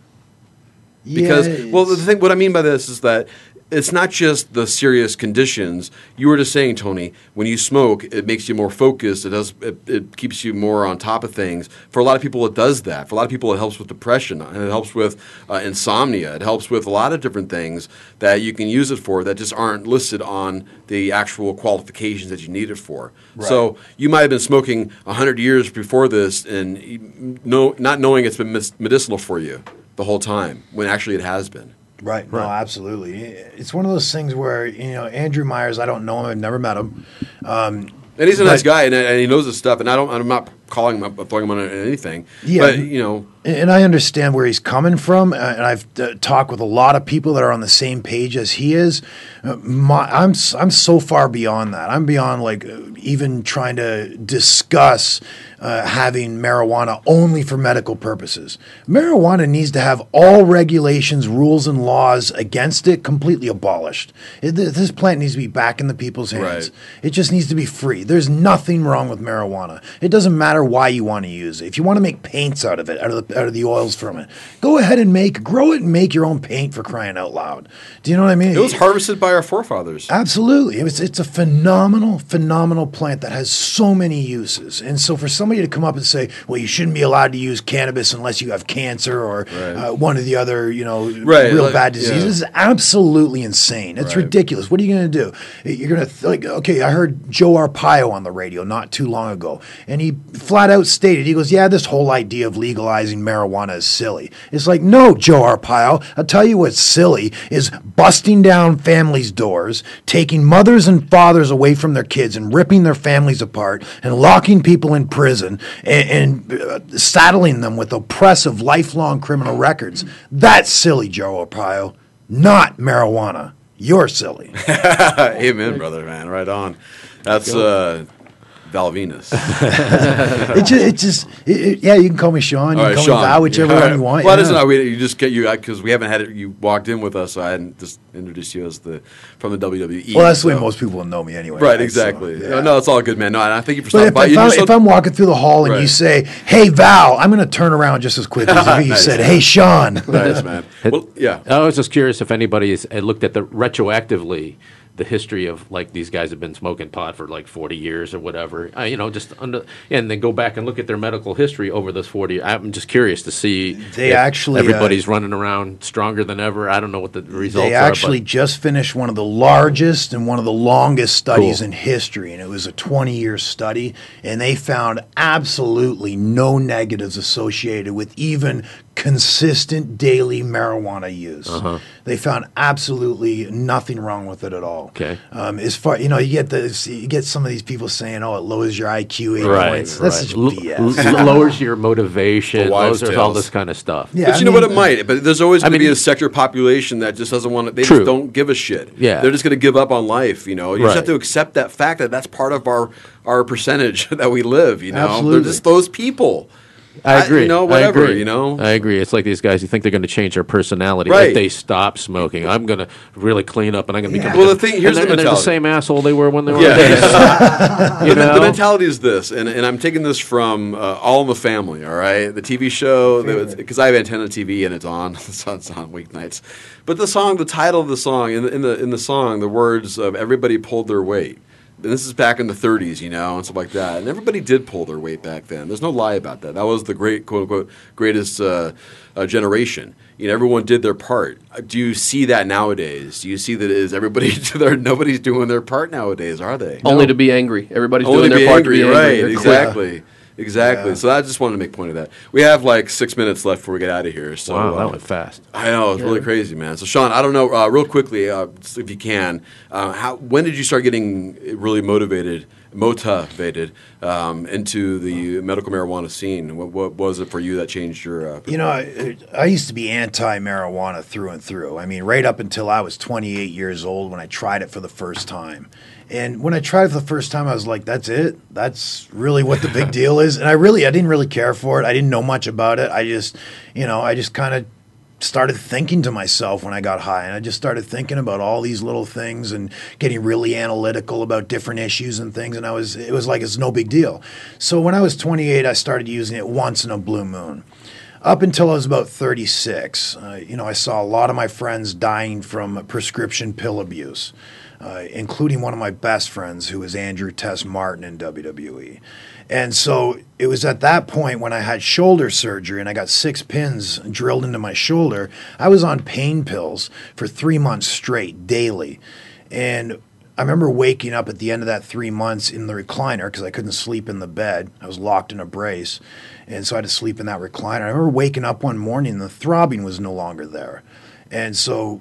Speaker 9: because
Speaker 18: Yeah,
Speaker 9: well the thing what i mean by this is that it's not just the serious conditions. You were just saying tony when you smoke it makes you more focused. It does it, it keeps you more on top of things. For a lot of people it does that. For a lot of people it helps with depression. And it helps with uh, insomnia. It helps with a lot of different things that you can use it for that just aren't listed on the actual qualifications that you need it for. So you might have been smoking 100 years before this and no, not knowing it's been medicinal for you the whole time when actually it has been.
Speaker 18: Right. No, absolutely. It's one of those things where you know Andrew Myers. I don't know him. I've never met him. Um,
Speaker 9: And he's a nice guy, and, and he knows his stuff. And I don't, I'm not calling him up, throwing him on anything.
Speaker 18: Yeah.
Speaker 9: But you know,
Speaker 18: And I understand where he's coming from, uh, and I've uh, talked with a lot of people that are on the same page as he is. Uh, my, I'm I'm so far beyond that. I'm beyond like even trying to discuss uh, having marijuana only for medical purposes. Marijuana needs to have all regulations, rules, and laws against it completely abolished. It, this plant needs to be back in the people's hands.
Speaker 9: Right.
Speaker 18: It just needs to be free. There's nothing wrong with marijuana. It doesn't matter why you want to use it. If you want to make paints out of it, out of the out of the oils from it, go ahead and make grow it and make your own paint for crying out loud. Do you know what I mean?
Speaker 9: it was harvested by our forefathers.
Speaker 18: Absolutely. It's, it's a phenomenal, phenomenal plant that has so many uses. And so for somebody to come up and say, well, you shouldn't be allowed to use cannabis unless you have cancer or uh, one of the other, you know,
Speaker 9: Right,
Speaker 18: real
Speaker 9: like-
Speaker 18: bad
Speaker 9: yeah.
Speaker 18: diseases, is absolutely insane. It's
Speaker 9: Right.
Speaker 18: ridiculous. What are you going to do? You're going to, like, okay, I heard Joe Arpaio on the radio not too long ago, and he flat out stated, he goes, yeah, this whole idea of legalizing marijuana is silly. It's like, no, Joe Arpaio, I'll tell you what's silly is busting down families' doors, taking mothers and fathers away from their kids and ripping their families apart and locking people in prison and, and uh, saddling them with oppressive lifelong criminal records. That's silly, Joe Arpaio, not marijuana. You're silly.
Speaker 9: Amen, brother, man. Right on. That's uh, Val Venis.
Speaker 18: it just, it just it, it- yeah, you can call me Sean. You
Speaker 9: All
Speaker 18: can
Speaker 9: right,
Speaker 18: call
Speaker 9: Sean.
Speaker 18: me Val, whichever
Speaker 9: Yeah, all
Speaker 18: one
Speaker 9: right.
Speaker 18: you want.
Speaker 9: Well,
Speaker 18: yeah.
Speaker 9: listen, I- we, you just get you because we haven't had it. You walked in with us, so I hadn't just introduced you as the from the WWE.
Speaker 18: well, that's the way most people will know me anyway.
Speaker 9: Right,
Speaker 18: so,
Speaker 9: exactly.
Speaker 18: yeah.
Speaker 9: No, no, it's all good, man. No, and I thank you for
Speaker 18: But
Speaker 9: stopping
Speaker 18: if,
Speaker 9: by.
Speaker 18: if, I'm,
Speaker 9: you're so-
Speaker 18: if I'm walking through the hall and you say, "Hey Val," I'm going to turn around just as quick as if you
Speaker 9: Nice.
Speaker 18: said, "Hey Sean."
Speaker 9: nice, man. Well, yeah.
Speaker 6: I was just curious if anybody has uh, looked at the retroactively the history of like these guys have been smoking pot for like 40 years or whatever. Uh, you know, just under and then go back and look at their medical history over those 40. I'm just curious to see
Speaker 18: They actually, uh,
Speaker 6: everybody's running around stronger than ever. I don't know what the results are.
Speaker 18: They actually
Speaker 6: but
Speaker 18: just finished one of the largest and one of the longest studies
Speaker 6: Cool.
Speaker 18: in history, and it was a 20 year study. And they found absolutely no negatives associated with even consistent daily marijuana use.
Speaker 6: Uh-huh.
Speaker 18: They found absolutely nothing wrong with it at all.
Speaker 6: Okay.
Speaker 18: Um, as far you know, you get this, you get some of these people saying, "Oh, it lowers your IQ eight
Speaker 6: Right,
Speaker 18: points." That's
Speaker 6: right.
Speaker 18: just BS.
Speaker 6: l- lowers your motivation,
Speaker 9: The
Speaker 6: lowers all this kind of stuff.
Speaker 18: Yeah,
Speaker 9: but
Speaker 18: I
Speaker 9: you know what? It might. But there's always
Speaker 6: I
Speaker 9: going to be a sector population that just doesn't want to. They
Speaker 6: True.
Speaker 9: just don't give a shit.
Speaker 6: Yeah.
Speaker 9: they're just going to give up on life. You know, you just have to accept that fact that that's part of our our percentage that we live. You know,
Speaker 18: Absolutely.
Speaker 9: they're just those people.
Speaker 6: I
Speaker 9: I-
Speaker 6: agree.
Speaker 9: you know,
Speaker 6: I
Speaker 9: whatever,
Speaker 6: agree.
Speaker 9: you know?
Speaker 6: I agree. It's like these guys. You think they're going to change their personality
Speaker 9: Right.
Speaker 6: if they stop smoking. I'm going to really clean up, and I'm going to
Speaker 18: Yeah.
Speaker 6: become.
Speaker 9: Well, the thing- here's
Speaker 6: and
Speaker 9: the
Speaker 6: they're, they're the same asshole they were when they were.
Speaker 9: Yeah.
Speaker 6: a kid. you
Speaker 9: the,
Speaker 6: know?
Speaker 9: the mentality is this, and, and I'm taking this from uh, All in the Family, all right? The TV show, because I have antenna TV and it's on, it's on, it's on weeknights. But the song, the title of the song, in the, in the, in the song, the words of everybody pulled their weight. And this is back in the 30s, you know, and stuff like that. And everybody did pull their weight back then. There's no lie about that. That was the great, quote unquote, greatest uh, uh, generation. You know, everyone did their part. Uh, Do you see that nowadays? Do you see that is everybody? there, nobody's doing their part nowadays, are they?
Speaker 10: Only to be angry. Everybody's
Speaker 9: Only
Speaker 10: doing
Speaker 9: to
Speaker 10: their
Speaker 9: be
Speaker 10: part
Speaker 9: angry,
Speaker 10: to be angry.
Speaker 9: right?
Speaker 10: They're
Speaker 9: Exactly, exactly.
Speaker 18: Yeah.
Speaker 9: So I just wanted to make point of that. We have like six minutes left before we get out of here. So
Speaker 6: wow,
Speaker 9: uh,
Speaker 6: that went fast.
Speaker 9: I know it's really crazy, man. So Sean, I don't know, uh, real quickly, uh, if you can, uh, how when did you start getting really motivated, motivated um, into the medical marijuana scene? What, what was it for you that changed your? Uh,
Speaker 18: You know, I, I used to be anti marijuana through and through. I mean, right up until I was 28 years old when I tried it for the first time. And when I tried it for the first time, I was like, that's it? That's really what the big deal is? And I really, I didn't really care for it. I didn't know much about it. I just, you know, I just kind of started thinking to myself when I got high, and I just started thinking about all these little things and getting really analytical about different issues and things. And I was, it was like it's no big deal. So when I was 28, I started using it once in a blue moon. Up until I was about 36, uh, you know, I saw a lot of my friends dying from prescription pill abuse, uh, including one of my best friends who was Andrew Test Martin in WWE. And so it was at that point when I had shoulder surgery and I got six pins drilled into my shoulder. I was on pain pills for three months straight, daily. And I remember waking up at the end of that three months in the recliner because I couldn't sleep in the bed. I was locked in a brace. And so I had to sleep in that recliner. I remember waking up one morning and the throbbing was no longer there. And so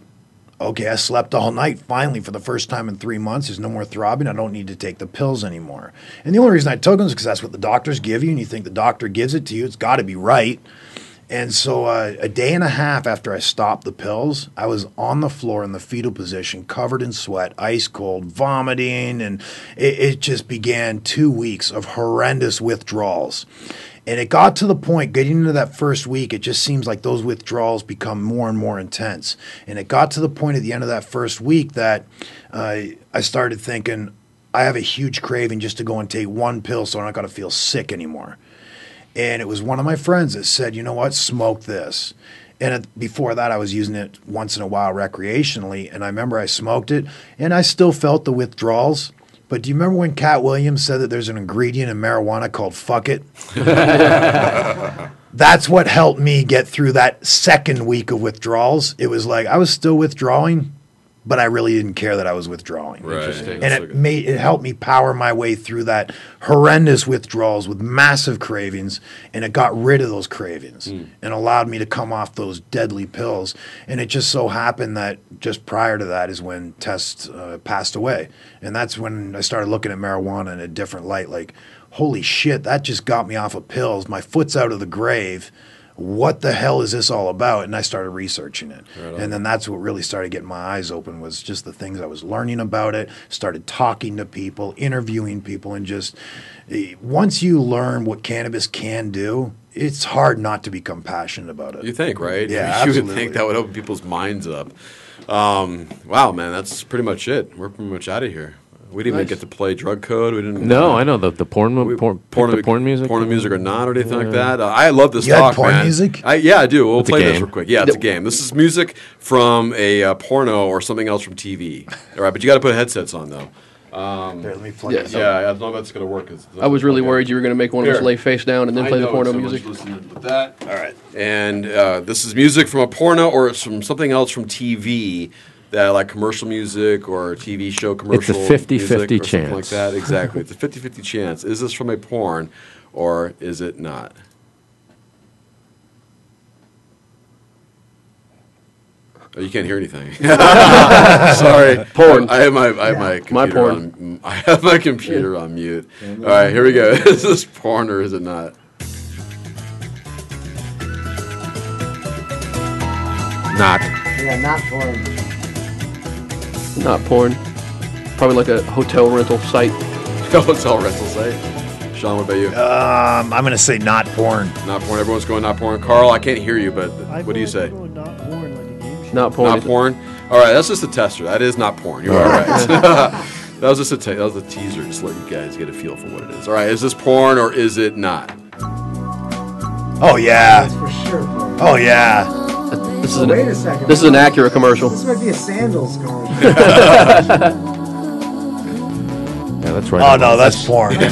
Speaker 18: okay, I slept all night finally for the first time in three months. There's no more throbbing. I don't need to take the pills anymore. And the only reason I took them is because that's what the doctors give you, and you think the doctor gives it to you. It's got to be right. And so uh, a day and a half after I stopped the pills, I was on the floor in the fetal position, covered in sweat, ice cold, vomiting, and it, it just began two weeks of horrendous withdrawals. And it got to the point, getting into that first week, it just seems like those withdrawals become more and more intense. And it got to the point at the end of that first week that uh, I started thinking, I have a huge craving just to go and take one pill so I'm not going to feel sick anymore. And it was one of my friends that said, you know what, smoke this. And it, before that, I was using it once in a while recreationally. And I remember I smoked it and I still felt the withdrawals. But do you remember when Katt Williams said that there's an ingredient in marijuana called fuck it? That's what helped me get through that second week of withdrawals. It was like I was still withdrawing, but I really didn't care that I was withdrawing.
Speaker 9: Right. Interesting.
Speaker 18: And it made it helped me power my way through that horrendous withdrawals with massive cravings, and it got rid of those cravings
Speaker 9: Hmm.
Speaker 18: and allowed me to come off those deadly pills. And it just so happened that just prior to that is when Test uh, passed away, and that's when I started looking at marijuana in a different light. Like, holy shit, that just got me off of pills. My foot's out of the grave. What the hell is this all about? And I started researching it.
Speaker 9: Right
Speaker 18: and then that's what really started getting my eyes open was just the things I was learning about it, started talking to people, interviewing people, and just eh, once you learn what cannabis can do, it's hard not to become passionate about it.
Speaker 9: You think, right?
Speaker 18: Yeah,
Speaker 9: you
Speaker 18: absolutely.
Speaker 9: would think that would open people's minds up. Um, wow, man, that's pretty much it. We're pretty much out of here. We didn't even get to play drug code. We didn't.
Speaker 6: No, I know the the porn mo- porn
Speaker 9: porn,
Speaker 6: the porn music.
Speaker 9: porn music or not, or anything like that. Uh, I love this
Speaker 18: You had
Speaker 9: talk,
Speaker 18: porn
Speaker 9: man.
Speaker 18: music?
Speaker 9: I, yeah, I do. We'll
Speaker 6: It's a
Speaker 9: play this
Speaker 6: game.
Speaker 9: real quick. Yeah, it's a game. This is music from a uh, porno or something else from TV. All right, but you got to put headsets on though. Um,
Speaker 18: Here, let me plug
Speaker 10: Yeah.
Speaker 18: this up.
Speaker 9: yeah, I don't know if that's gonna work. It's-
Speaker 10: I was really
Speaker 9: okay.
Speaker 10: worried you were going to make one of us
Speaker 9: Here.
Speaker 10: lay face down and then
Speaker 9: I
Speaker 10: play the
Speaker 9: know
Speaker 10: porno
Speaker 9: someone's
Speaker 10: music.
Speaker 9: listening with that. All right. And uh, this is music from a porno or it's from something else from TV that like commercial music or TV show commercial.
Speaker 6: 50-50
Speaker 9: music or something like
Speaker 6: chance.
Speaker 9: that. Exactly. it's a 50-50 chance. Is this from a porn or is it not? Oh, you can't hear anything. Sorry,
Speaker 10: Porn.
Speaker 9: I have my I have my
Speaker 10: My
Speaker 9: computer
Speaker 10: porn.
Speaker 9: on. I have my computer on mute. All right, here we go. is this porn or is it not?
Speaker 6: Not.
Speaker 12: Yeah, not porn.
Speaker 10: Not porn. Probably like a hotel rental site.
Speaker 9: Hotel rental site. Sean, what about you?
Speaker 18: Um, I'm going to say not porn.
Speaker 9: Not porn. Everyone's going not porn. Carl, I can't hear you, but
Speaker 11: I
Speaker 9: what do you say?
Speaker 11: I not porn like a game show.
Speaker 10: Not porn.
Speaker 9: Not porn. All right, that's just a tester. That is not porn. You are right. that was just a te- that was a teaser, just to let you guys get a feel for what it is. All right, is this porn or is it not?
Speaker 18: Oh, yeah.
Speaker 12: That's for sure porn.
Speaker 18: Oh, yeah.
Speaker 10: This is an,
Speaker 12: Wait a second.
Speaker 10: this is an Acura commercial.
Speaker 12: This might be a sandals commercial.
Speaker 6: Yeah, that's right.
Speaker 18: Oh, no,
Speaker 6: the-
Speaker 18: that's porn.
Speaker 12: like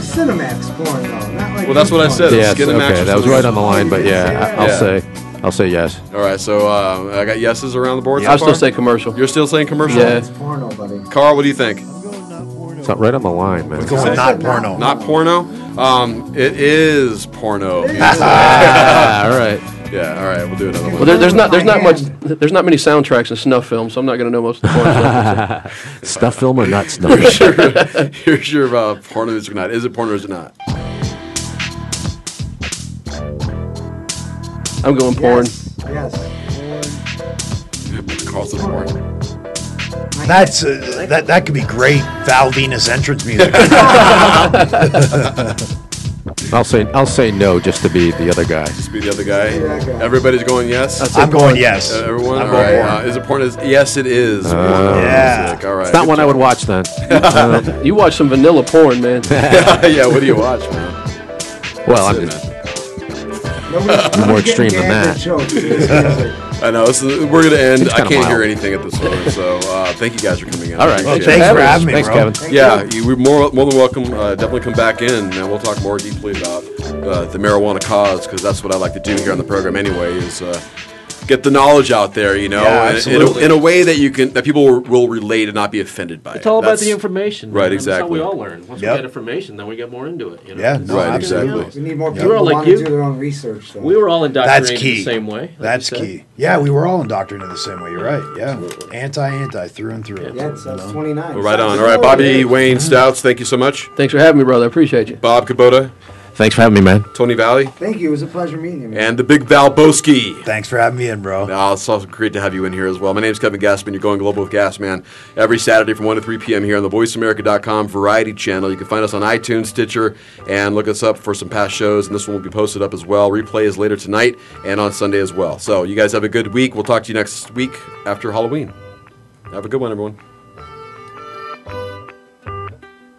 Speaker 12: Cinemax porn though, not like.
Speaker 9: Well, that's what I
Speaker 12: porn.
Speaker 9: said.
Speaker 6: Yes,
Speaker 9: Skin and
Speaker 6: okay,
Speaker 9: mattress
Speaker 6: that was
Speaker 9: is-
Speaker 6: right on the line, but yeah, I- I'll
Speaker 9: Yeah.
Speaker 6: say, I'll say yes.
Speaker 9: All right, so uh, I got yeses around the board. so
Speaker 10: I'll still
Speaker 9: far?
Speaker 10: say commercial.
Speaker 9: You're still saying commercial.
Speaker 10: Yeah.
Speaker 12: It's porno, buddy.
Speaker 9: Carl, what do you think?
Speaker 11: I'm going not porno.
Speaker 6: It's not right on the line, man.
Speaker 18: We're going not porno.
Speaker 9: Not porno. Um, it is porno. music.
Speaker 6: All right.
Speaker 9: Yeah. All right, we'll do another one.
Speaker 10: Well, there, there's not there's not much there's not many soundtracks in snuff films, so I'm not going to know most of the porn stuff.
Speaker 6: Stuff film or not stuff?
Speaker 9: Here's your, here's your uh, porno music or not. Is it porno or is it not?
Speaker 10: I'm going porn.
Speaker 12: Yes.
Speaker 9: Carl says porn.
Speaker 18: That's uh, that. That could be great Val Venis entrance music.
Speaker 6: I'll say I'll say no just to be the other guy.
Speaker 9: Just be the other guy. Everybody's going yes.
Speaker 6: I'd say I'm going yes.
Speaker 9: Uh, everyone.
Speaker 6: I'm
Speaker 9: All
Speaker 6: going
Speaker 9: right. Uh, is it porn? Is yes, it is.
Speaker 6: Uh,
Speaker 9: Porn.
Speaker 6: Yeah.
Speaker 9: Music. All right.
Speaker 6: It's not one I would watch then.
Speaker 10: you watch some vanilla porn, man.
Speaker 9: yeah. What do you watch, man?
Speaker 6: Well, I'm
Speaker 9: it,
Speaker 6: just I'm more extreme than that.
Speaker 9: I know. This is, we're gonna end. I can't hear anything at this point. So uh, thank you guys for coming in.
Speaker 6: All right. Well, thanks
Speaker 9: it.
Speaker 6: for having me, Thanks, bro. Kevin. Thank
Speaker 9: yeah,
Speaker 6: you.
Speaker 9: you, we're more more than welcome. Uh, definitely come back in, and we'll talk more deeply about uh, the marijuana cause because that's what I like to do here on the program. Anyway, is uh, get the knowledge out there. You know,
Speaker 6: Yeah,
Speaker 9: in- in, a, in a way that you can that people will, will relate and not be offended by. It.
Speaker 6: It's
Speaker 9: it.
Speaker 6: all about
Speaker 9: That's-
Speaker 6: the information.
Speaker 9: Right.
Speaker 6: man.
Speaker 9: Exactly.
Speaker 6: That's how we all learn. Once
Speaker 9: Yep.
Speaker 6: we get information, then we get more into it. You know?
Speaker 9: Yeah, no, Right, exactly.
Speaker 12: We need more people
Speaker 6: were all like
Speaker 12: want to
Speaker 6: you.
Speaker 12: do their own research. Though.
Speaker 6: We were all indoctrinated
Speaker 18: That's key.
Speaker 6: the same way. like
Speaker 18: That's key. Yeah, we were all indoctrinated the same way. You're right. Yeah, anti, anti, through and through.
Speaker 12: Yeah, it's, that's 29.
Speaker 9: Well, right on. All right, Bobby Wayne Stouts. Thank you so much.
Speaker 10: Thanks for having me, brother. I appreciate you.
Speaker 9: Bob Kubota.
Speaker 6: Thanks for having me, man.
Speaker 9: Tony Valley.
Speaker 12: Thank you. It was a pleasure meeting you. man.
Speaker 9: And the big Valbowski.
Speaker 18: Thanks for having me in, bro.
Speaker 9: Uh, it's also great to have you in here as well. My name's Kevin Gassman. You're going global with Gasman every Saturday from 1 to 3 p.m. here on the VoiceAmerica.com Variety channel. You can find us on iTunes, Stitcher, and look us up for some past shows. And this one will be posted up as well. Replay is later tonight and on Sunday as well. So you guys have a good week. We'll talk to you next week after Halloween. Have a good one, everyone.